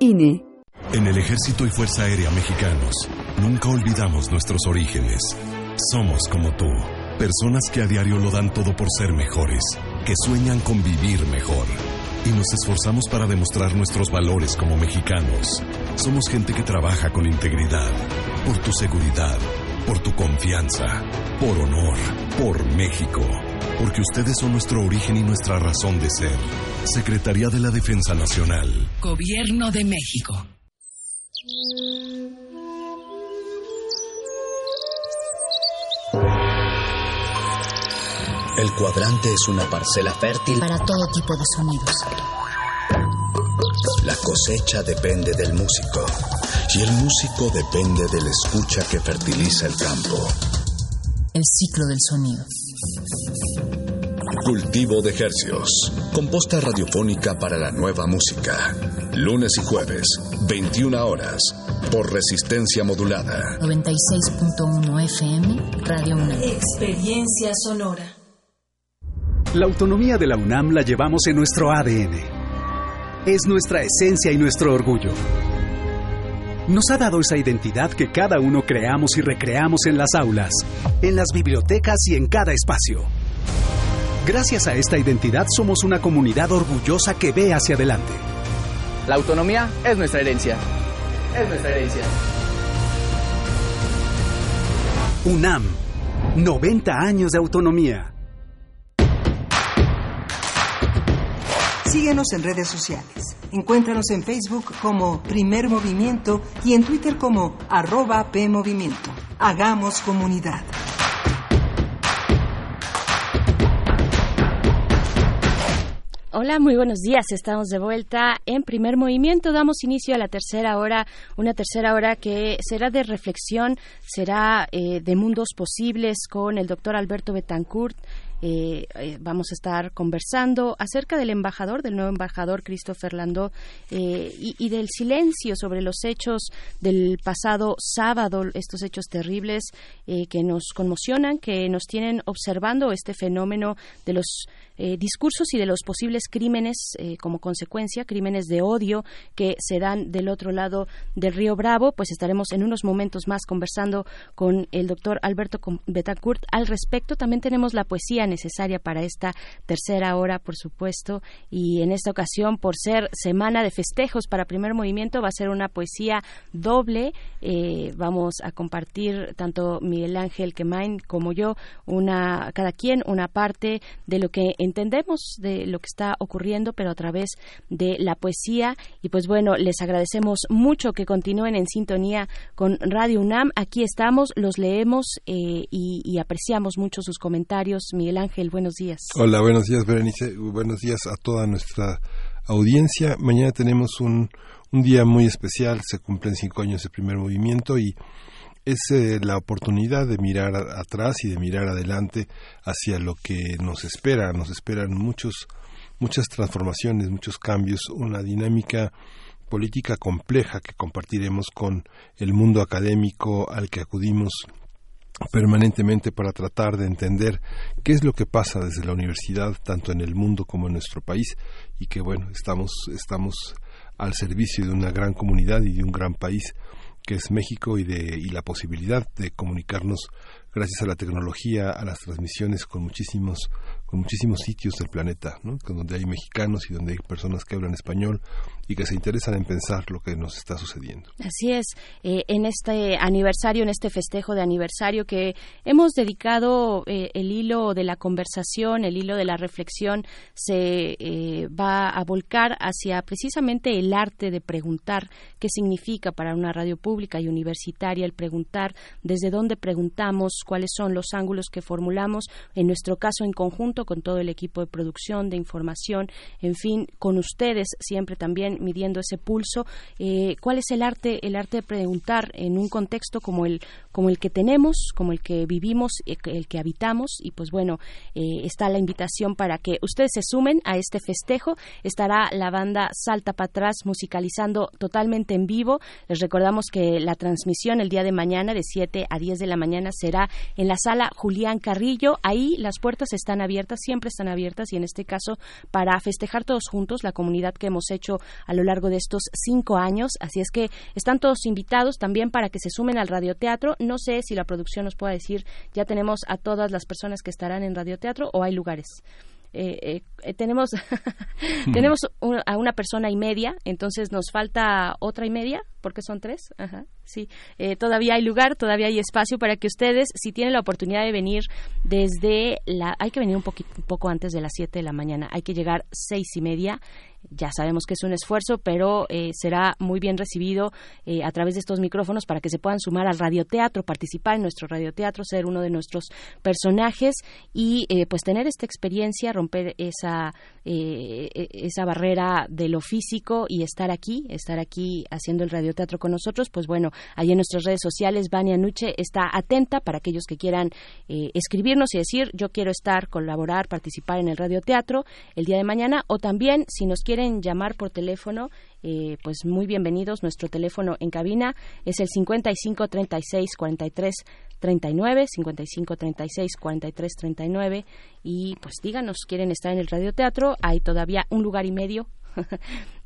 INE. En el Ejército y Fuerza Aérea Mexicanos, nunca olvidamos nuestros orígenes. Somos como tú, personas que a diario lo dan todo por ser mejores, que sueñan con vivir mejor. Y nos esforzamos para demostrar nuestros valores como mexicanos. Somos gente que trabaja con integridad, por tu seguridad, por tu confianza, por honor, por México. Porque ustedes son nuestro origen y nuestra razón de ser. Secretaría de la Defensa Nacional. Gobierno de México. El cuadrante es una parcela fértil para todo tipo de sonidos. La cosecha depende del músico y el músico depende de la escucha que fertiliza el campo. El ciclo del sonido. Cultivo de Hercios. Composta radiofónica para la nueva música. Lunes y jueves, 21 horas. Por resistencia modulada. 96.1 FM, Radio UNAM. Experiencia sonora. La autonomía de la UNAM la llevamos en nuestro ADN. Es nuestra esencia y nuestro orgullo. Nos ha dado esa identidad que cada uno creamos y recreamos en las aulas, en las bibliotecas y en cada espacio. Gracias a esta identidad somos una comunidad orgullosa que ve hacia adelante. La autonomía es nuestra herencia. Es nuestra herencia. UNAM, 90 años de autonomía. Síguenos en redes sociales. Encuéntranos en Facebook como Primer Movimiento y en Twitter como arroba PMovimiento. Hagamos comunidad. Hola, muy buenos días. Estamos de vuelta en primer movimiento. Damos inicio a la tercera hora, una tercera hora que será de reflexión, será eh, de mundos posibles con el doctor Alberto Betancourt. Eh, eh, vamos a estar conversando acerca del embajador, del nuevo embajador Christopher Landó eh, y, y, del silencio sobre los hechos del pasado sábado, estos hechos terribles que nos conmocionan, que nos tienen observando este fenómeno de los eh, discursos y de los posibles crímenes eh, como consecuencia, crímenes de odio que se dan del otro lado del río Bravo. Pues estaremos en unos momentos más conversando con el doctor Alberto Betancourt al respecto. También tenemos la poesía necesaria para esta tercera hora, por supuesto, y en esta ocasión, por ser semana de festejos para primer movimiento, va a ser una poesía doble. Eh, vamos a compartir tanto Miguel Ángel Quemain como yo, una, cada quien una parte de lo que entendemos de lo que está ocurriendo, pero a través de la poesía. Y pues bueno, les agradecemos mucho que continúen en sintonía con Radio UNAM. Aquí estamos, los leemos eh, y, apreciamos mucho sus comentarios. Miguel Ángel, buenos días. Hola, buenos días, Berenice. Buenos días a toda nuestra audiencia. Mañana tenemos un, un día muy especial. Se cumplen cinco años de primer movimiento y es eh, la oportunidad de mirar atrás y de mirar adelante hacia lo que nos espera. Nos esperan muchos, muchas transformaciones, muchos cambios, una dinámica política compleja que compartiremos con el mundo académico al que acudimos permanentemente para tratar de entender qué es lo que pasa desde la universidad tanto en el mundo como en nuestro país y que bueno estamos estamos al servicio de una gran comunidad y de un gran país que es México y, de, y la posibilidad de comunicarnos gracias a la tecnología, a las transmisiones con muchísimos, con muchísimos sitios del planeta, ¿no? donde hay mexicanos y donde hay personas que hablan español y que se interesan en pensar lo que nos está sucediendo. Así es, eh, en este aniversario, en este festejo de aniversario que hemos dedicado eh, el hilo de la conversación, el hilo de la reflexión, se eh, va a volcar hacia precisamente el arte de preguntar qué significa para una radio pública y universitaria el preguntar, desde dónde preguntamos, cuáles son los ángulos que formulamos, en nuestro caso en conjunto con todo el equipo de producción, de información, en fin, con ustedes siempre también midiendo ese pulso. Eh, ¿Cuál es el arte, el arte de preguntar en un contexto como el, como el que tenemos, como el que vivimos, eh, el que habitamos? Y pues bueno, eh, está la invitación para que ustedes se sumen a este festejo. Estará la banda Salta para atrás musicalizando totalmente en vivo. Les recordamos que la transmisión el día de mañana de 7 a 10 de la mañana será en la sala Julián Carrillo. Ahí las puertas están abiertas, siempre están abiertas y en este caso para festejar todos juntos la comunidad que hemos hecho a lo largo de estos cinco años. Así es que están todos invitados también para que se sumen al radioteatro. No sé si la producción nos pueda decir, ya tenemos a todas las personas que estarán en radioteatro o hay lugares. Eh, eh, tenemos *laughs* tenemos a una persona y media, entonces nos falta otra y media, porque son tres. Ajá, sí, eh, todavía hay lugar, todavía hay espacio para que ustedes, si tienen la oportunidad de venir desde la, hay que venir un, poquito, un poco antes de las siete de la mañana, hay que llegar seis y media ya sabemos que es un esfuerzo, pero eh, será muy bien recibido eh, a través de estos micrófonos para que se puedan sumar al radioteatro, participar en nuestro radioteatro, ser uno de nuestros personajes y eh, pues tener esta experiencia, romper esa, esa barrera de lo físico y estar aquí, estar aquí haciendo el radioteatro con nosotros. Pues bueno, ahí en nuestras redes sociales, Vania Nuche está atenta para aquellos que quieran escribirnos y decir yo quiero estar, colaborar, participar en el radioteatro el día de mañana o también si nos quieren quieren llamar por teléfono, eh, pues muy bienvenidos. Nuestro teléfono en cabina es el 55 36 43 39, 55 36 43 39 y pues díganos, quieren estar en el radioteatro, hay todavía un lugar y medio. *laughs*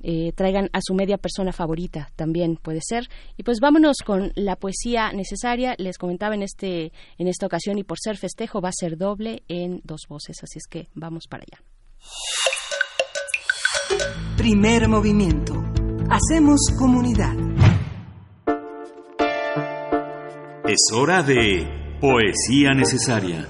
Eh, traigan a su media persona favorita también puede ser. Y pues vámonos con la poesía necesaria. Les comentaba en este en esta ocasión y por ser festejo va a ser doble en dos voces. Así es que vamos para allá Primer movimiento. Hacemos comunidad. Es hora de Poesía Necesaria.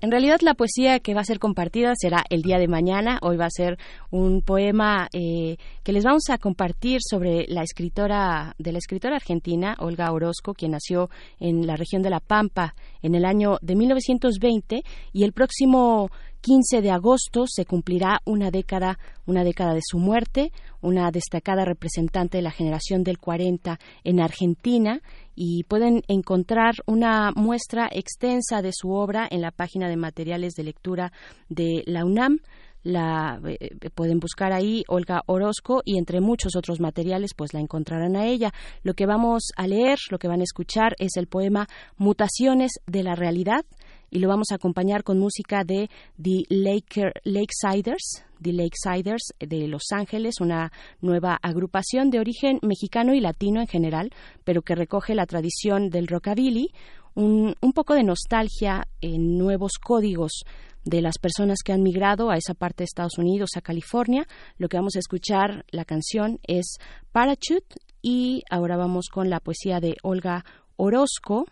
En realidad la poesía que va a ser compartida será el día de mañana. Hoy va a ser un poema eh, que les vamos a compartir sobre la escritora de la escritora argentina Olga Orozco, quien nació en la región de La Pampa en el año de 1920 y el próximo 15 de agosto se cumplirá una década, una década de su muerte, una destacada representante de la generación del 40 en Argentina y pueden encontrar una muestra extensa de su obra en la página de materiales de lectura de la UNAM. la eh, pueden buscar ahí Olga Orozco y entre muchos otros materiales pues la encontrarán a ella. Lo que vamos a leer, lo que van a escuchar es el poema Mutaciones de la realidad y lo vamos a acompañar con música de The Laker, Lakesiders, The Lakesiders de Los Ángeles, una nueva agrupación de origen mexicano y latino en general, pero que recoge la tradición del rockabilly, un, un poco de nostalgia en nuevos códigos de las personas que han migrado a esa parte de Estados Unidos, a California. Lo que vamos a escuchar, la canción es Parachute y ahora vamos con la poesía de Olga Orozco,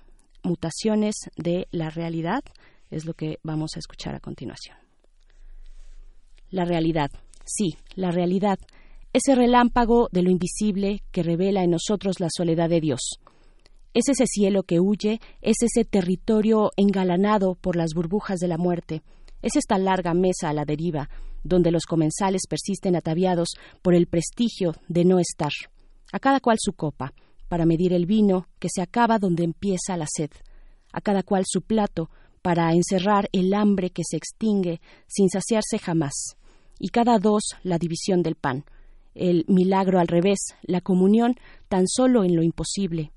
Mutaciones de la Realidad, es lo que vamos a escuchar a continuación. La realidad, sí, la realidad, ese relámpago de lo invisible que revela en nosotros la soledad de Dios. Es ese cielo que huye, es ese territorio engalanado por las burbujas de la muerte, es esta larga mesa a la deriva, donde los comensales persisten ataviados por el prestigio de no estar. A cada cual su copa, para medir el vino que se acaba donde empieza la sed, a cada cual su plato para encerrar el hambre que se extingue sin saciarse jamás, y cada dos la división del pan, el milagro al revés, la comunión tan solo en lo imposible,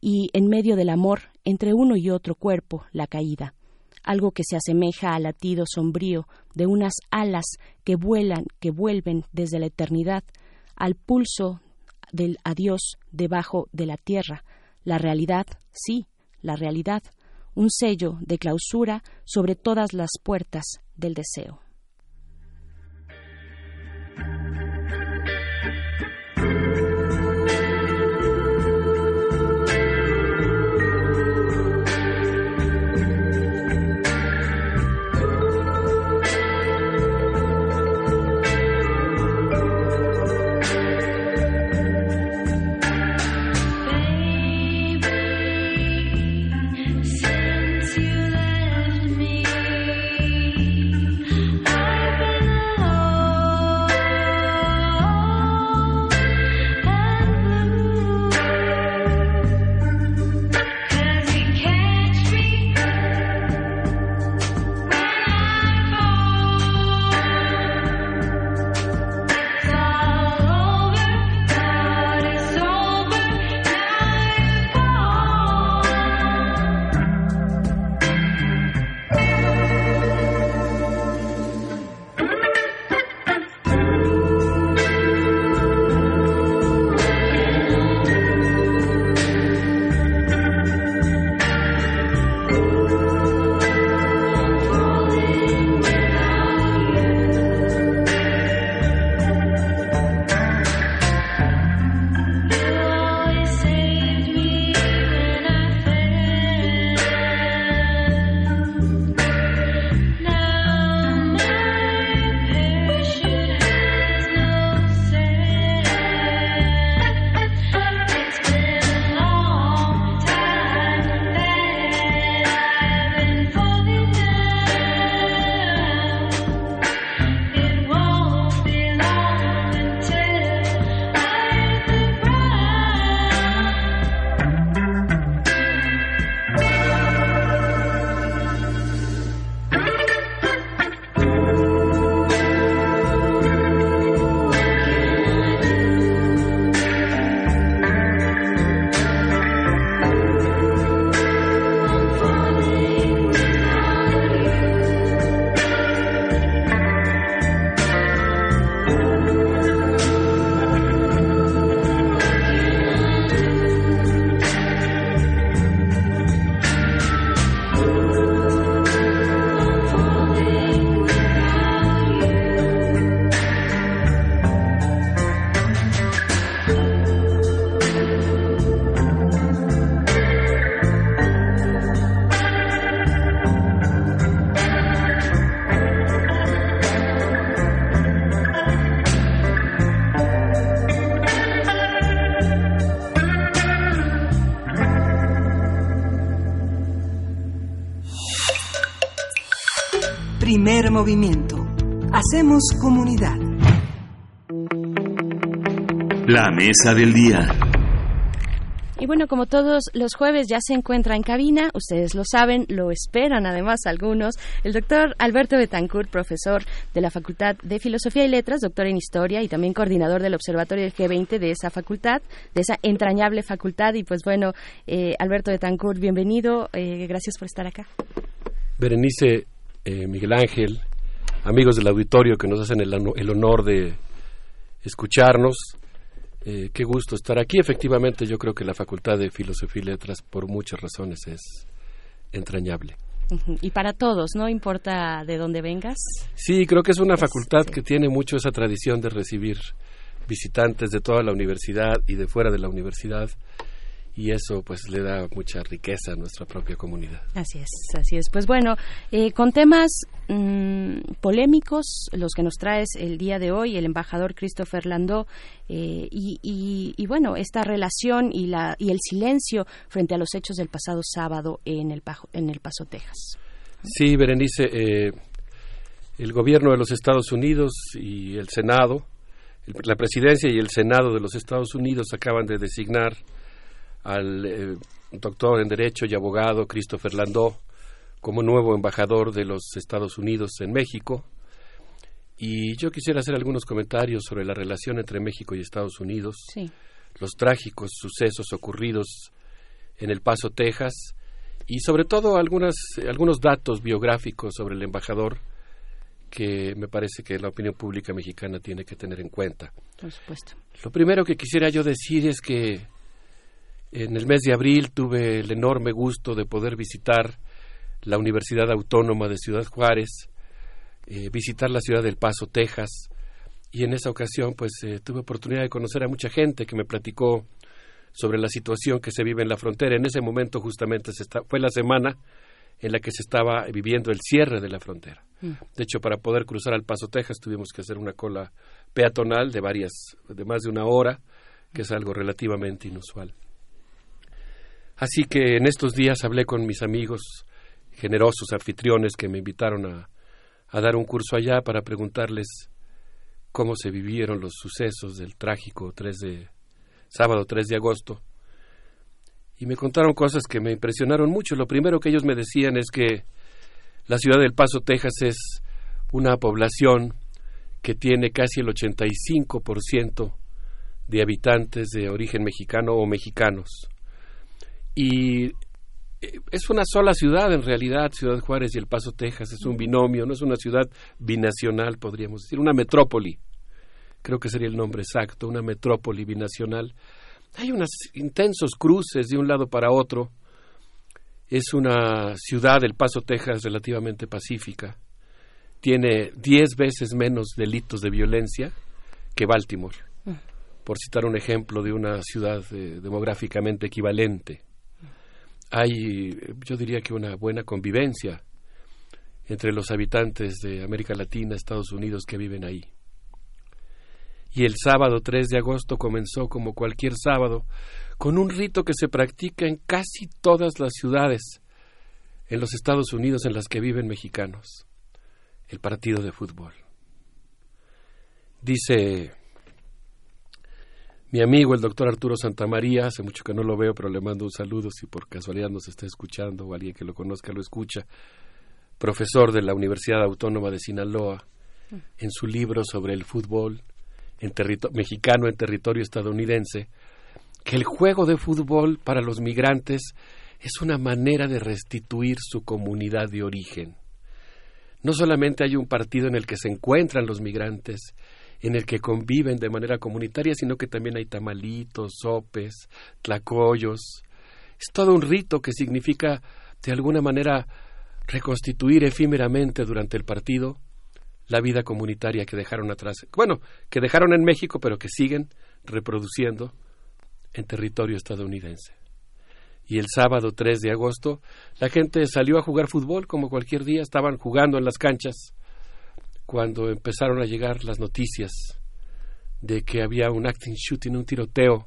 y en medio del amor entre uno y otro cuerpo la caída, algo que se asemeja al latido sombrío de unas alas que vuelan, que vuelven desde la eternidad, al pulso del adiós debajo de la tierra, la realidad, sí, la realidad, un sello de clausura sobre todas las puertas del deseo. Movimiento. Hacemos comunidad. La mesa del día. Y bueno, como todos los jueves ya se encuentra en cabina, ustedes lo saben, lo esperan además algunos, el doctor Alberto Betancourt, profesor de la Facultad de Filosofía y Letras, doctor en Historia y también coordinador del Observatorio del G20 de esa facultad, de esa entrañable facultad. Y pues bueno, eh, Alberto Betancourt, bienvenido, eh, gracias por estar acá. Berenice, eh, Miguel Ángel, amigos del auditorio que nos hacen el, el honor de escucharnos eh, qué gusto estar aquí. Efectivamente, yo creo que la Facultad de Filosofía y Letras, por muchas razones, es entrañable. Y para todos, no importa de dónde vengas. Sí, creo que es una facultad que tiene mucho esa tradición de recibir visitantes de toda la universidad y de fuera de la universidad y eso pues le da mucha riqueza a nuestra propia comunidad. Así es, así es. Pues bueno, eh, con temas mmm, polémicos, los que nos traes el día de hoy, el embajador Christopher Landó, eh, y, y, y, bueno, esta relación y, la, y el silencio frente a los hechos del pasado sábado en el, en el Paso, Texas. Sí, Berenice, eh, el gobierno de los Estados Unidos y el Senado, el, la presidencia y el Senado de los Estados Unidos acaban de designar al eh, doctor en Derecho y abogado Christopher Landó como nuevo embajador de los Estados Unidos en México. Y yo quisiera hacer algunos comentarios sobre la relación entre México y Estados Unidos, sí. los trágicos sucesos ocurridos en El Paso, Texas, y sobre todo algunas, algunos datos biográficos sobre el embajador que me parece que la opinión pública mexicana tiene que tener en cuenta. Por supuesto. Lo primero que quisiera yo decir es que en el mes de abril tuve el enorme gusto de poder visitar la Universidad Autónoma de Ciudad Juárez, eh, visitar la ciudad del Paso, Texas, y en esa ocasión pues eh, tuve oportunidad de conocer a mucha gente que me platicó sobre la situación que se vive en la frontera. En ese momento justamente se está, fue la semana en la que se estaba viviendo el cierre de la frontera. Mm. De hecho, para poder cruzar al Paso, Texas, tuvimos que hacer una cola peatonal de varias, de más de una hora, que es algo relativamente inusual. Así que en estos días hablé con mis amigos, generosos anfitriones que me invitaron a, dar un curso allá para preguntarles cómo se vivieron los sucesos del trágico 3 de, sábado 3 de agosto. Y me contaron cosas que me impresionaron mucho. Lo primero que ellos me decían es que la ciudad del Paso, Texas es una población que tiene casi el 85% de habitantes de origen mexicano o mexicanos. Y es una sola ciudad en realidad, Ciudad Juárez y El Paso, Texas, es un binomio, no es una ciudad binacional, podríamos decir, una metrópoli, creo que sería el nombre exacto, una metrópoli binacional. Hay unos intensos cruces de un lado para otro. Es una ciudad, El Paso, Texas, relativamente pacífica. Tiene diez veces menos delitos de violencia que Baltimore, por citar un ejemplo de una ciudad eh, demográficamente equivalente hay, yo diría que una buena convivencia entre los habitantes de América Latina, Estados Unidos que viven ahí. Y el sábado 3 de agosto comenzó como cualquier sábado, con un rito que se practica en casi todas las ciudades en los Estados Unidos en las que viven mexicanos, el partido de fútbol. Dice mi amigo, el doctor Arturo Santamaría, hace mucho que no lo veo, pero le mando un saludo. Si por casualidad nos está escuchando o alguien que lo conozca lo escucha, profesor de la Universidad Autónoma de Sinaloa, en su libro sobre el fútbol en mexicano en territorio estadounidense, que el juego de fútbol para los migrantes es una manera de restituir su comunidad de origen. No solamente hay un partido en el que se encuentran los migrantes, en el que conviven de manera comunitaria, sino que también hay tamalitos, sopes, tlacoyos. Es todo un rito que significa, de alguna manera, reconstituir efímeramente durante el partido la vida comunitaria que dejaron atrás. Bueno, que dejaron en México, pero que siguen reproduciendo en territorio estadounidense. Y el sábado 3 de agosto, la gente salió a jugar fútbol como cualquier día, estaban jugando en las canchas cuando empezaron a llegar las noticias de que había un acting shooting, un tiroteo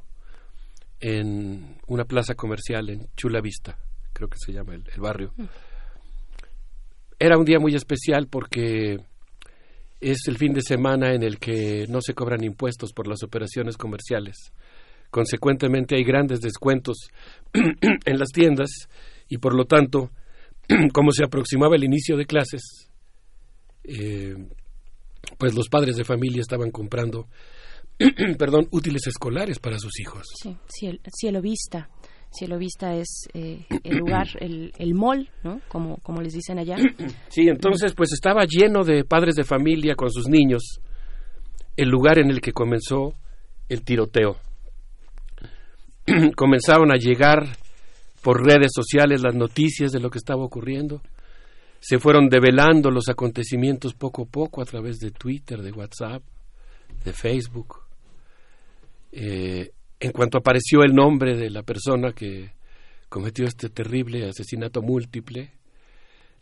en una plaza comercial en Chula Vista, creo que se llama el, el barrio. Era un día muy especial porque es el fin de semana en el que no se cobran impuestos por las operaciones comerciales, consecuentemente hay grandes descuentos *clears throat* en las tiendas y por lo tanto, *clears throat* como se aproximaba el inicio de clases, eh, pues los padres de familia estaban comprando, *clears throat* perdón, útiles escolares para sus hijos. Sí, cielo, cielo vista. Cielo Vista es eh, el lugar, *clears throat* el, el mall, ¿no? Como, como les dicen allá. *clears throat* Sí, entonces pues estaba lleno de padres de familia con sus niños, el lugar en el que comenzó el tiroteo. Comenzaron a llegar por redes sociales las noticias de lo que estaba ocurriendo. Se fueron develando los acontecimientos poco a poco a través de Twitter, de WhatsApp, de Facebook. Eh, en cuanto apareció el nombre de la persona que cometió este terrible asesinato múltiple,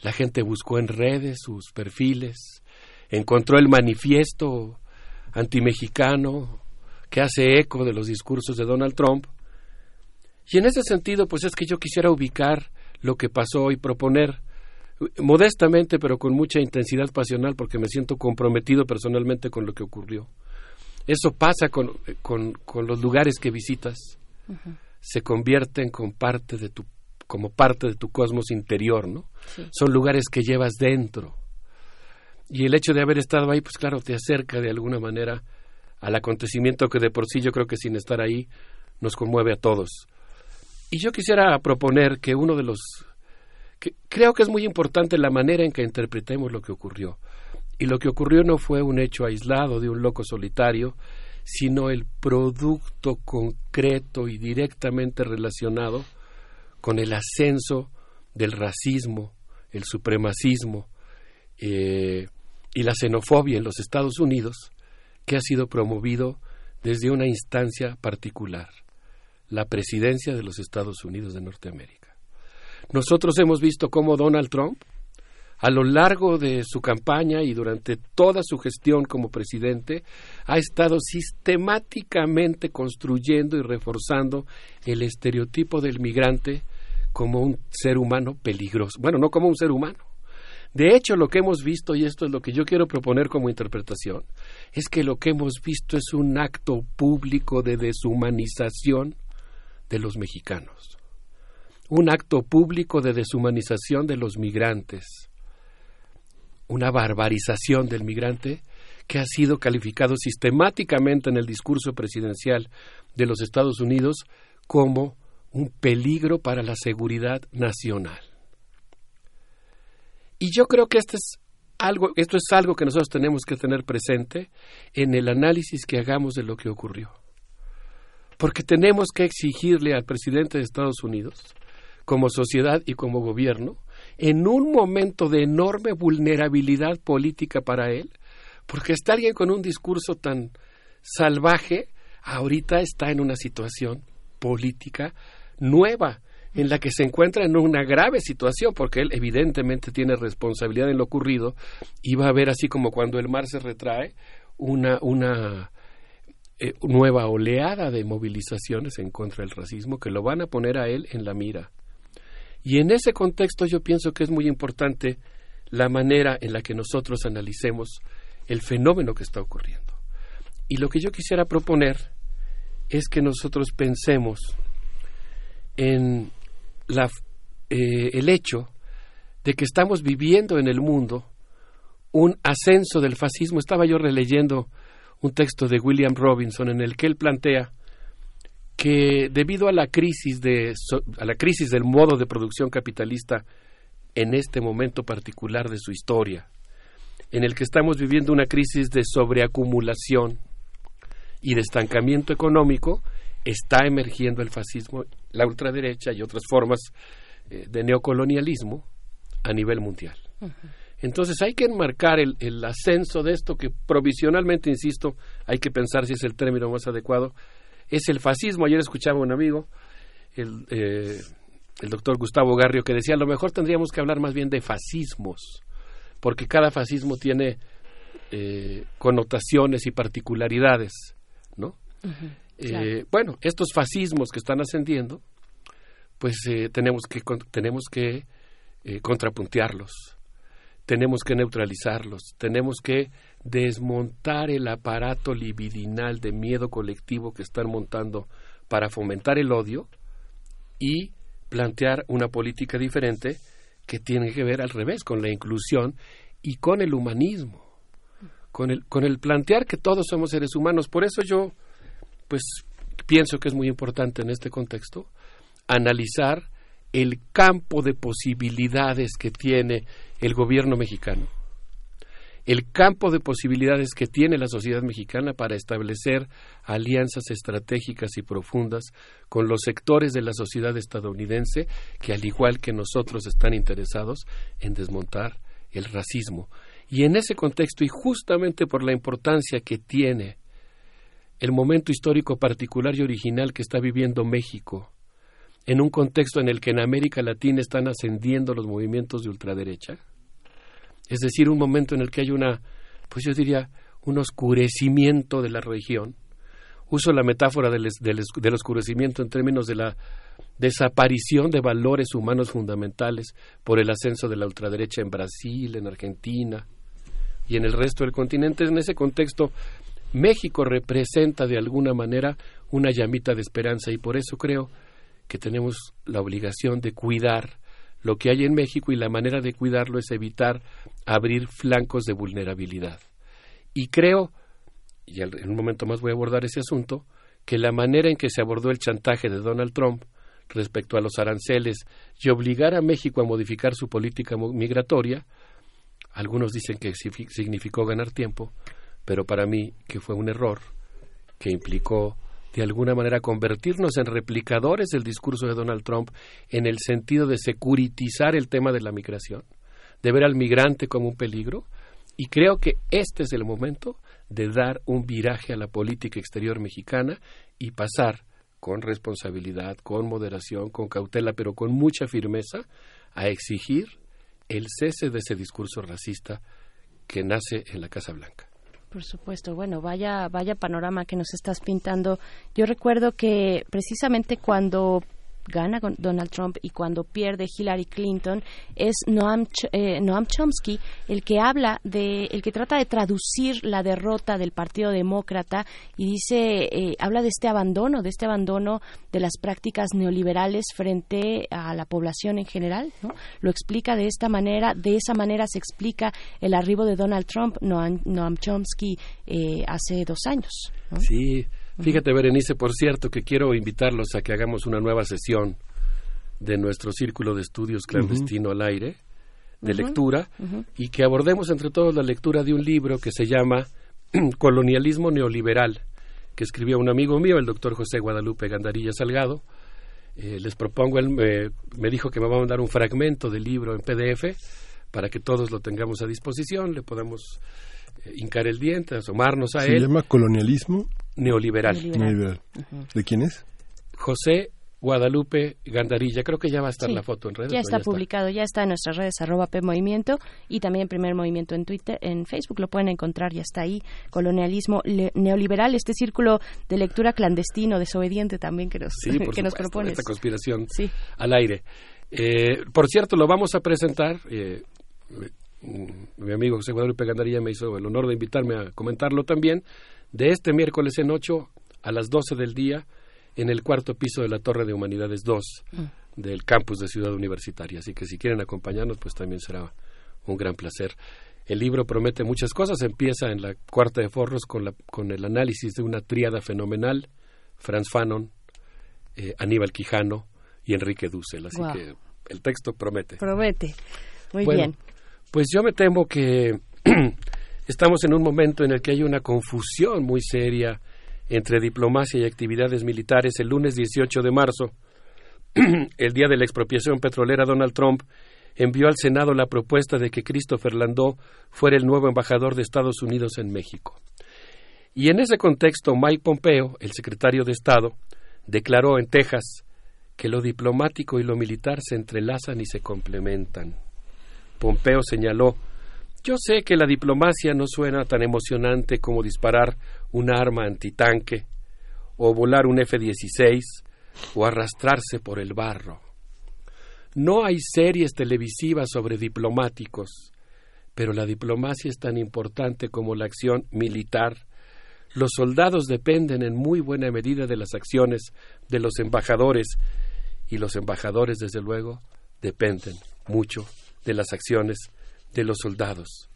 la gente buscó en redes sus perfiles, encontró el manifiesto antimexicano que hace eco de los discursos de Donald Trump. Y en ese sentido, pues es que yo quisiera ubicar lo que pasó y proponer modestamente, pero con mucha intensidad pasional, porque me siento comprometido personalmente con lo que ocurrió. Eso pasa con, con, con los lugares que visitas. Se convierten con parte de tu, como parte de tu cosmos interior, ¿no? Son lugares que llevas dentro. Y el hecho de haber estado ahí, pues claro, te acerca de alguna manera al acontecimiento que de por sí yo creo que sin estar ahí nos conmueve a todos. Y yo quisiera proponer que uno de los... Creo que es muy importante la manera en que interpretemos lo que ocurrió. Y lo que ocurrió no fue un hecho aislado de un loco solitario, sino el producto concreto y directamente relacionado con el ascenso del racismo, el supremacismo eh, y la xenofobia en los Estados Unidos, que ha sido promovido desde una instancia particular, la presidencia de los Estados Unidos de Norteamérica. Nosotros hemos visto cómo Donald Trump a lo largo de su campaña y durante toda su gestión como presidente, ha estado sistemáticamente construyendo y reforzando el estereotipo del migrante como un ser humano peligroso. Bueno, no como un ser humano. De hecho, lo que hemos visto, y esto es lo que yo quiero proponer como interpretación, es que lo que hemos visto es un acto público de deshumanización de los mexicanos. Un acto público de deshumanización de los migrantes una barbarización del migrante que ha sido calificado sistemáticamente en el discurso presidencial de los Estados Unidos como un peligro para la seguridad nacional. Y yo creo que este es algo, esto es algo que nosotros tenemos que tener presente en el análisis que hagamos de lo que ocurrió. Porque tenemos que exigirle al presidente de Estados Unidos, como sociedad y como gobierno, en un momento de enorme vulnerabilidad política para él, porque está alguien con un discurso tan salvaje, ahorita está en una situación política nueva, en la que se encuentra en una grave situación, porque él evidentemente tiene responsabilidad en lo ocurrido, y va a haber así como cuando el mar se retrae, una, una eh, nueva oleada de movilizaciones en contra del racismo que lo van a poner a él en la mira. Y en ese contexto yo pienso que es muy importante la manera en la que nosotros analicemos el fenómeno que está ocurriendo. Y lo que yo quisiera proponer es que nosotros pensemos en eh, el hecho de que estamos viviendo en el mundo un ascenso del fascismo. Estaba yo releyendo un texto de William Robinson en el que él plantea que debido a la crisis de a la crisis del modo de producción capitalista en este momento particular de su historia, en el que estamos viviendo una crisis de sobreacumulación y de estancamiento económico, está emergiendo el fascismo, la ultraderecha y otras formas eh, de neocolonialismo a nivel mundial. Entonces hay que enmarcar el, el, ascenso de esto que provisionalmente, insisto, hay que pensar si es el término más adecuado, es el fascismo. Ayer escuchaba a un amigo, el, eh, el doctor Gustavo Garrio, que decía, a lo mejor tendríamos que hablar más bien de fascismos, porque cada fascismo tiene eh, connotaciones y particularidades, ¿no? eh, bueno, estos fascismos que están ascendiendo, pues eh, tenemos que, tenemos que contrapuntearlos, tenemos que neutralizarlos, tenemos que desmontar el aparato libidinal de miedo colectivo que están montando para fomentar el odio y plantear una política diferente que tiene que ver al revés, con la inclusión y con el humanismo, con el, con el plantear que todos somos seres humanos. Por eso yo, pues, pienso que es muy importante en este contexto analizar el campo de posibilidades que tiene el gobierno mexicano, el campo de posibilidades que tiene la sociedad mexicana para establecer alianzas estratégicas y profundas con los sectores de la sociedad estadounidense que al igual que nosotros están interesados en desmontar el racismo. Y en ese contexto, y justamente por la importancia que tiene el momento histórico particular y original que está viviendo México, en un contexto en el que en América Latina están ascendiendo los movimientos de ultraderecha, es decir, un momento en el que hay una, pues yo diría, un oscurecimiento de la región. Uso la metáfora del, del oscurecimiento en términos de la desaparición de valores humanos fundamentales por el ascenso de la ultraderecha en Brasil, en Argentina y en el resto del continente. En ese contexto, México representa de alguna manera una llamita de esperanza y por eso creo que tenemos la obligación de cuidar lo que hay en México y la manera de cuidarlo es evitar abrir flancos de vulnerabilidad. Y creo, y en un momento más voy a abordar ese asunto, que la manera en que se abordó el chantaje de Donald Trump respecto a los aranceles y obligar a México a modificar su política migratoria, algunos dicen que significó ganar tiempo, pero para mí que fue un error que implicó de alguna manera convertirnos en replicadores del discurso de Donald Trump en el sentido de securitizar el tema de la migración, de ver al migrante como un peligro, y creo que este es el momento de dar un viraje a la política exterior mexicana y pasar con responsabilidad, con moderación, con cautela, pero con mucha firmeza, a exigir el cese de ese discurso racista que nace en la Casa Blanca. Por supuesto, bueno, vaya, vaya panorama que nos estás pintando. Yo recuerdo que precisamente cuando gana Donald Trump y cuando pierde Hillary Clinton es Noam, eh, Noam Chomsky el que habla de el que trata de traducir la derrota del Partido Demócrata y dice eh, habla de este abandono de este abandono de las prácticas neoliberales frente a la población en general lo explica de esta manera de esa manera se explica el arribo de Donald Trump Noam, Noam Chomsky eh, hace dos años sí Fíjate, Berenice, por cierto, que quiero invitarlos a que hagamos una nueva sesión de nuestro círculo de estudios clandestino al aire, de lectura, y que abordemos entre todos la lectura de un libro que se llama *clears throat* Colonialismo Neoliberal, que escribió un amigo mío, el doctor José Guadalupe Gandarilla Salgado. Eh, les propongo, él me, dijo que me va a mandar un fragmento del libro en PDF para que todos lo tengamos a disposición, le podamos eh, hincar el diente, asomarnos a él. ¿Se llama colonialismo? Neoliberal. ¿De quién es? José Guadalupe Gandarilla. Creo que ya va a estar la foto en redes. Ya está publicado, ya está en nuestras redes, arroba P Movimiento y también Primer Movimiento en Twitter, en Facebook lo pueden encontrar, ya está ahí. Colonialismo neoliberal, este círculo de lectura clandestino, desobediente también que nos, *laughs* que nos propone. Esta conspiración al aire. Eh, por cierto, lo vamos a presentar. Eh, mi amigo José Guadalupe Gandarilla me hizo el honor de invitarme a comentarlo también de este miércoles en 8 a las 12 del día en el cuarto piso de la Torre de Humanidades 2 mm. del campus de Ciudad Universitaria. Así que si quieren acompañarnos, pues también será un gran placer. El libro promete muchas cosas. Empieza en la cuarta de forros con, la, con el análisis de una tríada fenomenal, Franz Fanon, eh, Aníbal Quijano y Enrique Dussel. Así que el texto promete. Promete. Muy bien. Pues yo me temo que *clears throat* Estamos en un momento en el que hay una confusión muy seria entre diplomacia y actividades militares. El lunes 18 de marzo, *clears throat* el día de la expropiación petrolera, Donald Trump envió al Senado la propuesta de que Christopher Landau fuera el nuevo embajador de Estados Unidos en México. Y en ese contexto, Mike Pompeo, el secretario de Estado, declaró en Texas que lo diplomático y lo militar se entrelazan y se complementan. Pompeo señaló yo sé que la diplomacia no suena tan emocionante como disparar un arma antitanque, o volar un F-16, o arrastrarse por el barro. No hay series televisivas sobre diplomáticos, pero la diplomacia es tan importante como la acción militar, los soldados dependen en muy buena medida de las acciones de los embajadores y los embajadores, desde luego, dependen mucho de las acciones de los soldados.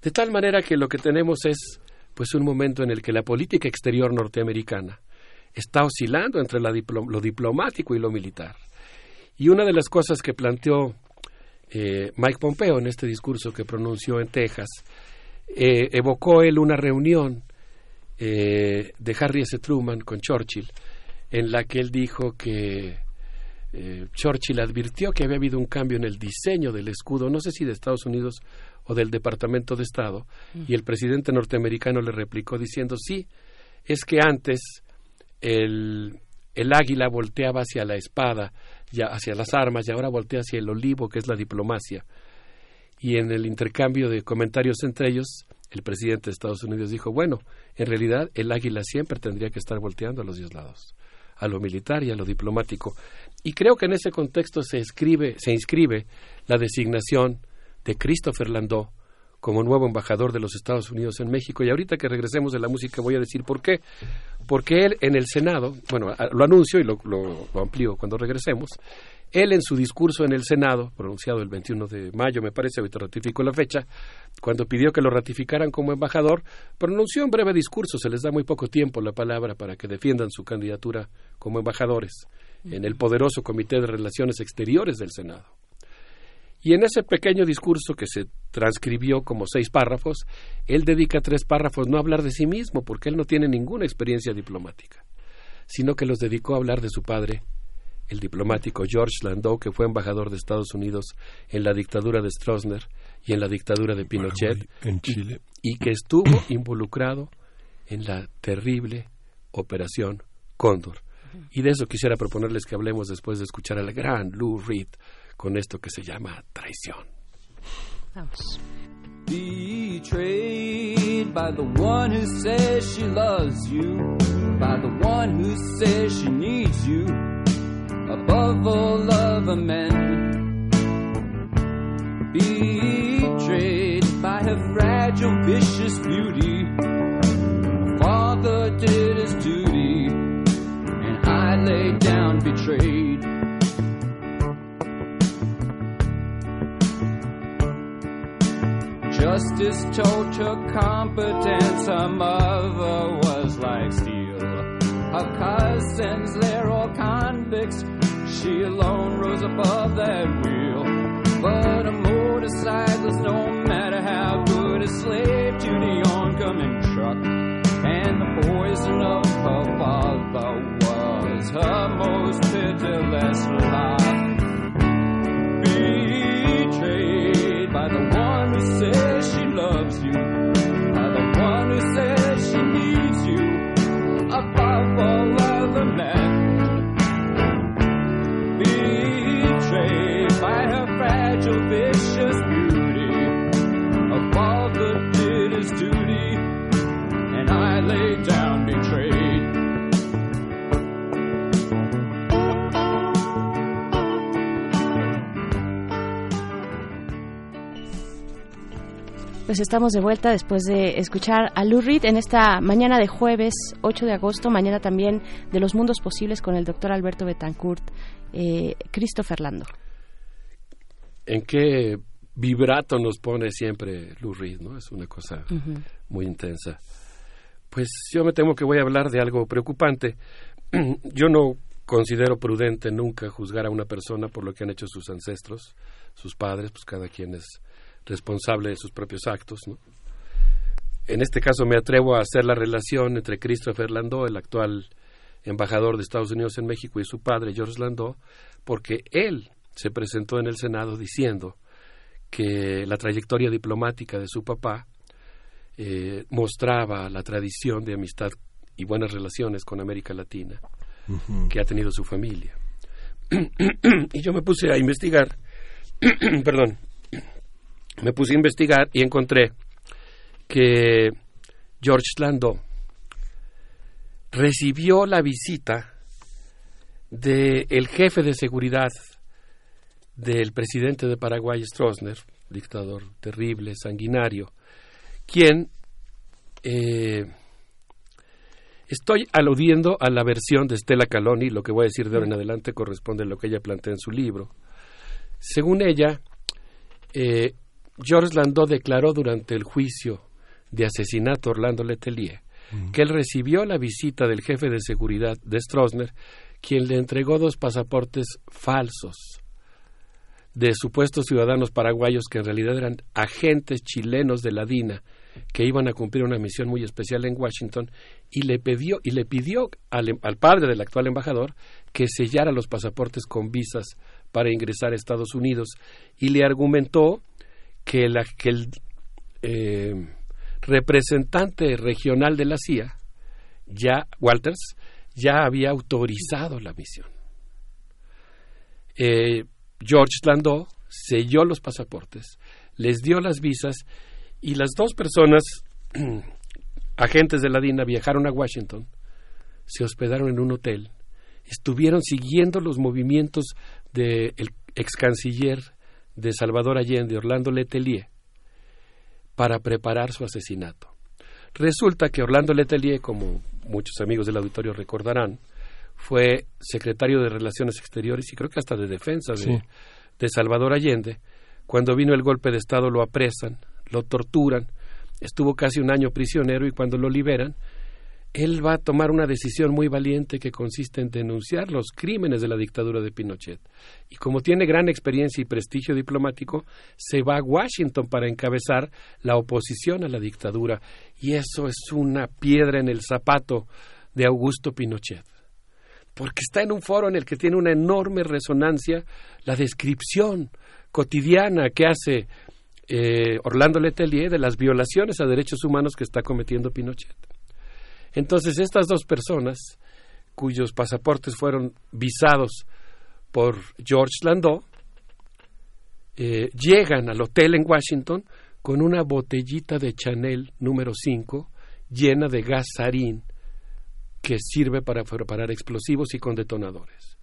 De tal manera que lo que tenemos es pues un momento en el que la política exterior norteamericana está oscilando entre lo diplomático y lo militar. Y una de las cosas que planteó eh, Mike Pompeo en este discurso que pronunció en Texas, eh, evocó él una reunión eh, de Harry S. Truman con Churchill, en la que él dijo que Churchill advirtió que había habido un cambio en el diseño del escudo, no sé si de Estados Unidos o del Departamento de Estado, y el presidente norteamericano le replicó diciendo, sí, es que antes el, el águila volteaba hacia la espada, ya hacia las armas, y ahora voltea hacia el olivo, que es la diplomacia. Y en el intercambio de comentarios entre ellos, el presidente de Estados Unidos dijo, bueno, en realidad el águila siempre tendría que estar volteando a los dos lados, a lo militar y a lo diplomático. Y creo que en ese contexto se, escribe, se inscribe la designación de Christopher Landau como nuevo embajador de los Estados Unidos en México. Y ahorita que regresemos de la música voy a decir por qué. Porque él en el Senado, bueno, lo anuncio y lo, lo, amplío cuando regresemos, él en su discurso en el Senado, pronunciado el 21 de mayo, me parece, ahorita ratifico la fecha, cuando pidió que lo ratificaran como embajador, pronunció un breve discurso, se les da muy poco tiempo la palabra para que defiendan su candidatura como embajadores en el poderoso Comité de Relaciones Exteriores del Senado. Y en ese pequeño discurso que se transcribió como seis párrafos, él dedica tres párrafos no a hablar de sí mismo, porque él no tiene ninguna experiencia diplomática, sino que los dedicó a hablar de su padre, el diplomático George Landau, que fue embajador de Estados Unidos en la dictadura de Stroessner y en la dictadura de Pinochet, en Chile. y que estuvo involucrado en la terrible operación Cóndor. Y de eso quisiera proponerles que hablemos después de escuchar al gran Lou Reed con esto que se llama traición. Vamos. Betrayed by the one who says she loves you, by the one who says she needs you above all other men. Betrayed by her fragile, vicious beauty. Lay down betrayed. Justice told her competence, her mother was like steel. Her cousins, they're all convicts. She alone rose above that wheel. But a motorcyclist, no matter how good, a slave to the oncoming truck. And the poison of her father was her most pitiless lot. Betrayed by the one who says she loves you, by the one who says she needs you above all other men. Betrayed by her fragile, vicious beauty, a father did his duty, and I lay down betrayed. Pues estamos de vuelta después de escuchar a Lou Reed en esta mañana de jueves 8 de agosto, mañana también de los mundos posibles con el doctor Alberto Betancourt, eh, Christopher Lando. ¿En qué vibrato nos pone siempre Lou Reed? ¿no? Es una cosa muy intensa. Pues yo me temo que voy a hablar de algo preocupante. *clears throat* yo no considero prudente nunca juzgar a una persona por lo que han hecho sus ancestros, sus padres, pues cada quien es responsable de sus propios actos, ¿no? En este caso me atrevo a hacer la relación entre Christopher Landau, el actual embajador de Estados Unidos en México, y su padre, George Landau, porque él se presentó en el Senado diciendo que la trayectoria diplomática de su papá eh, mostraba la tradición de amistad y buenas relaciones con América Latina que ha tenido su familia. *clears throat* y yo me puse a investigar, *clears throat* perdón, me puse a investigar y encontré que George Landau recibió la visita del el jefe de seguridad del presidente de Paraguay, Stroessner, dictador terrible, sanguinario, quien eh, Estoy aludiendo a la versión de Stella Caloni, lo que voy a decir de ahora en adelante corresponde a lo que ella plantea en su libro. Según ella, eh, Georges Landau declaró durante el juicio de asesinato a Orlando Letelier que él recibió la visita del jefe de seguridad de Stroessner, quien le entregó dos pasaportes falsos de supuestos ciudadanos paraguayos que en realidad eran agentes chilenos de la DINA que iban a cumplir una misión muy especial en Washington y le pidió y le pidió al, al padre del actual embajador que sellara los pasaportes con visas para ingresar a Estados Unidos y le argumentó que, la, el eh, representante regional de la CIA, ya Walters, ya había autorizado la misión. Eh, George Landau selló los pasaportes, les dio las visas y las dos personas, *clears throat* agentes de la DINA, viajaron a Washington, se hospedaron en un hotel, estuvieron siguiendo los movimientos del ex canciller de Salvador Allende, Orlando Letelier, para preparar su asesinato. Resulta que Orlando Letelier, como muchos amigos del auditorio recordarán, fue secretario de Relaciones Exteriores y creo que hasta de Defensa de, Sí. de Salvador Allende. Cuando vino el golpe de Estado lo apresan, lo torturan, estuvo casi un año prisionero y cuando lo liberan, él va a tomar una decisión muy valiente que consiste en denunciar los crímenes de la dictadura de Pinochet. Y como tiene gran experiencia y prestigio diplomático, se va a Washington para encabezar la oposición a la dictadura. Y eso es una piedra en el zapato de Augusto Pinochet. Porque está en un foro en el que tiene una enorme resonancia la descripción cotidiana que hace eh, Orlando Letelier de las violaciones a derechos humanos que está cometiendo Pinochet. Entonces, estas dos personas, cuyos pasaportes fueron visados por George Landau, eh, llegan al hotel en Washington con una botellita de Chanel número 5 llena de gas sarín que sirve para preparar explosivos y con detonadores.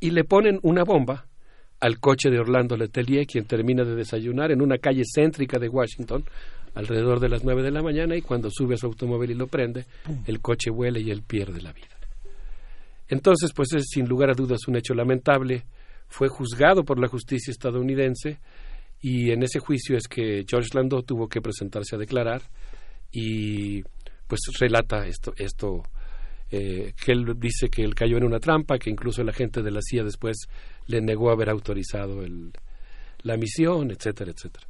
Y le ponen una bomba al coche de Orlando Letelier, quien termina de desayunar en una calle céntrica de Washington alrededor de las nueve de la mañana y cuando sube a su automóvil y lo prende, el coche vuela y él pierde la vida. Entonces, pues es sin lugar a dudas un hecho lamentable. Fue juzgado por la justicia estadounidense y en ese juicio es que George Landau tuvo que presentarse a declarar y pues relata esto, esto eh, que él dice que él cayó en una trampa, que incluso el agente de la CIA después le negó haber autorizado la misión, etcétera, etcétera.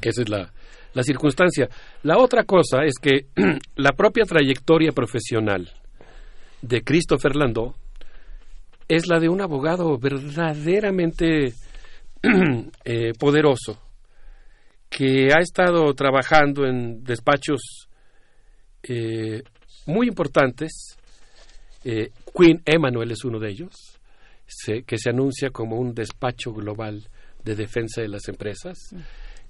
Esa es la, la circunstancia. La otra cosa es que *clears throat* la propia trayectoria profesional de Christopher Landau es la de un abogado verdaderamente *clears throat* eh, poderoso que ha estado trabajando en despachos eh, muy importantes. Eh, Queen Emanuel es uno de ellos, que se anuncia como un despacho global de defensa de las empresas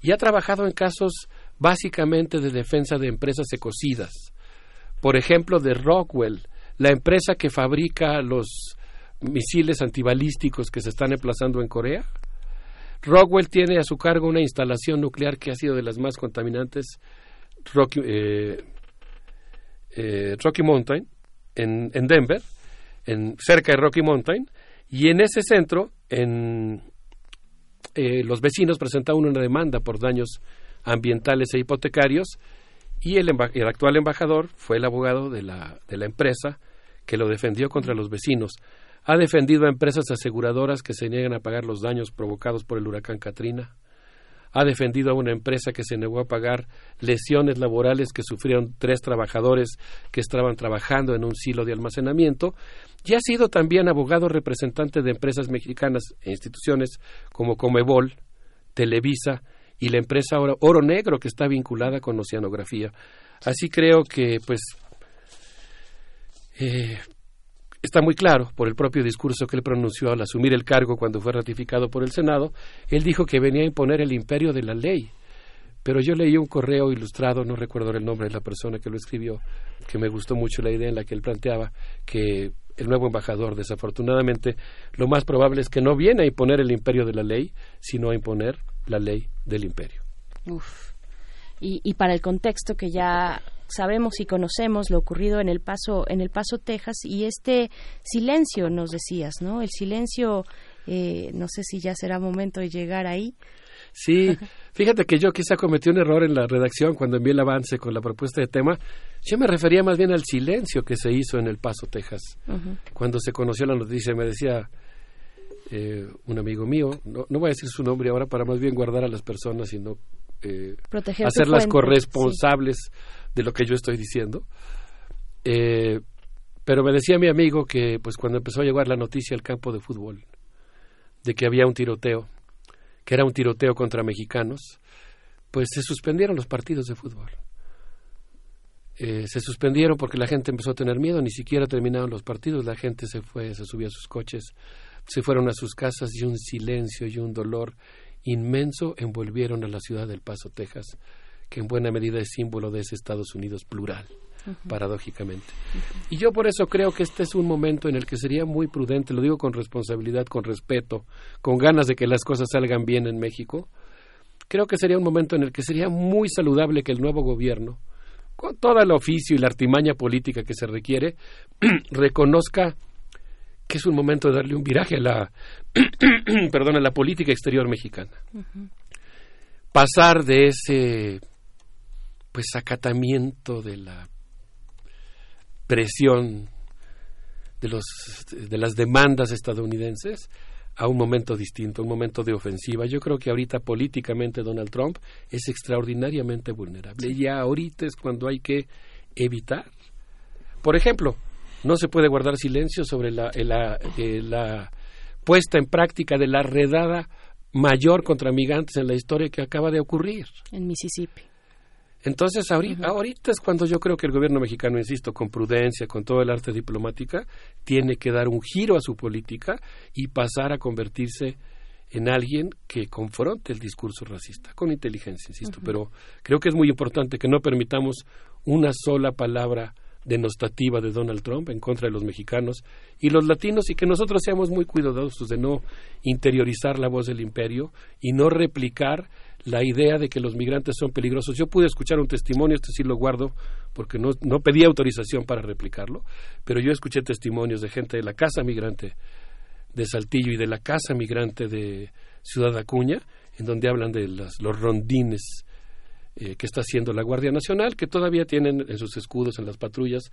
y ha trabajado en casos básicamente de defensa de empresas ecocidas. Por ejemplo, de Rockwell, la empresa que fabrica los misiles antibalísticos que se están emplazando en Corea. Rockwell tiene a su cargo una instalación nuclear que ha sido de las más contaminantes, Rocky, eh, eh, Rocky Mountain, en, en Denver, en, cerca de Rocky Mountain, y en ese centro, en, eh, los vecinos presentaron una demanda por daños ambientales e hipotecarios, y el, actual embajador fue el abogado de la, de la empresa que lo defendió contra los vecinos. Ha defendido a empresas aseguradoras que se niegan a pagar los daños provocados por el huracán Katrina. Ha defendido a una empresa que se negó a pagar lesiones laborales que sufrieron tres trabajadores que estaban trabajando en un silo de almacenamiento. Y ha sido también abogado representante de empresas mexicanas e instituciones como Comebol, Televisa y la empresa Oro, Negro que está vinculada con oceanografía. Así creo que pues eh, está muy claro por el propio discurso que él pronunció al asumir el cargo cuando fue ratificado por el Senado. Él dijo que venía a imponer el imperio de la ley. Pero yo leí un correo ilustrado, no recuerdo el nombre de la persona que lo escribió, que me gustó mucho la idea en la que él planteaba que el nuevo embajador, desafortunadamente, lo más probable es que no viene a imponer el imperio de la ley, sino a imponer la ley del imperio. Uf. Y, y para el contexto que ya sabemos y conocemos lo ocurrido en el Paso, en el Paso, Texas, y este silencio, nos decías, ¿no? El silencio, eh, no sé si ya será momento de llegar ahí. Sí, fíjate que yo quizá cometí un error en la redacción cuando envié el avance con la propuesta de tema. Yo me refería más bien al silencio que se hizo en El Paso, Texas. Cuando se conoció la noticia, me decía eh, un amigo mío, no, no voy a decir su nombre ahora para más bien guardar a las personas y no eh, hacerlas corresponsables de lo que yo estoy diciendo. Eh, pero me decía mi amigo que pues cuando empezó a llegar la noticia al campo de fútbol de que había un tiroteo que era un tiroteo contra mexicanos, pues se suspendieron los partidos de fútbol. Eh, se suspendieron porque la gente empezó a tener miedo, ni siquiera terminaron los partidos, la gente se fue, se subió a sus coches, se fueron a sus casas y un silencio y un dolor inmenso envolvieron a la ciudad del Paso, Texas, que en buena medida es símbolo de ese Estados Unidos plural paradójicamente. Y yo por eso creo que este es un momento en el que sería muy prudente, lo digo con responsabilidad, con respeto, con ganas de que las cosas salgan bien en México, creo que sería un momento en el que sería muy saludable que el nuevo gobierno, con todo el oficio y la artimaña política que se requiere, *clears throat* reconozca que es un momento de darle un viraje a la, *clears throat* perdón, a la política exterior mexicana. Pasar de ese pues acatamiento de la presión de, los, de las demandas estadounidenses a un momento distinto, un momento de ofensiva. Yo creo que ahorita políticamente Donald Trump es extraordinariamente vulnerable y ahorita es cuando hay que evitar. Por ejemplo, no se puede guardar silencio sobre la, la, la puesta en práctica de la redada mayor contra migrantes en la historia que acaba de ocurrir. En Mississippi. Entonces, ahorita, ahorita, es cuando yo creo que el gobierno mexicano, insisto, con prudencia, con todo el arte diplomática, tiene que dar un giro a su política y pasar a convertirse en alguien que confronte el discurso racista, con inteligencia, insisto. Pero creo que es muy importante que no permitamos una sola palabra denostativa de Donald Trump en contra de los mexicanos y los latinos y que nosotros seamos muy cuidadosos de no interiorizar la voz del imperio y no replicar la idea de que los migrantes son peligrosos. Yo pude escuchar un testimonio, este sí lo guardo porque no, no pedí autorización para replicarlo, pero yo escuché testimonios de gente de la Casa Migrante de Saltillo y de la Casa Migrante de Ciudad Acuña, en donde hablan de las, los rondines eh, que está haciendo la Guardia Nacional, que todavía tienen en sus escudos, en las patrullas,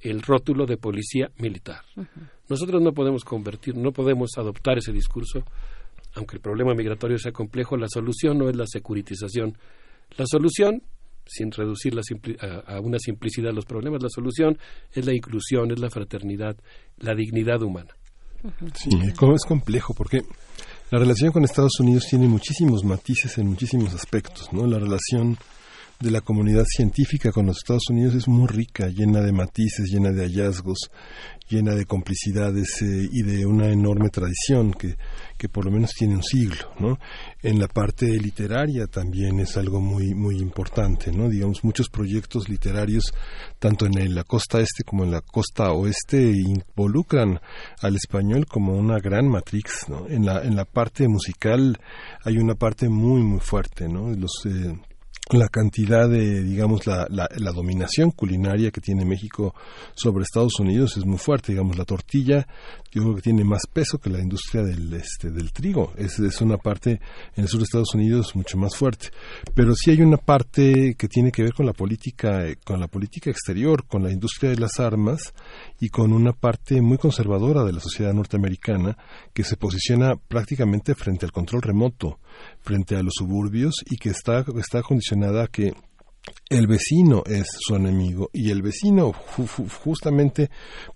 el rótulo de policía militar. Nosotros no podemos convertir, no podemos adoptar ese discurso aunque el problema migratorio sea complejo, la solución no es la securitización. La solución, sin reducir a, una simplicidad los problemas, la solución es la inclusión, es la fraternidad, la dignidad humana. Sí, es complejo porque la relación con Estados Unidos tiene muchísimos matices en muchísimos aspectos, ¿no? La relación de la comunidad científica con los Estados Unidos es muy rica, llena de matices, llena de hallazgos, llena de complicidades eh, y de una enorme tradición que, que por lo menos tiene un siglo, ¿no? En la parte literaria también es algo muy muy importante, ¿no? Digamos muchos proyectos literarios tanto en la costa este como en la costa oeste involucran al español como una gran matrix, ¿no? En la en la parte musical hay una parte muy muy fuerte, ¿no? Los eh, la cantidad de, digamos, la, la, dominación culinaria que tiene México sobre Estados Unidos es muy fuerte. Digamos, la tortilla yo creo que tiene más peso que la industria del, este, del trigo. Es, es una parte en el sur de Estados Unidos mucho más fuerte. Pero sí hay una parte que tiene que ver con la política, con la política exterior, con la industria de las armas y con una parte muy conservadora de la sociedad norteamericana que se posiciona prácticamente frente al control remoto frente a los suburbios y que está, está condicionada a que el vecino es su enemigo y el vecino justamente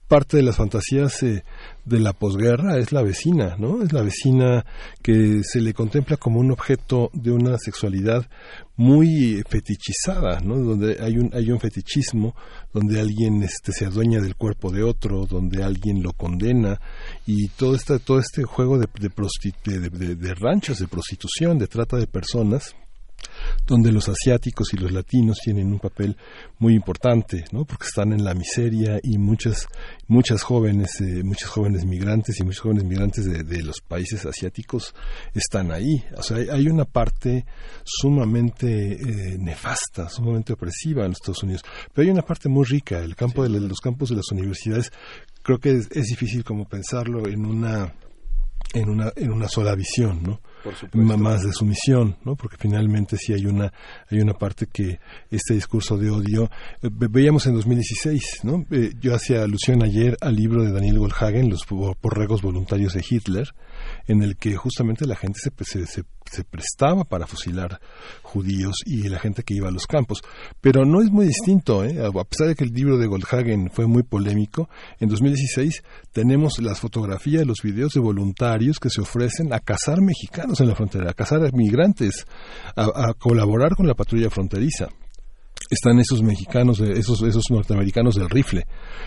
parte de las fantasías eh, de la posguerra es la vecina, ¿no? Es la vecina que se le contempla como un objeto de una sexualidad muy fetichizada, ¿no? Donde hay un hay un fetichismo, donde alguien este se adueña del cuerpo de otro, donde alguien lo condena y todo este todo este juego de de, de, de ranchos de prostitución, de trata de personas donde los asiáticos y los latinos tienen un papel muy importante, ¿no? Porque están en la miseria y muchas muchas jóvenes eh, muchos jóvenes migrantes y muchos jóvenes migrantes de, los países asiáticos están ahí. O sea, hay, una parte sumamente eh, nefasta, sumamente opresiva en los Estados Unidos, pero hay una parte muy rica. El campo de los campos de las universidades creo que es, es difícil como pensarlo en una en una en una sola visión, ¿no? Más de sumisión, ¿no? Porque finalmente sí hay una hay una parte que este discurso de odio eh, veíamos en 2016, ¿no? Eh, yo hacía alusión ayer al libro de Daniel Goldhagen, Los borregos voluntarios de Hitler, en el que justamente la gente se, se, se, prestaba para fusilar judíos y la gente que iba a los campos. Pero no es muy distinto, ¿eh? a pesar de que el libro de Goldhagen fue muy polémico, en 2016 tenemos las fotografías, los videos de voluntarios que se ofrecen a cazar mexicanos en la frontera, a cazar migrantes, a colaborar con la patrulla fronteriza están esos mexicanos, esos, esos norteamericanos del rifle,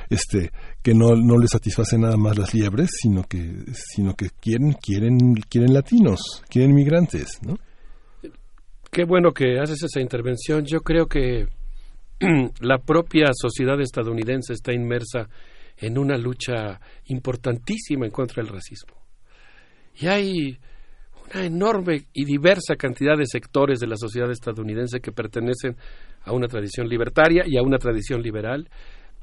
este, que no, no les satisface nada más las liebres, sino que, sino que quieren, quieren, quieren latinos, quieren migrantes, ¿no? Qué bueno que haces esa intervención. Yo creo que *clears throat* la propia sociedad estadounidense está inmersa en una lucha importantísima en contra del racismo. Y hay una enorme y diversa cantidad de sectores de la sociedad estadounidense que pertenecen a una tradición libertaria y a una tradición liberal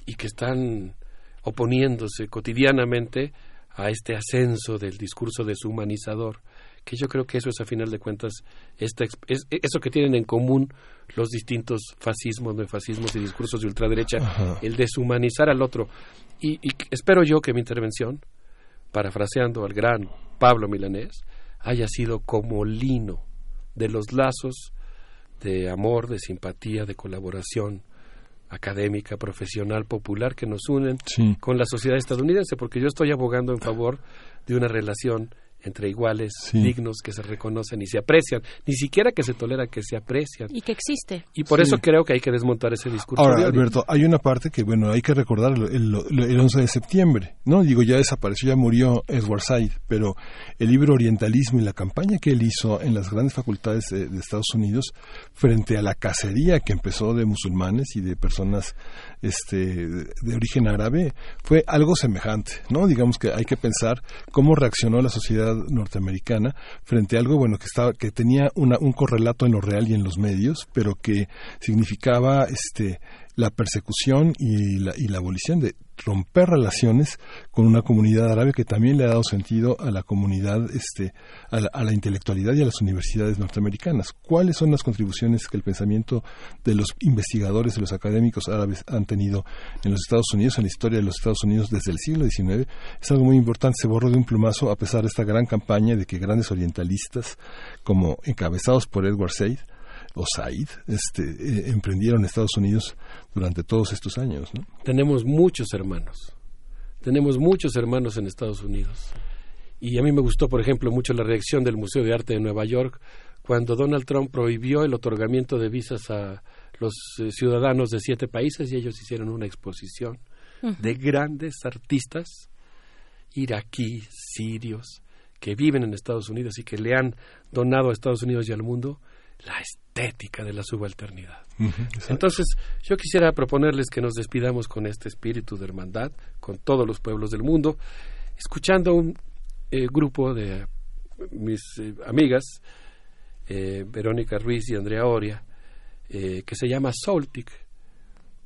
y que están oponiéndose cotidianamente a este ascenso del discurso deshumanizador, que yo creo que eso es a final de cuentas esta, es, eso que tienen en común los distintos fascismos, neofascismos y discursos de ultraderecha, el deshumanizar al otro. Y, y espero yo que mi intervención, parafraseando al gran Pablo Milanés, haya sido como lino de los lazos de amor, de simpatía, de colaboración académica, profesional, popular que nos unen con la sociedad estadounidense, porque yo estoy abogando en favor de una relación entre iguales, dignos, que se reconocen y se aprecian, ni siquiera que se tolera que se aprecian. Y que existe. Y por eso creo que hay que desmontar ese discurso. Ahora, Alberto, hay una parte que, bueno, hay que recordar el, el, 11 de septiembre, ¿no? Digo, ya desapareció, ya murió Edward Said, pero el libro Orientalismo y la campaña que él hizo en las grandes facultades de, de Estados Unidos frente a la cacería que empezó de musulmanes y de personas este, de origen árabe fue algo semejante, ¿no? Digamos que hay que pensar cómo reaccionó la sociedad norteamericana frente a algo, bueno, que estaba, que tenía una, un correlato en lo real y en los medios, pero que significaba, este, la persecución y la, y la abolición de romper relaciones con una comunidad árabe que también le ha dado sentido a la comunidad, este, a la, a la, intelectualidad y a las universidades norteamericanas. ¿Cuáles son las contribuciones que el pensamiento de los investigadores, de los académicos árabes han tenido en los Estados Unidos, en la historia de los Estados Unidos desde el siglo XIX? Es algo muy importante, se borró de un plumazo a pesar de esta gran campaña de que grandes orientalistas, como encabezados por Edward Said, o Said este, eh, emprendieron Estados Unidos durante todos estos años. ¿no? Tenemos muchos hermanos, tenemos muchos hermanos en Estados Unidos. Y a mí me gustó, por ejemplo, mucho la reacción del Museo de Arte de Nueva York cuando Donald Trump prohibió el otorgamiento de visas a los eh, ciudadanos de siete países y ellos hicieron una exposición de grandes artistas iraquíes, sirios, que viven en Estados Unidos y que le han donado a Estados Unidos y al mundo la estética de la subalternidad. Entonces, yo quisiera proponerles que nos despidamos con este espíritu de hermandad, con todos los pueblos del mundo, escuchando un eh, grupo de mis eh, amigas, eh, Verónica Ruiz y Andrea Oria, que se llama Soultic.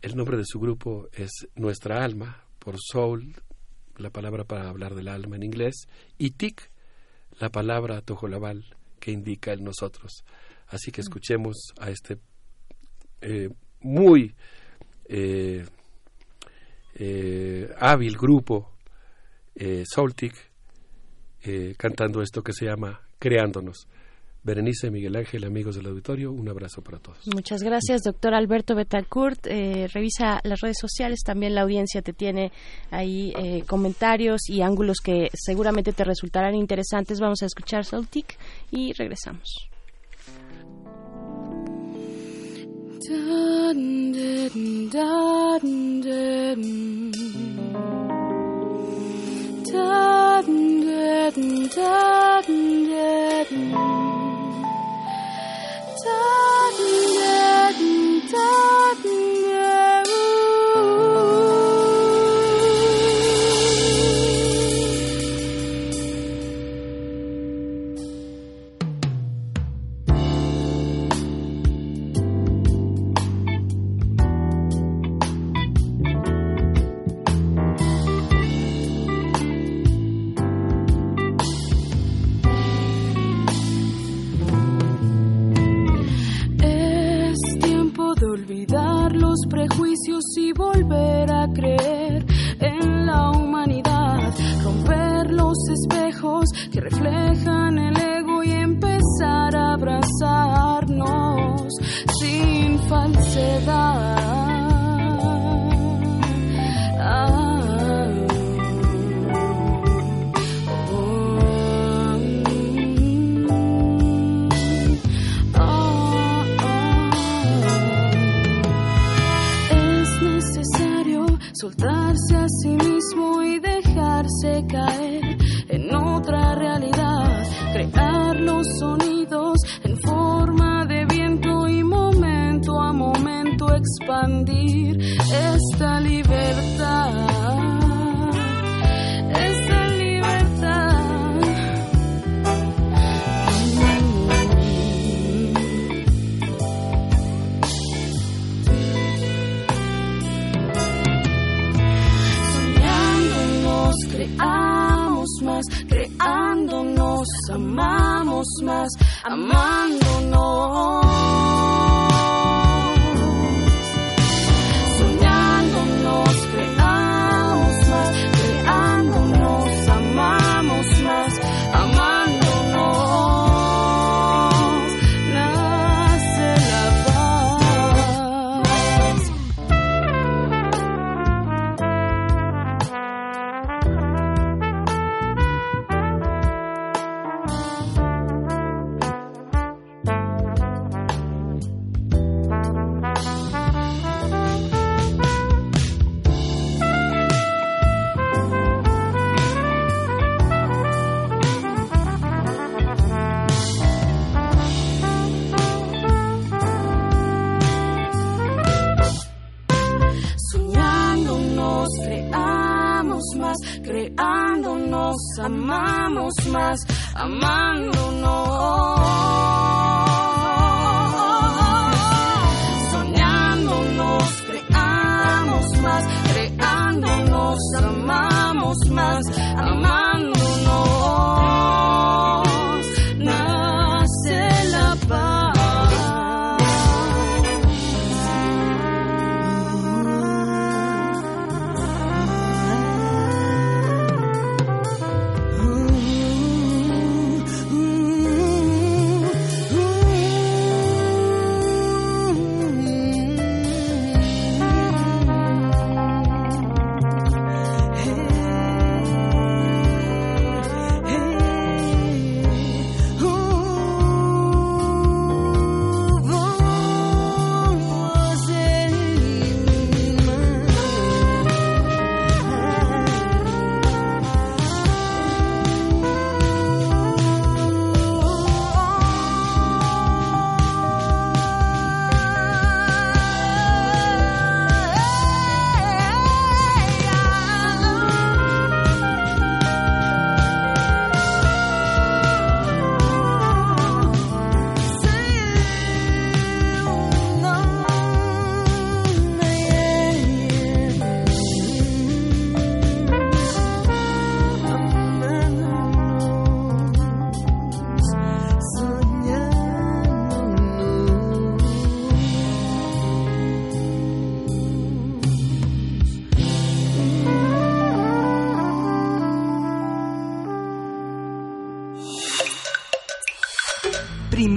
El nombre de su grupo es Nuestra Alma, por Soul, la palabra para hablar del alma en inglés, y Tic, la palabra tojolabal, que indica el nosotros. Así que escuchemos a este eh, muy eh, eh, hábil grupo Soltic cantando esto que se llama Creándonos. Berenice, Miguel Ángel, amigos del auditorio, un abrazo para todos. Muchas gracias, doctor Alberto Betancourt. revisa las redes sociales, también la audiencia te tiene ahí comentarios y ángulos que seguramente te resultarán interesantes. Vamos a escuchar Soltic y regresamos. da da da da prejuicios y volver a creer en la humanidad, romper los espejos que reflejan el ego y empezar a abrazarnos sin falsedad.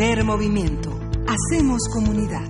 Primer movimiento. Hacemos comunidad.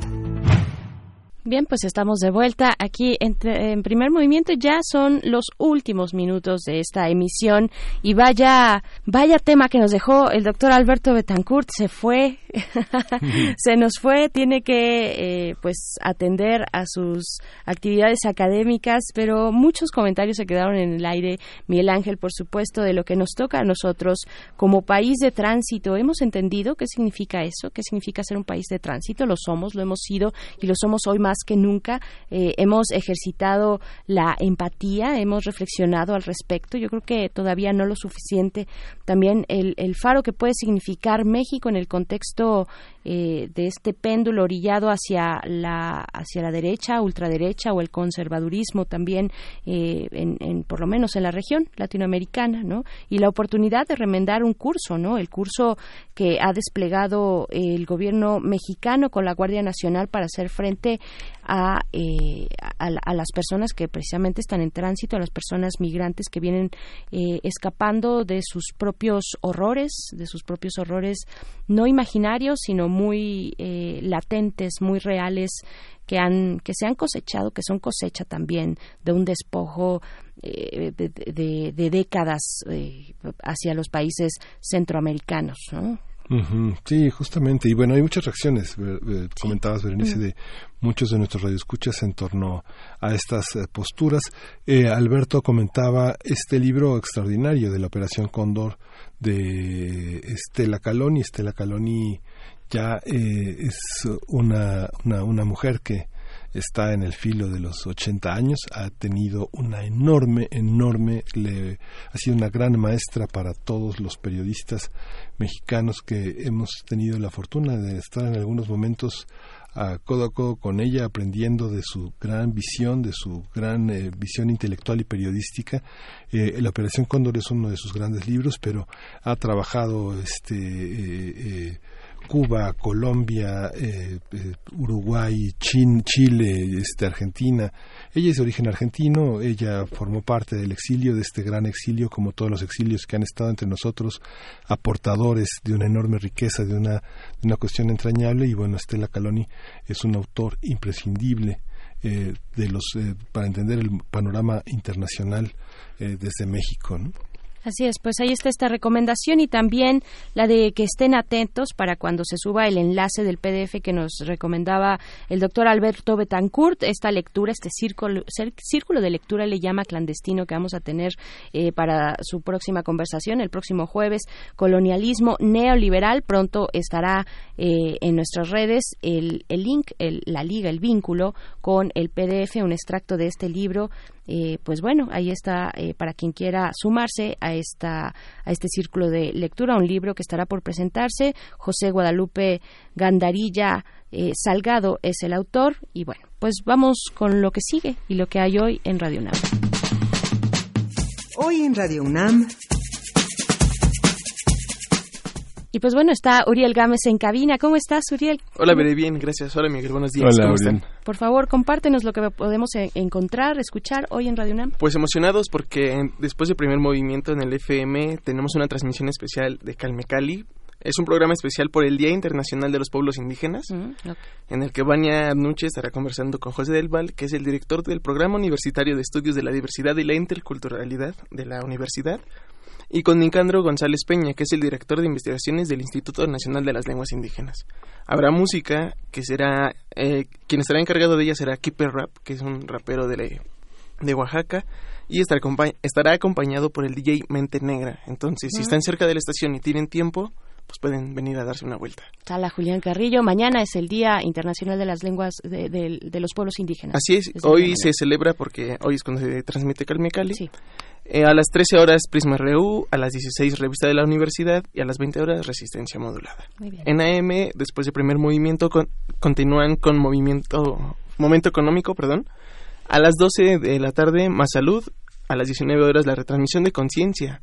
Bien, pues estamos de vuelta aquí en, en, primer movimiento. Ya son los últimos minutos de esta emisión y vaya, vaya tema que nos dejó el doctor Alberto Betancourt. Se fue, *laughs* se nos fue. Tiene que, eh, pues, atender a sus actividades académicas, pero muchos comentarios se quedaron en el aire. Miguel Ángel, por supuesto, de lo que nos toca a nosotros como país de tránsito. Hemos entendido qué significa eso, qué significa ser un país de tránsito. Lo somos, lo hemos sido y lo somos hoy más que nunca. Eh, hemos ejercitado la empatía, hemos reflexionado al respecto. Yo creo que todavía no lo suficiente. También el, el faro que puede significar México en el contexto と、eh, de este péndulo orillado hacia la hacia la derecha, ultraderecha o el conservadurismo también, eh, en, en, por lo menos en la región latinoamericana, ¿no? Y la oportunidad de remendar un curso, ¿no? El curso que ha desplegado el gobierno mexicano con la Guardia Nacional para hacer frente a, eh, a, a, las personas que precisamente están en tránsito, a las personas migrantes que vienen eh, escapando de sus propios horrores, de sus propios horrores no imaginarios, sino muy eh, latentes, muy reales, que han que se han cosechado, que son cosecha también de un despojo eh, de, de, de, décadas eh, hacia los países centroamericanos, ¿no? Uh -huh. Sí, justamente. Y bueno, hay muchas reacciones, eh, comentabas, Berenice, de muchos de nuestros radioescuchas en torno a estas eh, posturas. Eh, Alberto comentaba este libro extraordinario de la Operación Cóndor de Estela Caloni. Estela Caloni ya es una, una, una mujer que está en el filo de los 80 años, ha tenido una enorme, enorme, le, ha sido una gran maestra para todos los periodistas mexicanos que hemos tenido la fortuna de estar en algunos momentos a codo a codo con ella, aprendiendo de su gran visión, de su gran eh, visión intelectual y periodística. Eh, la Operación Cóndor es uno de sus grandes libros, pero ha trabajado este eh, Cuba, Colombia, eh, eh, Uruguay, Chin, Chile, este, Argentina. Ella es de origen argentino, ella formó parte del exilio, de este gran exilio, como todos los exilios que han estado entre nosotros, aportadores de una enorme riqueza, de una, de una cuestión entrañable. Y bueno, Estela Caloni es un autor imprescindible. Eh, de los para entender el panorama internacional desde México. ¿no? Así es, pues ahí está esta recomendación y también la de que estén atentos para cuando se suba el enlace del PDF que nos recomendaba el doctor Alberto Betancourt, esta lectura, este círculo, círculo de lectura le llama clandestino que vamos a tener eh, para su próxima conversación el próximo jueves, colonialismo neoliberal, pronto estará eh, en nuestras redes el, el link, el, la liga, el vínculo con el PDF, un extracto de este libro. Eh, pues bueno, ahí está eh, para quien quiera sumarse a a este círculo de lectura, un libro que estará por presentarse. José Guadalupe Gandarilla eh, Salgado es el autor y bueno, pues vamos con lo que sigue y lo que hay hoy en Radio UNAM. Hoy en Radio UNAM y pues bueno, está Uriel Gámez en cabina. ¿Cómo estás, Uriel? Hola, veré bien, gracias. Hola, Miguel, buenos días. Hola, Uriel. Por favor, compártenos lo que podemos encontrar, escuchar hoy en Radio UNAM. Pues emocionados porque después del primer movimiento en el FM tenemos una transmisión especial de Calme Cali. Es un programa especial por el Día Internacional de los Pueblos Indígenas, mm, okay. en el que Vania Nuche estará conversando con José Del Val, que es el director del Programa Universitario de Estudios de la Diversidad y la Interculturalidad de la universidad, y con Nicandro González Peña, que es el director de investigaciones del Instituto Nacional de las Lenguas Indígenas. Habrá música que será, eh, quien estará encargado de ella será Keeper Rap, que es un rapero de, de Oaxaca, y estará, estará acompañado por el DJ Mente Negra. Entonces, si están cerca de la estación y tienen tiempo, pues pueden venir a darse una vuelta. Sala Julián Carrillo, mañana es el Día Internacional de las Lenguas de, de, de los Pueblos Indígenas. Así es, hoy se celebra porque hoy es cuando se transmite Calme Cali. Sí. Eh, a las 13 horas Prisma RU, a las 16 Revista de la Universidad y a las 20 horas Resistencia Modulada. En AM, después del primer movimiento, con, continúan con movimiento, Momento Económico, perdón. A las 12 de la tarde, Más Salud. A las 19 horas, la retransmisión de Conciencia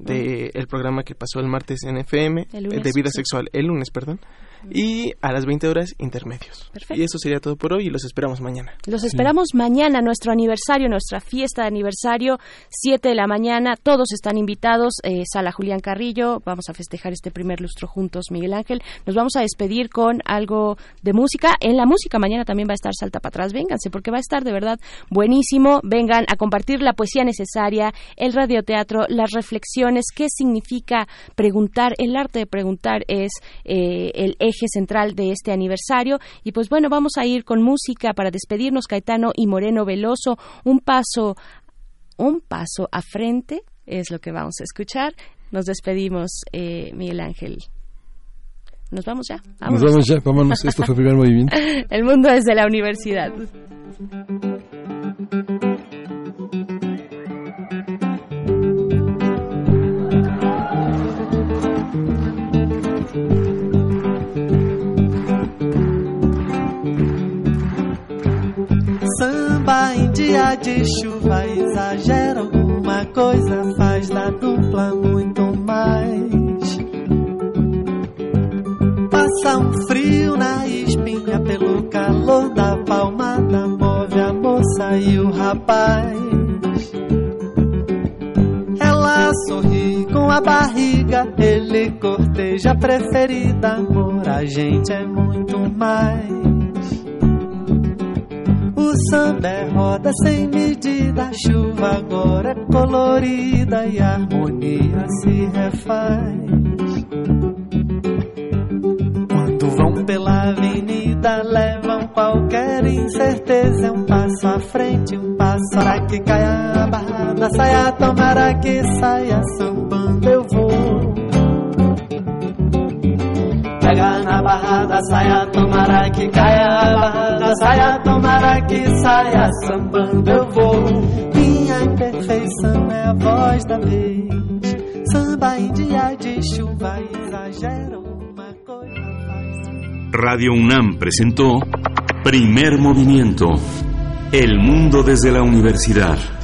del de programa que pasó el martes en FM, lunes, de vida sí. sexual, el lunes, perdón. Y a las 20 horas, intermedios. Perfecto. Y eso sería todo por hoy y los esperamos mañana. Los esperamos sí. mañana, nuestro aniversario, nuestra fiesta de aniversario, 7 de la mañana. Todos están invitados. Eh, Sala Julián Carrillo, vamos a festejar este primer lustro juntos, Miguel Ángel. Nos vamos a despedir con algo de música. En la música mañana también va a estar Salta para atrás. Vénganse, porque va a estar de verdad buenísimo. Vengan a compartir la poesía necesaria, el radioteatro, las reflexiones, qué significa preguntar. El arte de preguntar es eh, el eje central de este aniversario. Y pues bueno, vamos a ir con música para despedirnos, Caetano y Moreno Veloso. Un paso, un paso a frente es lo que vamos a escuchar. Nos despedimos, eh, Miguel Ángel. Nos vamos ya. Vámonos. Nos vamos ya, vámonos. Esto fue el primer movimiento. *laughs* el mundo desde la universidad. Samba em dia de chuva exagera alguma coisa, faz da dupla muito mais. Passa um frio na espinha pelo calor da palma saiu o rapaz. Ela sorri com a barriga, ele corteja a preferida. Amor, a gente é muito mais. O samba é roda sem medida, a chuva agora é colorida e a harmonia se refaz. Quando vão pela avenida, levam qualquer incerteza. É um passo à frente, um passo para que caia a barra da saia. Tomara que saia sambando, eu vou. Pega na barra da saia, tomara que caia a barra da saia. Tomara que saia sambando, eu vou. Minha imperfeição é a voz da vez. Samba em dia de chuva, exagero. Radio UNAM presentó Primer Movimiento. El mundo desde la universidad.